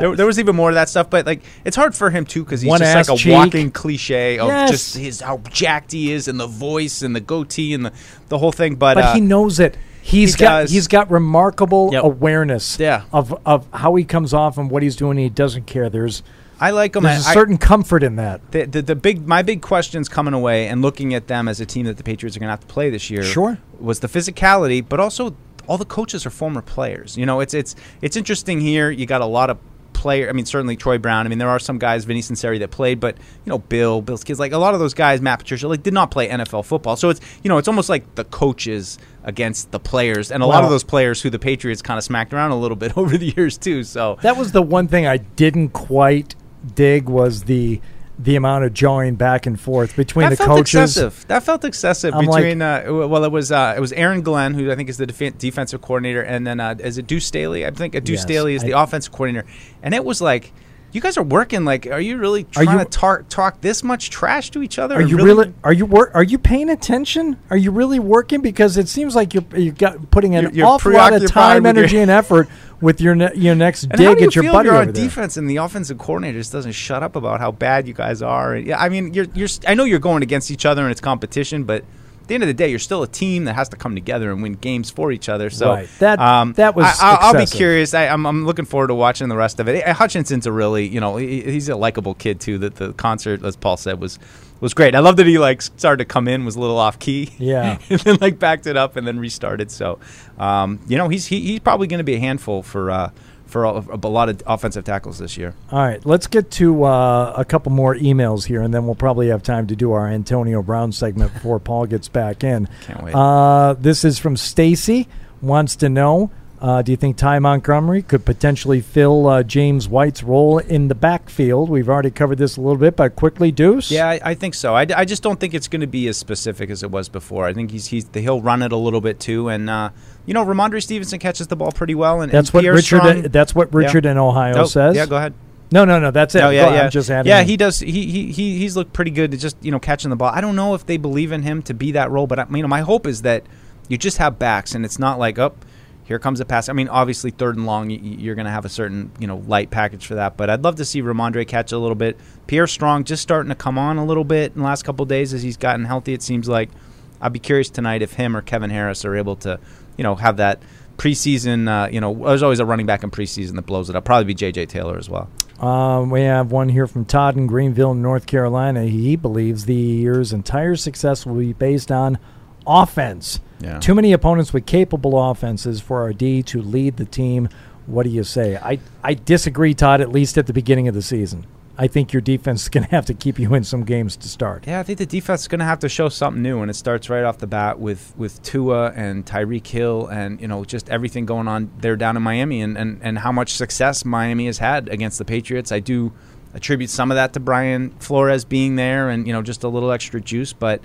There, there was even more of that stuff, but like it's hard for him too because he's
One
just like a
cheek.
walking cliche of
Yes.
just his how jacked he is and the voice and the goatee and the the whole thing. But,
but
uh,
he knows it. He's
he
got
does.
he's got remarkable
Yep.
awareness
Yeah.
of of how he comes off and what he's doing. He doesn't care. There's
I like them.
There's a
I-
certain comfort in that.
The, the the big my big questions coming away and looking at them as a team that the Patriots are going to have to play this year.
Sure.
was the physicality, but also all the coaches are former players. You know, it's it's it's interesting here. You got a lot of player. I mean, certainly Troy Brown. I mean, there are some guys, Vinnie Sunseri, that played, but you know, Bill, Bill's kids, like a lot of those guys, Matt Patricia, like did not play NFL football. So it's you know, it's almost like the coaches against the players, and a lot of those players who the Patriots kind of smacked around a little bit over the years too. So
That was the one thing I didn't quite dig was the the amount of jawing back and forth between
that
the
felt
coaches.
Excessive. That felt excessive
I'm like-
between. uh, well, it was uh, it was Aaron Glenn, who I think is the defen defensive coordinator, and then uh, is it Deuce Staley? I think uh, Deuce
Yes,
Staley is the offensive coordinator, and it was like. You guys are working like. Are you really
Are
trying
you-
to tar- talk this much trash to each other?
Are you really, are you wor- are you paying attention? Are you really working? Because it seems like you're you got putting an
You're- you're
awful lot of time, energy, and effort with your ne- your next
And
dig
how do you
at your
feel
buddy
you're on
there.
defense and the offensive coordinator just doesn't shut up about how bad you guys are? Yeah, I mean, you're you're. I know you're going against each other and it's competition, but the end of the day, you're still a team that has to come together and win games for each other. So
Right. That-
um,
that was
I, I'll, I'll be curious. I, I'm I'm looking forward to watching the rest of it. Eh, Hutchinson's a really you know he, he's a likable kid too. That the concert, as Paul said, was. Was great. I love that he like started to come in, was a little off key,
Yeah.
and then like backed it up and then restarted. So, um, you know, he's he, he's probably going to be a handful for uh, for a, a lot of offensive tackles this year.
All right, let's get to uh, a couple more emails here, and then we'll probably have time to do our Antonio Brown segment before Paul gets back in.
Can't wait.
Uh, this is from Stacy. Wants to know: uh, Do you think Ty Montgomery could potentially fill uh, James White's role in the backfield? We've already covered this a little bit, but quickly, Deuce.
Yeah, I, I think so. I just don't think it's going to be as specific as it was before. I think he's he's he'll run it a little bit too, and uh, you know, Rhamondre Stevenson catches the ball pretty well, and
That's
and
what
Pierre
Richard.
Strong-
that's what Richard
Yeah.
in Ohio
Oh,
says.
Yeah, go ahead.
No, no, no. That's it.
Oh yeah,
Go-
yeah.
I'm just adding.
yeah, he does. He, he he he's looked pretty good just you know catching the ball. I don't know if they believe in him to be that role, but I, you know, my hope is that you just have backs, and it's not like up. Here comes a pass. I mean, obviously third and long, you're going to have a certain you know light package for that. But I'd love to see Rhamondre catch a little bit. Pierre Strong just starting to come on a little bit in the last couple days as he's gotten healthy. It seems like I'd be curious tonight if him or Kevin Harris are able to you know have that preseason. Uh, you know, there's always a running back in preseason that blows it up. Probably be J.J. Taylor as well.
Um, we have one here from Todd in Greenville, North Carolina. He believes the year's entire success will be based on offense.
Yeah.
Too many opponents with capable offenses for our D to lead the team. What do you say? I, I disagree, Todd, at least at the beginning of the season. I think your defense is going to have to keep you in some games to start.
Yeah, I think the defense is going to have to show something new, and it starts right off the bat with with Tua and Tyreek Hill, and you know just everything going on there down in Miami, and, and and how much success Miami has had against the Patriots. I do attribute some of that to Brian Flores being there, and you know just a little extra juice, but.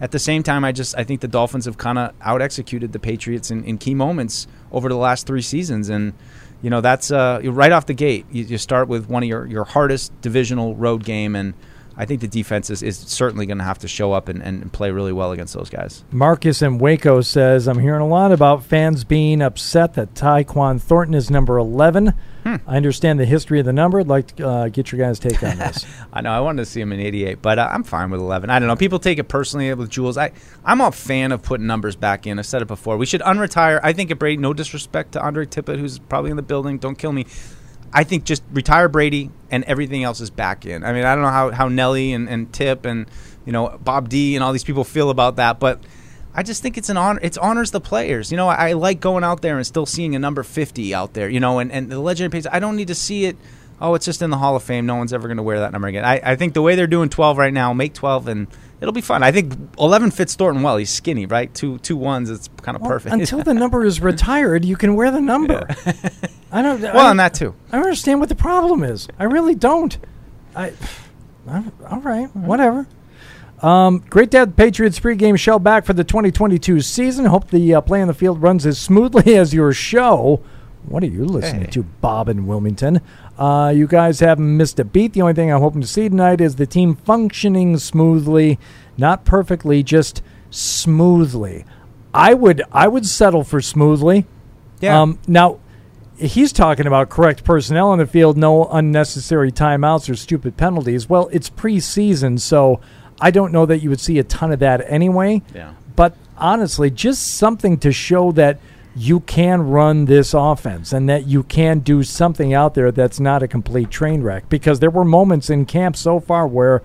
At the same time, I just I think the Dolphins have kind of out executed the Patriots in, in key moments over the last three seasons, and you know that's uh, right off the gate. You, you start with one of your, your hardest divisional road game, and I think the defense is, is certainly going to have to show up and, and play really well against those guys.
Marcus in Waco says, I'm hearing a lot about fans being upset that Tyquan Thornton is number 11.
Hmm.
I understand the history of the number. I'd like to uh, get your guys' take on this.
I know I wanted to see him in '88, but uh, I'm fine with 11. I don't know. People take it personally with Jules. I I'm a fan of putting numbers back in. I've said it before. We should unretire. I think Brady. No disrespect to Andre Tippett, who's probably in the building. Don't kill me. I think just retire Brady and everything else is back in. I mean, I don't know how, how Nelly and, and Tip and you know Bob D and all these people feel about that, but I just think it's an honor. It honors the players. You know, I, I like going out there and still seeing a number 50 out there. You know, and, and the legendary page. I don't need to see it. Oh, it's just in the Hall of Fame. No one's ever going to wear that number again. I, I think the way they're doing 12 right now, make 12 and it'll be fun. I think 11 fits Thornton well. He's skinny, right? Two two ones. It's kind of
Well,
perfect.
Until the number is retired, you can wear the number. I don't.
Well,
I,
and that too.
I understand what the problem is. I really don't. I. I'm- all right, whatever. Um, great to have the Patriots pregame show back for the 2022 season. Hope the uh, play on the field runs as smoothly as your show. What are you listening
Hey.
to, Bob in Wilmington? Uh, you guys haven't missed a beat. The only thing I'm hoping to see tonight is the team functioning smoothly, not perfectly, just smoothly. I would I would settle for smoothly.
Yeah.
Um, now, he's talking about correct personnel on the field, no unnecessary timeouts or stupid penalties. Well, it's preseason, so I don't know that you would see a ton of that anyway.
Yeah.
But honestly, just something to show that you can run this offense and that you can do something out there that's not a complete train wreck. Because there were moments in camp so far where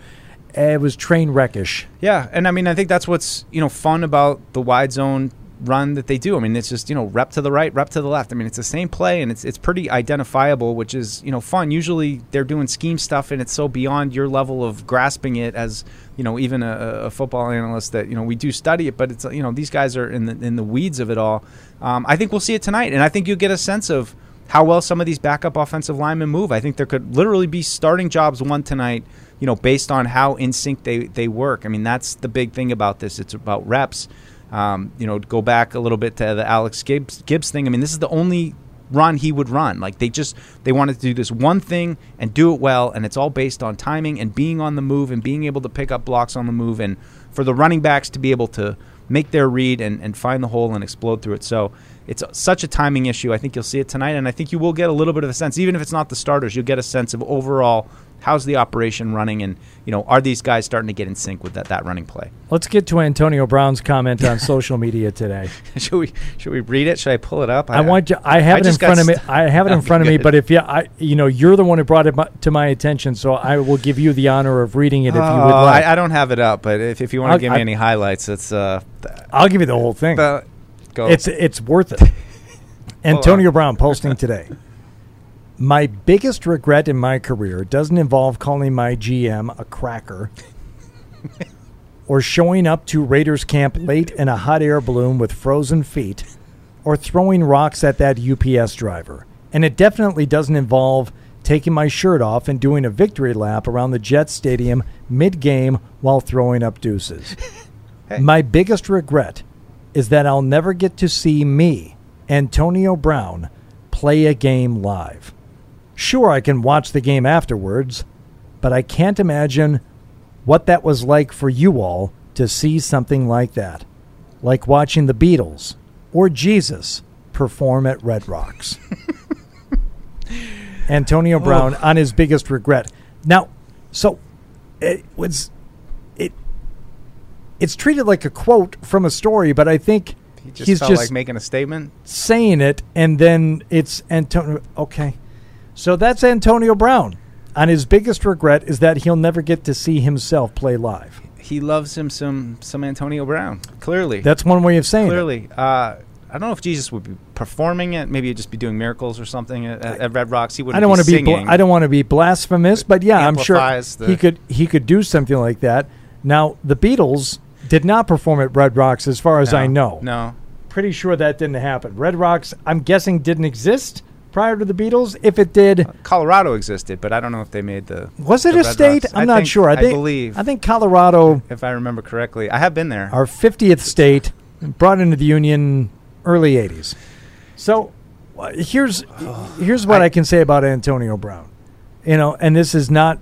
it was train wreckish.
Yeah, and I mean, I think that's what's you know fun about the wide zone run that they do. I mean, it's just you know rep to the right, rep to the left. I mean, it's the same play and it's it's pretty identifiable, which is you know fun. Usually they're doing scheme stuff and it's so beyond your level of grasping it as you know even a, a football analyst that you know we do study it, but it's you know these guys are in the in the weeds of it all. Um, I think we'll see it tonight, and I think you'll get a sense of how well some of these backup offensive linemen move. I think there could literally be starting jobs won tonight, you know, based on how in sync they, they work. I mean, that's the big thing about this. It's about reps. Um, you know, go back a little bit to the Alex Gibbs, Gibbs thing. I mean, this is the only run he would run. Like they just they wanted to do this one thing and do it well, and it's all based on timing and being on the move and being able to pick up blocks on the move, and for the running backs to be able to make their read and, and find the hole and explode through it. So it's such a timing issue. I think you'll see it tonight, and I think you will get a little bit of a sense, even if it's not the starters, you'll get a sense of overall how's the operation running, and you know are these guys starting to get in sync with that that running play.
Let's get to Antonio Brown's comment on social media today.
should we should we read it? Should I pull it up?
I, want you. I have
I
it in front of me. I have it in front of me. But if you, I, you know, you're the one who brought it to my attention, so I will give you the honor of reading it if you would
Oh,
like.
I, I don't have it up, but if, if you want to give me
I-
any highlights, it's uh,
I'll give you the whole thing.
Go.
It's it's worth it. Antonio Brown posting today. My biggest regret in my career doesn't involve calling my GM a cracker or showing up to Raiders camp late in a hot air balloon with frozen feet or throwing rocks at that UPS driver. And it definitely doesn't involve taking my shirt off and doing a victory lap around the Jets Stadium mid game while throwing up deuces. My biggest regret is that I'll never get to see me, Antonio Brown, play a game live. Sure, I can watch the game afterwards, but I can't imagine what that was like for you all to see something like that. Like watching the Beatles or Jesus perform at Red Rocks. Antonio oh. Brown on his biggest regret. Now, so it was it it's treated like a quote from a story, but I think
he just
he's
felt
just
like making a statement.
saying it, and then it's Antonio. Okay, so that's Antonio Brown. And his biggest regret is that he'll never get to see himself play live.
He loves him some some Antonio Brown. Clearly,
That's one way of saying it.
clearly. Uh, I don't know if Jesus would be performing it. Maybe he'd just be doing miracles or something at, at Red Rocks. He wouldn't
I don't
want
to be. bl- I don't want to be blasphemous, but yeah, I'm sure he could. He could do something like that. Now, the Beatles did not perform at Red Rocks, as far as I know.
No.
Pretty sure that didn't happen. Red Rocks, I'm guessing, didn't exist prior to the Beatles. If it did,
Colorado existed, but I don't know if they made the.
was it
the
a
Red
state?
Rocks.
I'm
I
not sure. I think.
believe.
I think Colorado,
if I remember correctly, I have been there.
our 50th state, brought into the Union early 80s. So uh, here's here's what I, can say about Antonio Brown. You know, and this is not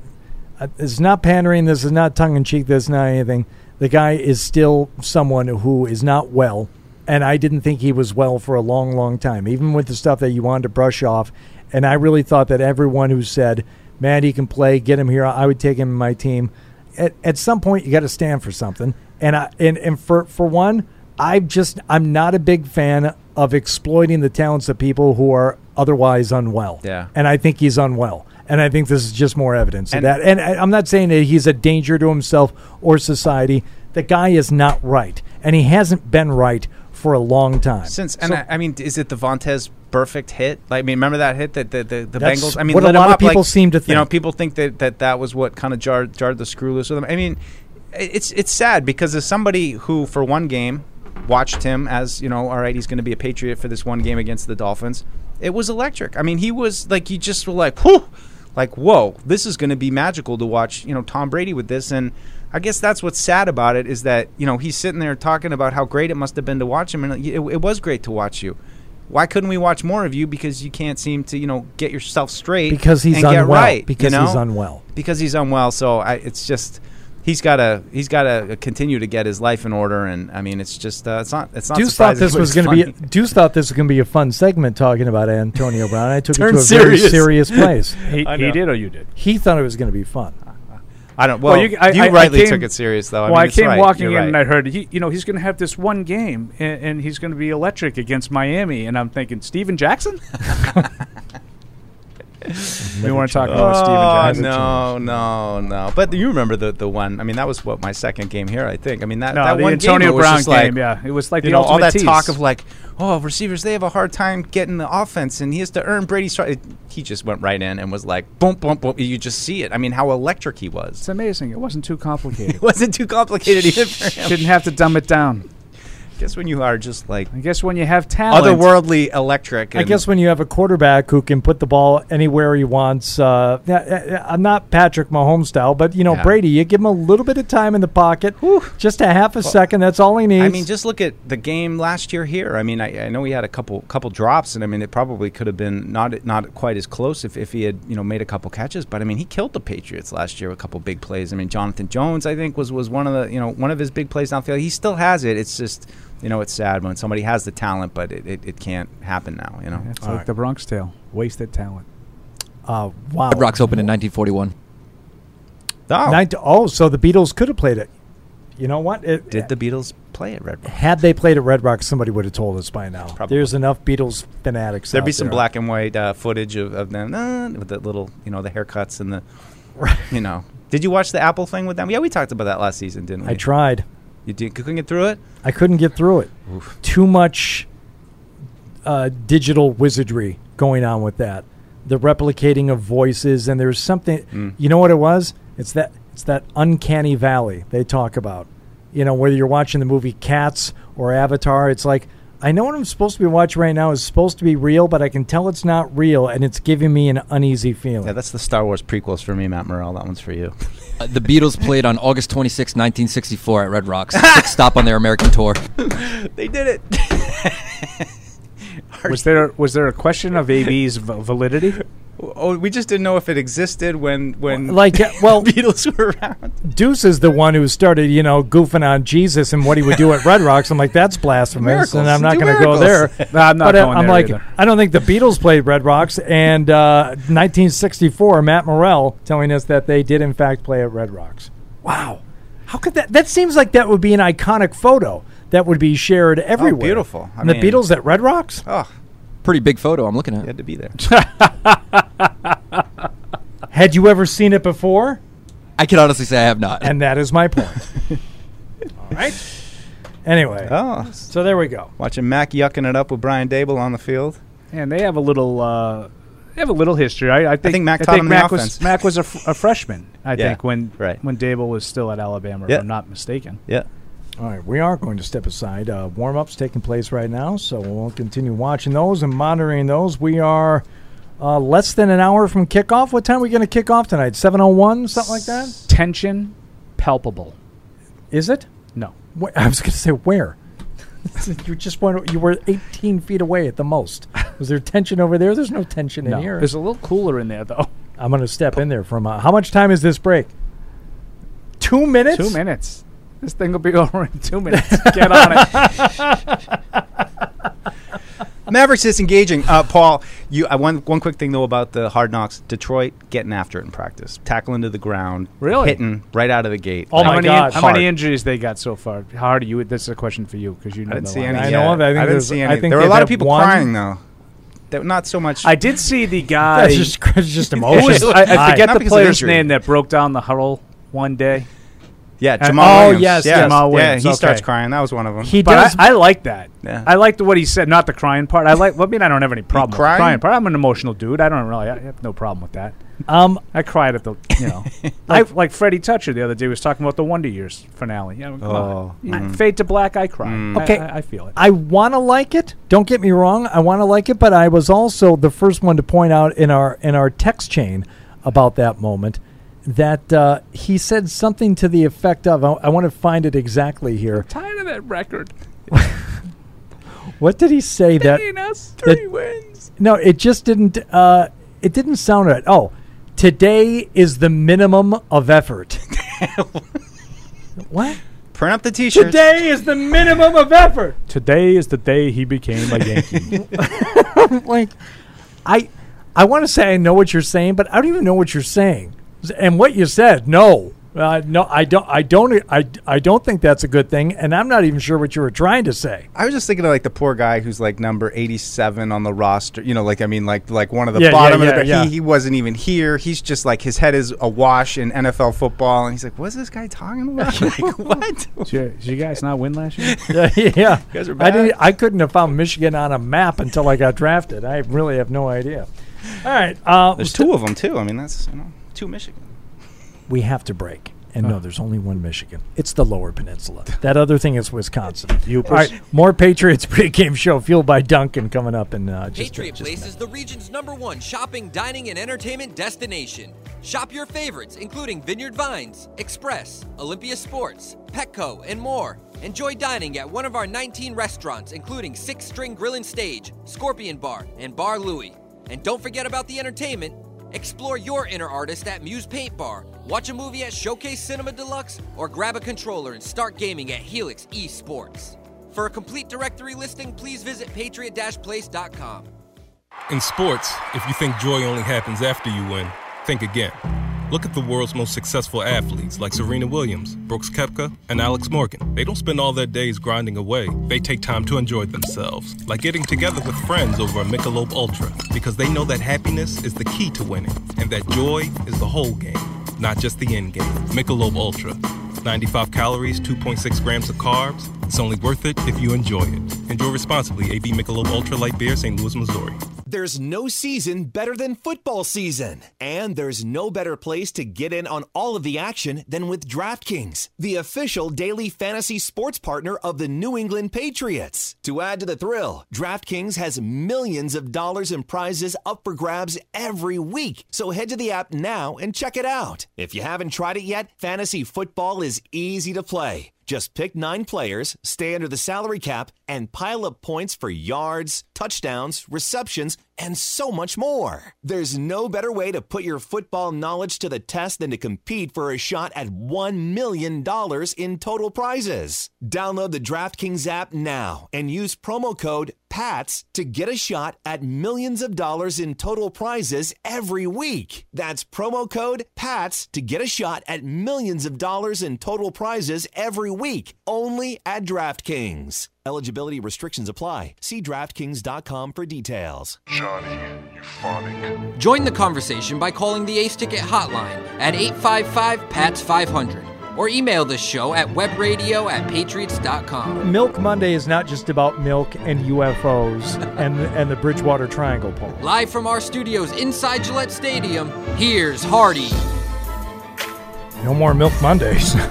uh, this is not pandering. This is not tongue in cheek. This is not anything. The guy is still someone who is not well, and I didn't think he was well for a long, long time. Even with the stuff that you wanted to brush off, and I really thought that everyone who said, "Man, he can play. Get him here. I would take him in my team." At, at some point, you got to stand for something. And I and, and for for one, I just I'm not a big fan of exploiting the talents of people who are otherwise unwell.
Yeah.
And I think he's unwell. And I think this is just more evidence
And-
of that. And I'm not saying that he's a danger to himself or society. The guy is not right, and he hasn't been right for a long time.
Since and
So-
I, I mean, is it the Vontaze Burfict hit? Like, I mean, remember that hit that the the, the Bengals? I mean,
what a lot of
up, like,
people seem to think.
You know, people think that that, that was what kind of jarred jarred the screw loose with him. I mean, it's it's sad because as somebody who for one game watched him as you know, all right, he's going to be a Patriot for this one game against the Dolphins. It was electric. I mean, he was like you just were like, whew, like whoa, this is going to be magical to watch. You know, Tom Brady with this and. I guess that's what's sad about it is that you know he's sitting there talking about how great it must have been to watch him, and it, it was great to watch you. Why couldn't we watch more of you? Because you can't seem to you know get yourself straight
Because he's
and get
unwell.
right.
Because
you know?
he's unwell.
Because he's unwell. So I, it's just he's got to he's got to continue to get his life in order. And I mean, it's just uh, it's not it's not.
Deuce thought this was going to be. Deuce thought this was going to be a fun segment talking about Antonio Brown. I took it to a very
serious.
serious place.
He,
I
he did or you did?
He thought it was going to be fun.
I don't. Well, you, you rightly took it serious, though. I
well,
mean,
I came
right.
walking
You're
in and. I heard he, you know, he's going to have this one game and, and he's going to be electric against Miami, and I'm thinking Steven Jackson. we weren't talking about Steven Jackson.
Oh, No, no, no. But you remember the the one? I mean, that was what my second game here. I think. I mean that
No,
that one
Antonio
game,
Brown
just like,
yeah. It was like
you
the
know all that talk of like, oh, receivers they have a hard time getting the offense, and he has to earn Brady's. Try- he just went right in and was like, boom, boom, boom. You just see it. I mean, how electric he was.
It's amazing. It wasn't too complicated.
It wasn't too complicated even for him.
Didn't have to dumb it down.
Guess when you are just like
I guess when you have talent,
otherworldly electric.
I guess when you have a quarterback who can put the ball anywhere he wants, uh, I'm not Patrick Mahomes style, but you know
Yeah.
Brady, you give him a little bit of time in the pocket, just a half a second. That's all he needs.
I mean, just look at the game last year here. I mean, I, I know he had a couple couple drops, and I mean, it probably could have been not not quite as close if, if he had you know made a couple catches. But I mean, he killed the Patriots last year with a couple big plays. I mean, Jonathan Jones, I think, was was one of the you know one of his big plays downfield. He still has it. It's just you know it's sad when somebody has the talent, but it, it, it can't happen now. You know,
It's like the Bronx Tale. Wasted talent.
uh, wow.
Red Rocks opened in 1941.
Oh.
Nine- oh, so the Beatles could have played it. You know what? It,
Did the Beatles play at Red Rock?
had they played at Red Rock, somebody would have told us by now.
Probably.
There's enough Beatles fanatics.
There'd be some
there.
black and white uh, footage of, of them uh, with the little, you know, the haircuts and the, you know. Did you watch the Apple thing with them? Yeah, we talked about that last season, didn't we?
I tried.
You did, couldn't get through it.
I couldn't get through it. Too much uh, digital wizardry going on with that. The replicating of voices, and there's something.
Mm.
You know what it was? It's that. It's that uncanny valley they talk about. You know, whether you're watching the movie Cats or Avatar, it's like I know what I'm supposed to be watching right now is supposed to be real, but I can tell it's not real, and it's giving me an uneasy feeling.
Yeah, that's the Star Wars prequels for me, Matt Morrell. That one's for you.
Uh, the Beatles played on August 26, 1964 at Red Rocks. Sixth stop on their American tour.
they did it.
Was there was there a question of AB's v- validity?
Oh, we just didn't know if it existed when when
like well
Beatles were around.
Deuce is the one who started, you know, goofing on Jesus and what he would do at Red Rocks. I'm like, that's blasphemous,
Miracles.
and I'm not going to go there.
No, I'm not
but uh,
going
I'm
there
like,
either.
I don't think the Beatles played Red Rocks. And uh, 1964, Matt Morrell telling us that they did in fact play at Red Rocks. Wow, how could that? That seems like that would be an iconic photo that would be shared everywhere.
beautiful. I
and the Beatles at Red Rocks.
Oh,
Pretty big photo I'm looking
you
at.
had to be there.
Had you ever seen it before?
I can honestly say I have not.
And that is my point. All right. Anyway,
oh,
so there we go.
watching Mac yucking it up with Brian Daboll on the field.
And they have a little uh, they have a little history. I, I think
think Mac taught him the
Mac
offense.
was Mac was a, f- a freshman. I
Yeah,
think when
right.
when Daboll was still at Alabama,
Yeah.
if I'm not mistaken.
Yeah.
All right, we are going to step aside. Uh, Warm ups taking place right now, so we'll continue watching those and monitoring those. We are uh, less than an hour from kickoff. What time are we going to kick off tonight? Seven oh one, something like that.
Tension palpable.
Is it?
No.
Wh- I was going to say where. you just went. You were eighteen feet away at the most. Was there tension over there? There's no tension
No.
in here.
There's a little cooler in there though.
I'm going to step in there from. Uh, how much time is this break? Two minutes.
Two minutes. This thing will be over in two minutes. Get on it.
Mavericks is engaging. Uh, Paul, you uh, one one quick thing though about the Hard Knocks. Detroit getting after it in practice, tackling to the ground,
Really?
hitting right out of the gate.
Oh
Like,
how
my
many
God.
how
Hard.
many injuries they got so far? How hard are you? This is a question for you because you know
I didn't see
line.
any.
I know of it. I think
didn't
there's-
see
I
any.
think
there were a lot of people
one-
crying though. There, not so much.
I did see the guy.
That's just, just
Who
emotion.
I, I forget
Not
the player's name that broke down the huddle one day.
Yeah,
Uh,
Jamaal
oh,
Williams.
yes,
yeah,
Jamaal
yeah,
Williams,
he starts crying. That was one of them.
He
But
does.
I, I like that.
Yeah.
I liked what he said, not the crying part. I like. I mean, I don't have any problem with the
crying?
crying part. I'm an emotional dude. I don't really. I have no problem with that.
um,
I cried at the, you know, like like Freddie Toettcher the other day was talking about the Wonder Years finale. Yeah,
Oh,
on.
mhm.
Fade to Black. I cry.
Mm.
I-
Okay.
I, I feel it.
I want to like it. Don't get me wrong. I want to like it, but I was also the first one to point out in our in our text chain about that moment that uh, he said something to the effect of. I, I want to find it exactly here.
I'm tired of that record.
What did he say that?
Beating us
that-
wins.
No, it just didn't. Uh, it didn't sound right. Oh, today is the minimum of effort. what?
Print up the T-shirts.
Today is the minimum of effort.
Today is the day he became a Yankee.
like, I, I want to say I know what you're saying, but I don't even know what you're saying. And what you said, no, Uh, no, I don't. I don't. I, I don't think that's a good thing, and I'm not even sure what you were trying to say.
I was just thinking of like the poor guy who's like number eighty-seven on the roster. You know, like I mean, like like one of the
Yeah, yeah,
bottom
yeah,
of the.
yeah.
He, he wasn't even here. He's just like his head is awash in NFL football, and he's like, "What's this guy talking about? like, what?
Did you, did you guys not win last year?
yeah, yeah.
guys are
I didn't. I couldn't have found Michigan on a map until I got drafted. I really have no idea. All right, uh,
There's two of them too. I mean, that's you know two Michigan.
we have to break. And no, there's only one Michigan. It's the Lower Peninsula. That other thing is Wisconsin.
You
All right, more Patriots pregame show fueled by Dunkin' coming up in uh, just,
Patriot
just
Place
minute.
is the region's number one shopping, dining, and entertainment destination. Shop your favorites, including Vineyard Vines, Express, Olympia Sports, Petco, and more. Enjoy dining at one of our 19 restaurants, including Six String Grill and Stage, Scorpion Bar, and Bar Louie. And don't forget about the entertainment. Explore your inner artist at Muse Paint Bar. Watch a movie at Showcase Cinema Deluxe, or grab a controller and start gaming at Helix Esports. For a complete directory listing, please visit patriot-place.com.
In sports, if you think joy only happens after you win, think again. Look at the world's most successful athletes like Serena Williams, Brooks Koepka, and Alex Morgan. They don't spend all their days grinding away. They take time to enjoy themselves, like getting together with friends over a Michelob Ultra, because they know that happiness is the key to winning, and that joy is the whole game, not just the end game. Michelob Ultra. 95 calories, 2.6 grams of carbs. It's only worth it if you enjoy it. Enjoy responsibly. AB Michelob Ultra Light Beer, St. Louis, Missouri.
There's no season better than football season. And there's no better place to get in on all of the action than with DraftKings, the official daily fantasy sports partner of the New England Patriots. To add to the thrill, DraftKings has millions of dollars in prizes up for grabs every week. So head to the app now and check it out. If you haven't tried it yet, fantasy football is easy to play. Just pick nine players, stay under the salary cap, and pile up points for yards, touchdowns, receptions, and so much more. There's no better way to put your football knowledge to the test than to compete for a shot at $1 million in total prizes. Download the DraftKings app now and use promo code PATS to get a shot at millions of dollars in total prizes every week. That's promo code PATS to get a shot at millions of dollars in total prizes every week, only at DraftKings. Eligibility restrictions apply. See DraftKings.com for details.
Johnny, you funny.
Join the conversation by calling the Ace Ticket hotline at 855 PATS 500 or email the show at webradio at patriots.com.
Milk Monday is not just about milk and UFOs and and the Bridgewater Triangle poll.
Live from our studios inside Gillette Stadium, here's Hardy.
No more Milk Mondays.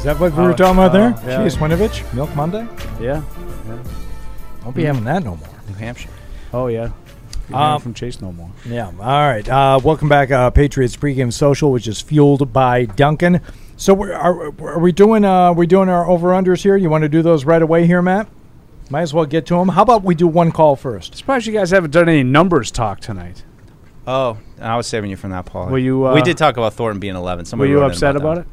Is that what we were
Uh,
talking about there?
uh, yeah.
Jeez, Winovich, Milk Monday?
Yeah.
Won't be having that no more.
New Hampshire.
Oh yeah. You're
Um,
from Chase no more.
Yeah. All right. Uh, welcome back, uh, Patriots pregame social, which is fueled by Dunkin'. So we're, are, are we doing? Uh, we doing our over unders here? You want to do those right away here, Matt? Might as well get to them. How about we do one call first?
Surprised you guys haven't done any numbers talk tonight.
Oh, I was saving you from that, Paul.
Were you, uh,
we did talk about Thornton being 11.
Were you upset about,
that.
it?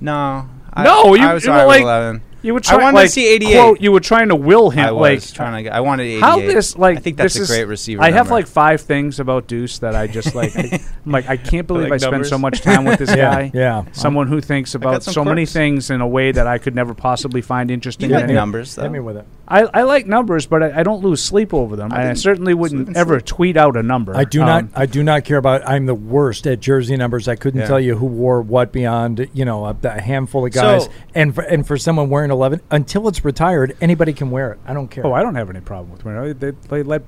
No. I-
no, you,
I was
you were
right
like
11.
You were
I
trying
wanted
like
to see 88.
quote, you were trying to will him
I was
like
trying to. get- I wanted 88.
How this like
I think that's
this
a
is-
great receiver.
I have
number.
like five things about Deuce that I just like. I, am like I can't believe
Like
I spend so much time with this
Yeah,
guy.
yeah.
someone who thinks about
some
so many things in a way that I could never possibly find interesting.
You like
any-
numbers, though.
Hit me with it.
I, I like numbers, but I, I don't lose sleep over them.
I
I, I certainly wouldn't ever
sleep.
tweet out a number.
I do
Um,
not. I do not care about. I'm the worst at jersey numbers. I couldn't
Yeah.
tell you who wore what beyond you know a, a handful of guys.
So-
and for, and for someone wearing 11, until it's retired, anybody can wear it. I don't care.
Oh, I don't have any problem with wearing it. They, they let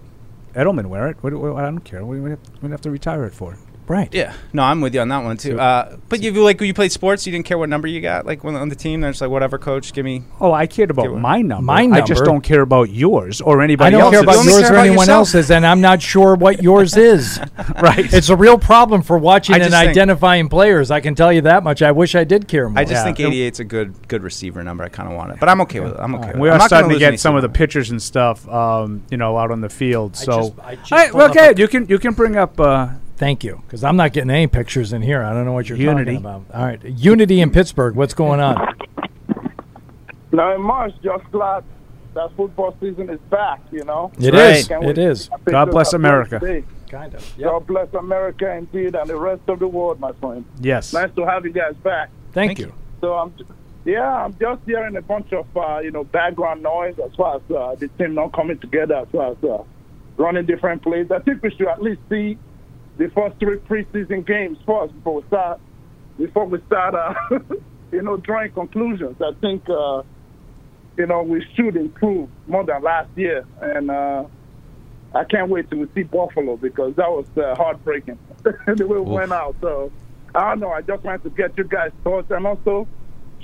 Edelman wear it. I don't care. Have, we have to retire it for.
Right.
Yeah, no, I'm with you on that one too. Uh, but you like you played sports, you didn't care what number you got, like when on the team. They're just like, whatever, coach, give me.
Oh, I cared about
Give it-
my number. I just don't care about yours or anybody.
I don't care
else's.
about
You
yours
care
or
about
anyone
yourself.
else's, and I'm not sure what yours is.
right.
It's a real problem for watching and identifying players. I can tell you that much. I wish I did care more.
I just
Yeah.
think 88's a good good receiver number. I kind of want it, but I'm okay with it. I'm okay. with
we
it.
are
I'm
starting
gonna
get some of the
sleep
pictures and stuff, um, you know, out on the field. So,
just- I just
All right, okay, you can you can bring up.
Thank you, because I'm not getting any pictures in here. I don't know what you're
Unity.
talking about. All right, Unity in Pittsburgh. What's going on?
Not much. Just glad that football season is back. You know.
It
Right.
is.
Can't
It
wait
is.
to see
God
pictures
bless
of
America.
today.
Kind of.
God bless America indeed and the rest of the world, my friend.
Yes.
Nice to have you guys back.
Thank, you.
So I'm, yeah, I'm just hearing a bunch of uh, you know background noise as far as uh, the team not coming together, as far as uh, running different plays. I think we should at least see the first three preseason games first before we start before we start uh, you know drawing conclusions. I think uh, you know we should improve more than last year, and uh, I can't wait to see Buffalo because that was uh, heartbreaking the way we went out. So I don't know. I just wanted to get you guys' thoughts, and also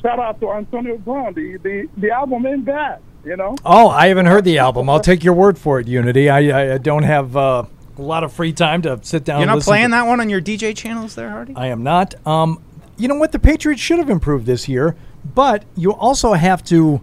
shout out to Antonio Brown. The the, the album ain't bad, you know.
Oh, I haven't heard the album. I'll take your word for it, Unity. I, I, I don't have uh, a lot of free time to sit down.
You're not playing that one on your DJ channels there, Hardy?
I am not. Um, you know what? The Patriots should have improved this year, but you also have to.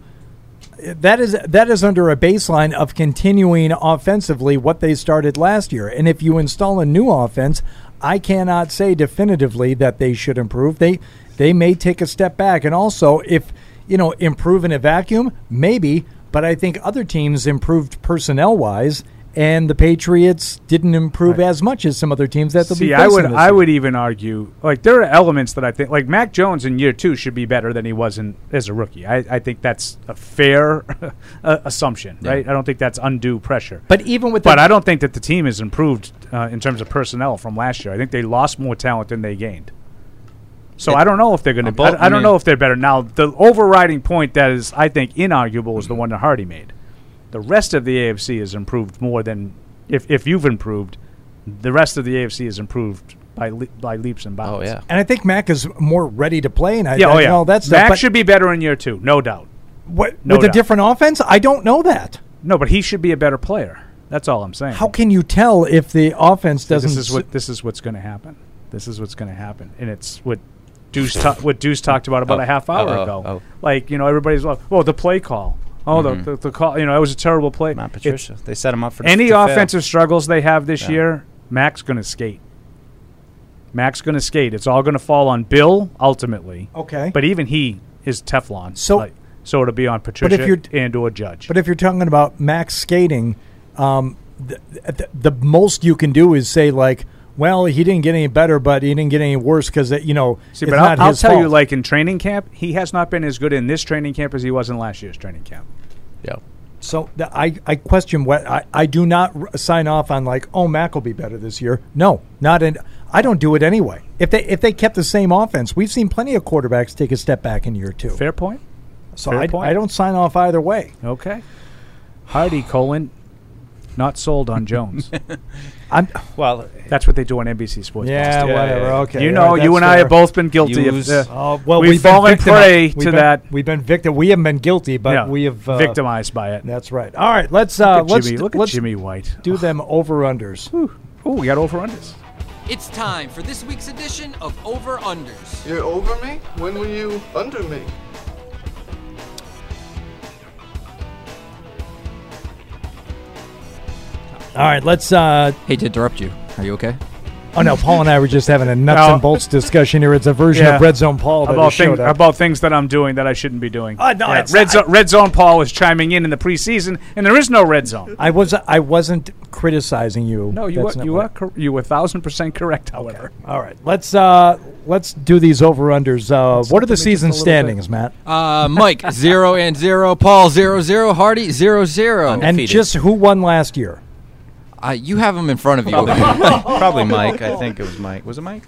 That is that is under a baseline of continuing offensively what they started last year. And if you install a new offense, I cannot say definitively that they should improve. They they may take a step back. And also, if you know improve in a vacuum, maybe. But I think other teams improved personnel wise, and the Patriots didn't improve as much as some other teams that they'll be
See,
facing
I would I
year.
would even argue like there are elements that I think like Mac Jones in year two should be better than he was in as a rookie. I, I think that's a fair assumption,
Yeah.
right? I don't think that's undue pressure.
But even with
but I don't think that the team has improved uh, in terms of personnel from last year. I think they lost more talent than they gained. So
It-
I don't know if they're going to. I, I
I
don't
mean-
know if they're better now. The overriding point that is, I think, inarguable is the one that Hardy made. The rest of the AFC has improved more than if if you've improved. The rest of the AFC has improved by le- by leaps and bounds.
Oh yeah.
And I think Mac is more ready to play, and I,
yeah,
I
oh yeah.
know that stuff.
Mac should be better in year two, no doubt.
what,
no
with a different offense, I don't know that.
No, but he should be a better player. That's all I'm saying.
How can you tell if the offense
See,
doesn't?
This is what this is what's going to happen. This is what's going to happen, and it's what Deuce ta- what Deuce talked about about
Oh,
a half hour
oh, oh,
ago.
oh.
Like you know, everybody's like, "Oh, the play call. Oh,
Mhm.
the, the the call. You know, it was a terrible play."
Matt
It's-
Patricia. They set him up for
any
to fail.
offensive struggles they have this
Yeah.
year. Mac's going to skate. Mac's going to skate. It's all going to fall on Bill ultimately.
Okay.
but even he is Teflon.
So-
like, so it'll be on Patricia but
if you're-
and or Judge.
But if you're talking about Mac's skating, um, the, the, the most you can do is say like, well, he didn't get any better, but he didn't get any worse because you know
See,
it's
but
not
I'll, I'll
his
tell you, like in training camp, he has not been as good in this training camp as he was in last year's training camp.
Yeah.
So the, I, I question what I, I do not r- sign off on like oh Mac will be better this year. No, not in. I don't do it anyway. If they if they kept the same offense, we've seen plenty of quarterbacks take a step back in year two.
Fair point.
So
Fair
I,
point.
I don't sign off either way.
Okay. Hardy colon, not sold on Jones.
I'm
well.
That's what they do on NBC Sports.
Yeah,
Boston.
whatever. Okay,
You know,
right,
you
that's
and I have both been guilty of.
Use-
the-
Oh well,
we've,
we've
fallen
victimi-
prey
we've
to
been-
that.
We've been victim. We haven't been guilty, but
Yeah,
we have uh,
victimized by it.
That's right. All right, let's uh,
Look at
let's
Jimmy- look at
let's
Jimmy White.
Do them over unders.
Oh, we got over unders.
It's time for this week's edition of Over Unders.
You're over me? When were you under me?
All right, let's. Uh,
Hate to interrupt you. Are you okay?
oh no, Paul and I were just having a nuts
No.
and bolts discussion here. It's a version
Yeah.
of Red Zone Paul that
about
has showed
things
up.
about things that I'm doing that I shouldn't be doing.
Uh, no,
Yeah,
it's
red
not-
zone. Red zone. Paul is chiming in in the preseason, and there is no red zone.
I was I wasn't criticizing you.
No, you
That's
are
not
you
what-
are cor- you were thousand percent correct. However,
All right, let's uh let's do these over unders. Uh, what are the season standings, Matt?
Uh, Mike zero and zero, Paul zero zero, Hardy zero zero.
And just who won last year?
Uh, you have them in front of you.
Probably Mike. I think it was Mike. Was it Mike?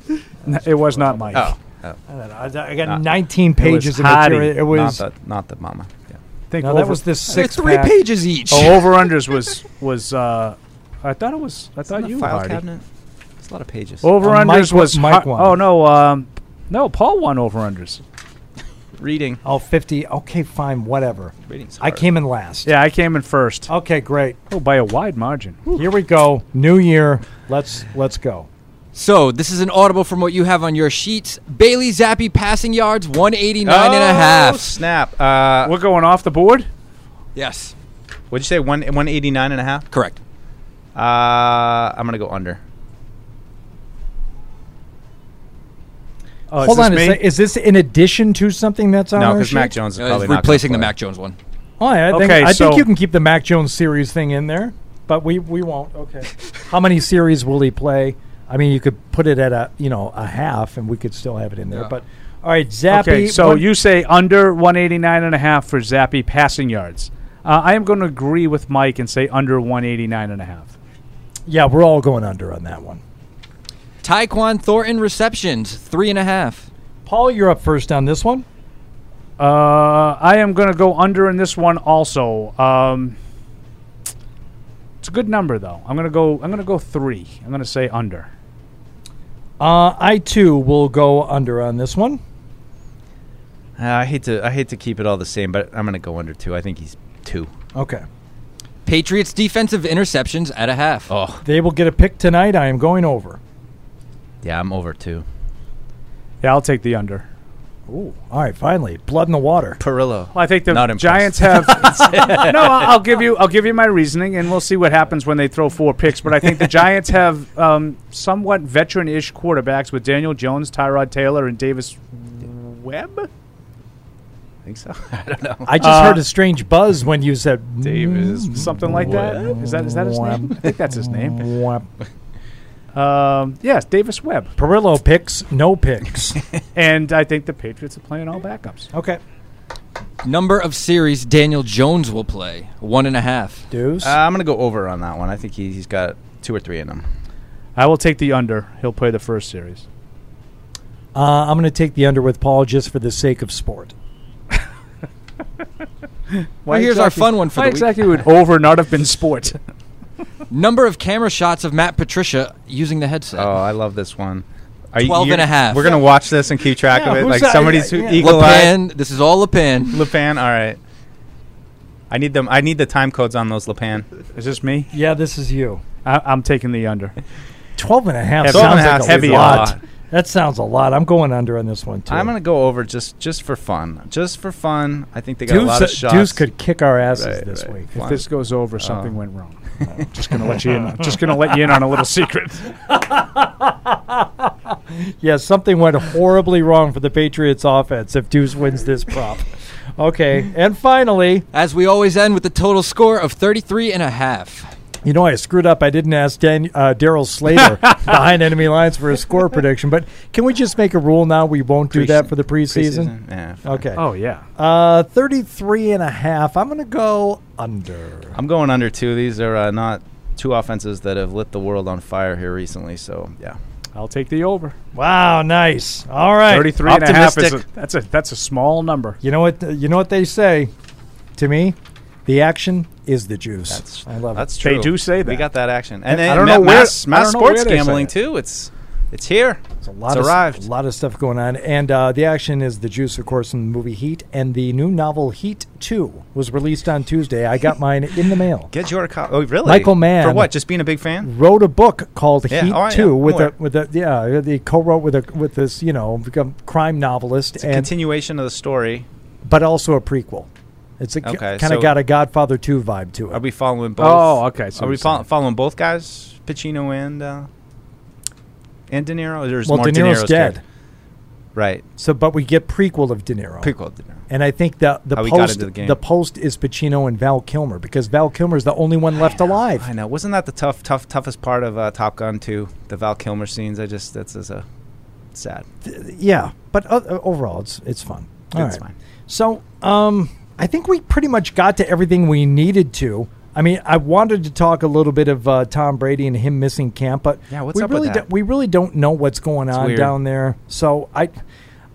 No, it was not Mike.
Oh. oh.
I, don't know, I I got
Not-
19 pages of
Hardy,
material. It was
not the not the mama. Yeah.
think
no, that was the six
three
pack.
pages each.
Oh, over unders was was. Uh, I thought it was. I thought you
file
Hardy.
cabinet. It's a lot of pages.
Over unders
wa-
was
Mike
Har-
won.
Oh no, um, no, Paul won over unders.
Reading.
Oh, 50. Okay, fine, whatever.
Reading's
I
hard.
came in last.
Yeah, I came in first.
Okay, great.
Oh, by a wide margin.
Here we go. New year. Let's let's go.
So this is an audible from what you have on your sheets. Bailey Zappe passing yards 189 and a
Oh,
half.
snap. Uh,
We're going off the board.
Yes,
what'd you say? One, 189 and a half?
correct.
Uh, I'm going to go under.
Oh,
Hold
is
on.
this
Is, that- is this in addition to something that's on
No,
our
because Mac
sheet?
Jones is
Uh,
probably not
replacing the
play.
Mac Jones one.
Oh, yeah, I think
Okay,
I
so-
think you can keep the Mac Jones series thing in there. but we we won't. Okay. How many series will he play? I mean, you could put it at a you know a half, and we could still have it in there.
Yeah.
But all right, Zappe.
Okay, so
one-
you say under 189 and a half for Zappe passing yards. Uh, I am going to agree with Mike and say under 189 and a half.
yeah, we're all going under on that one.
Tyquan Thornton receptions, three and a half.
Paul, you're up first on this one.
Uh, I am going to go under in this one also. Um, it's a good number though. I'm going to go. I'm going to go three. I'm going to say under.
Uh, I too will go under on this one.
Uh, I hate to I hate to keep it all the same, but I'm going to go under two. I think he's two.
Okay.
Patriots defensive interceptions at a half.
Oh,
They will get a pick tonight. I am going over.
Yeah, I'm over two.
Yeah, I'll take the under.
Ooh, all right, finally, blood in the water.
Perillo.
Well, I think the
Not.
Giants have. no, I'll, I'll give you. I'll give you my reasoning, and we'll see what happens when they throw four picks. But I think the Giants have um, somewhat veteran-ish quarterbacks with Daniel Jones, Tyrod Taylor, and Davis Webb.
I think so. I don't know.
I just
Uh,
heard a strange buzz when you said
Davis,
mm,
something like that.
Webb.
Is that is that his name? I think that's his name.
Webb.
Um, yes, Davis Webb.
Perillo picks, no picks.
and I think the Patriots are playing all backups.
okay.
Number of series Daniel Jones will play, one and a half.
Deuce.
Uh, I'm going to go over on that one. I think he, he's got two or three in him.
I will take the under. He'll play the first series.
Uh, I'm going to take the under with Paul just for the sake of sport.
Well, here's our fun one for
why
the week.
exactly would over not have been sport?
Number of camera shots of Matt Patricia using the headset.
Oh, I love this one. Are
12
you,
and a half.
We're going to watch this and keep track
Yeah,
of it. Like
that?
somebody's
Yeah, yeah.
eagle eye.
This is all Lepan.
Lepan, all right. I need them. I need the time codes on those Lepan.
Is this me?
Yeah, this is you.
I, I'm taking the under.
12 and a half
Heavy.
sounds
and a
like a
heavy
lot.
lot.
That sounds a lot. I'm going under on this one, too.
I'm going to go over just just for fun. Just for fun. I think they got a
Deuce,
lot of uh, shots.
Deuce could kick our asses
Right,
this
right.
week.
If
Fine.
this goes over, uh, something
Oh.
went wrong. I'm just gonna let you in. Just gonna let you in on a little secret.
yeah, something went horribly wrong for the Patriots offense if Deuce wins this prop. Okay, and finally,
As we always end with the total score of 33 and a half.
You know I screwed up. I didn't ask Dan, uh, Darryl Slater behind enemy lines for a score prediction, but can we just make a rule now we won't do that for the preseason?
Preseason? Yeah.
Okay.
Oh yeah.
Uh, 33 and a half. I'm going to go under.
I'm going under two. These are uh, not two offenses that have lit the world on fire here recently. So yeah.
I'll take the over.
Wow, nice. All right.
33 and a half is a, that's a that's a small number.
You know what? You know what they say. To me, the action is the juice.
That's
I love
that's
it.
true.
They do say that.
We got that action,
And
and,
I
then
don't
ma-
know where-
mass,
I
mass
don't know where
sports gambling
it.
too. It's it's here.
It's a lot
It's
of
arrived.
a lot of stuff going on, and uh, the action is the juice, of course, in the movie Heat, and the new novel Heat Two was released on Tuesday. I got mine in the mail.
Get your copy. Oh, really?
Michael Mann.
For what? Just being a big fan?
Wrote a book called
Yeah,
Heat
oh,
Two
I'm
with
aware.
a with a yeah, he co-wrote with a with this you know crime novelist
It's a
and
continuation of the story.
but also a prequel. It's a
Okay,
kind of
so-
got a Godfather Two vibe to it.
Are we following both?
Oh, okay, so
Are we
saying-
following both guys, Pacino and uh, and De Niro? There's
well,
more
De Niro's dead.
character? Right.
So, but we get prequel of De Niro.
Prequel of De Niro.
And I think that the
How
post
the
the post is Pacino and Val Kilmer because Val Kilmer is the only one left alive.
I know. Wasn't that the tough, tough, toughest part of uh, Top Gun Two? The Val Kilmer scenes. I just that's is a sad.
Yeah, but uh, overall, it's it's fun. All
It's
right.
fine.
So, um, I think we pretty much got to everything we needed to. I mean, I wanted to talk a little bit of uh, Tom Brady and him missing camp, but
Yeah, what's
we
up with
really
that?
don't- we really don't know what's going on
weird.
down there. So I,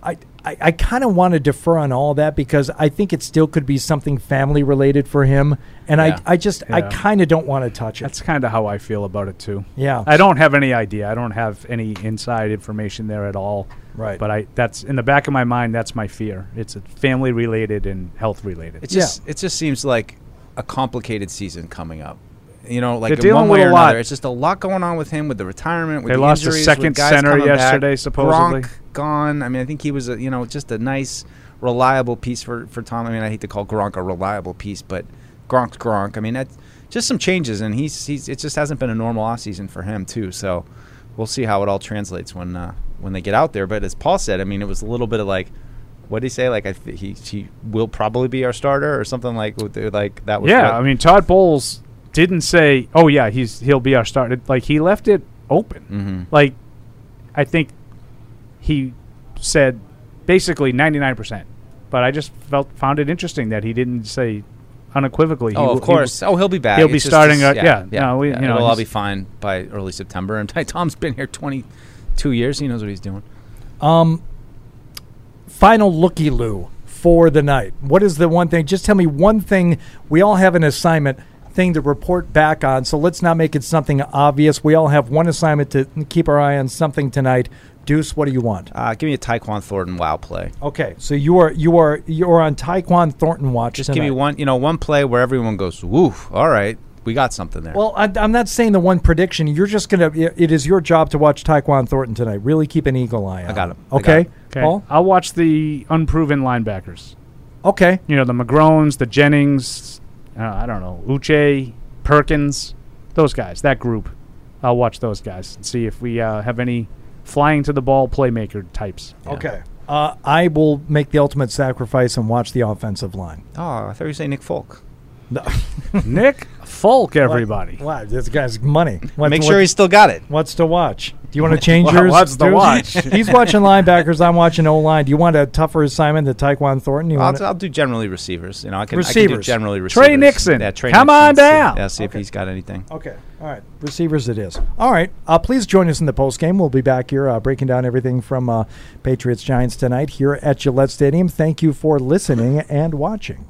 I, I, I kind of want to defer on all that because I think it still could be something family related for him, and
Yeah.
I, I just I kind of don't want to touch it.
That's kind of how I feel about it too.
Yeah.
I don't have any idea. I don't have any inside information there at all.
Right.
But I that's in the back of my mind. That's my fear. It's a family related and health related.
It just it just seems like a complicated season coming up. You know, like
dealing
one way
with
or
a lot.
another. It's just a lot going on with him with the retirement. With
They
the
lost a
injuries,
second
with guys
center
coming back.
yesterday, supposedly.
Gronk gone. I mean, I think he was a you know just a nice, reliable piece for for Tom. I mean, I hate to call Gronk a reliable piece, but Gronk's Gronk. I mean, that's just some changes, and he's he's it just hasn't been a normal off season for him too. So we'll see how it all translates when uh, when they get out there. But as Paul said, I mean, it was a little bit of like. What did he say? Like I th- he he will probably be our starter or something like like that was.
yeah,
what-
I mean Todd Bowles didn't say, "Oh yeah, he's he'll be our starter." Like he left it open.
Mhm.
Like I think he said basically ninety nine percent. But I just felt found it interesting that he didn't say unequivocally.
Oh,
will-
of
he
course. oh, he'll be back.
He'll be
It's
starting.
just-
uh, yeah, No, we, you know,
it'll all be fine by early September. And Tom's been here twenty two years. He knows what he's doing.
Um, final looky loo for the night. What is the one thing? Just tell me one thing. We all have an assignment thing to report back on. So let's not make it something obvious. We all have one assignment to keep our eye on something tonight. Deuce, what do you want?
Uh, give me a Tyquan Thornton wow play.
Okay, so you are you are you are on Tyquan Thornton watch.
Just give me one, you know, one play where everyone goes, "Woo! All right, we got something there."
Well, I, I'm not saying the one prediction. You're just gonna. It is your job to watch Tyquan Thornton tonight. Really keep an eagle eye on.
I got him.
Okay,
Okay.
Paul.
I'll watch the unproven linebackers.
Okay.
You know the McGrones, the Jennings. Uh, I don't know Uche, Perkins, those guys. That group. I'll watch those guys and see if we uh, have any flying to the ball playmaker types.
Okay. Uh, I will make the ultimate sacrifice and watch the offensive line.
oh, I thought you were saying Nick Folk.
Nick Folk, everybody.
Wow, this guy's money. What-
Make
what-
sure he's still got it.
What's to watch? Do you want to change
Well,
yours?
what's to watch?
He's watching linebackers. I'm watching O line. Do you want a tougher assignment than Tyquan Thornton? You
I'll,
want
I'll do generally receivers. You know, I can, I can do
Receivers.
generally receivers.
Tre Nixon.
Yeah, Tre
Come
Nixon.
on
See-
down.
Yeah, see if he's got anything.
Okay. All right. Receivers it is. All right. Uh, please join us in the post game. We'll be back here uh, breaking down everything from uh, Patriots Giants tonight here at Gillette Stadium. Thank you for listening and watching.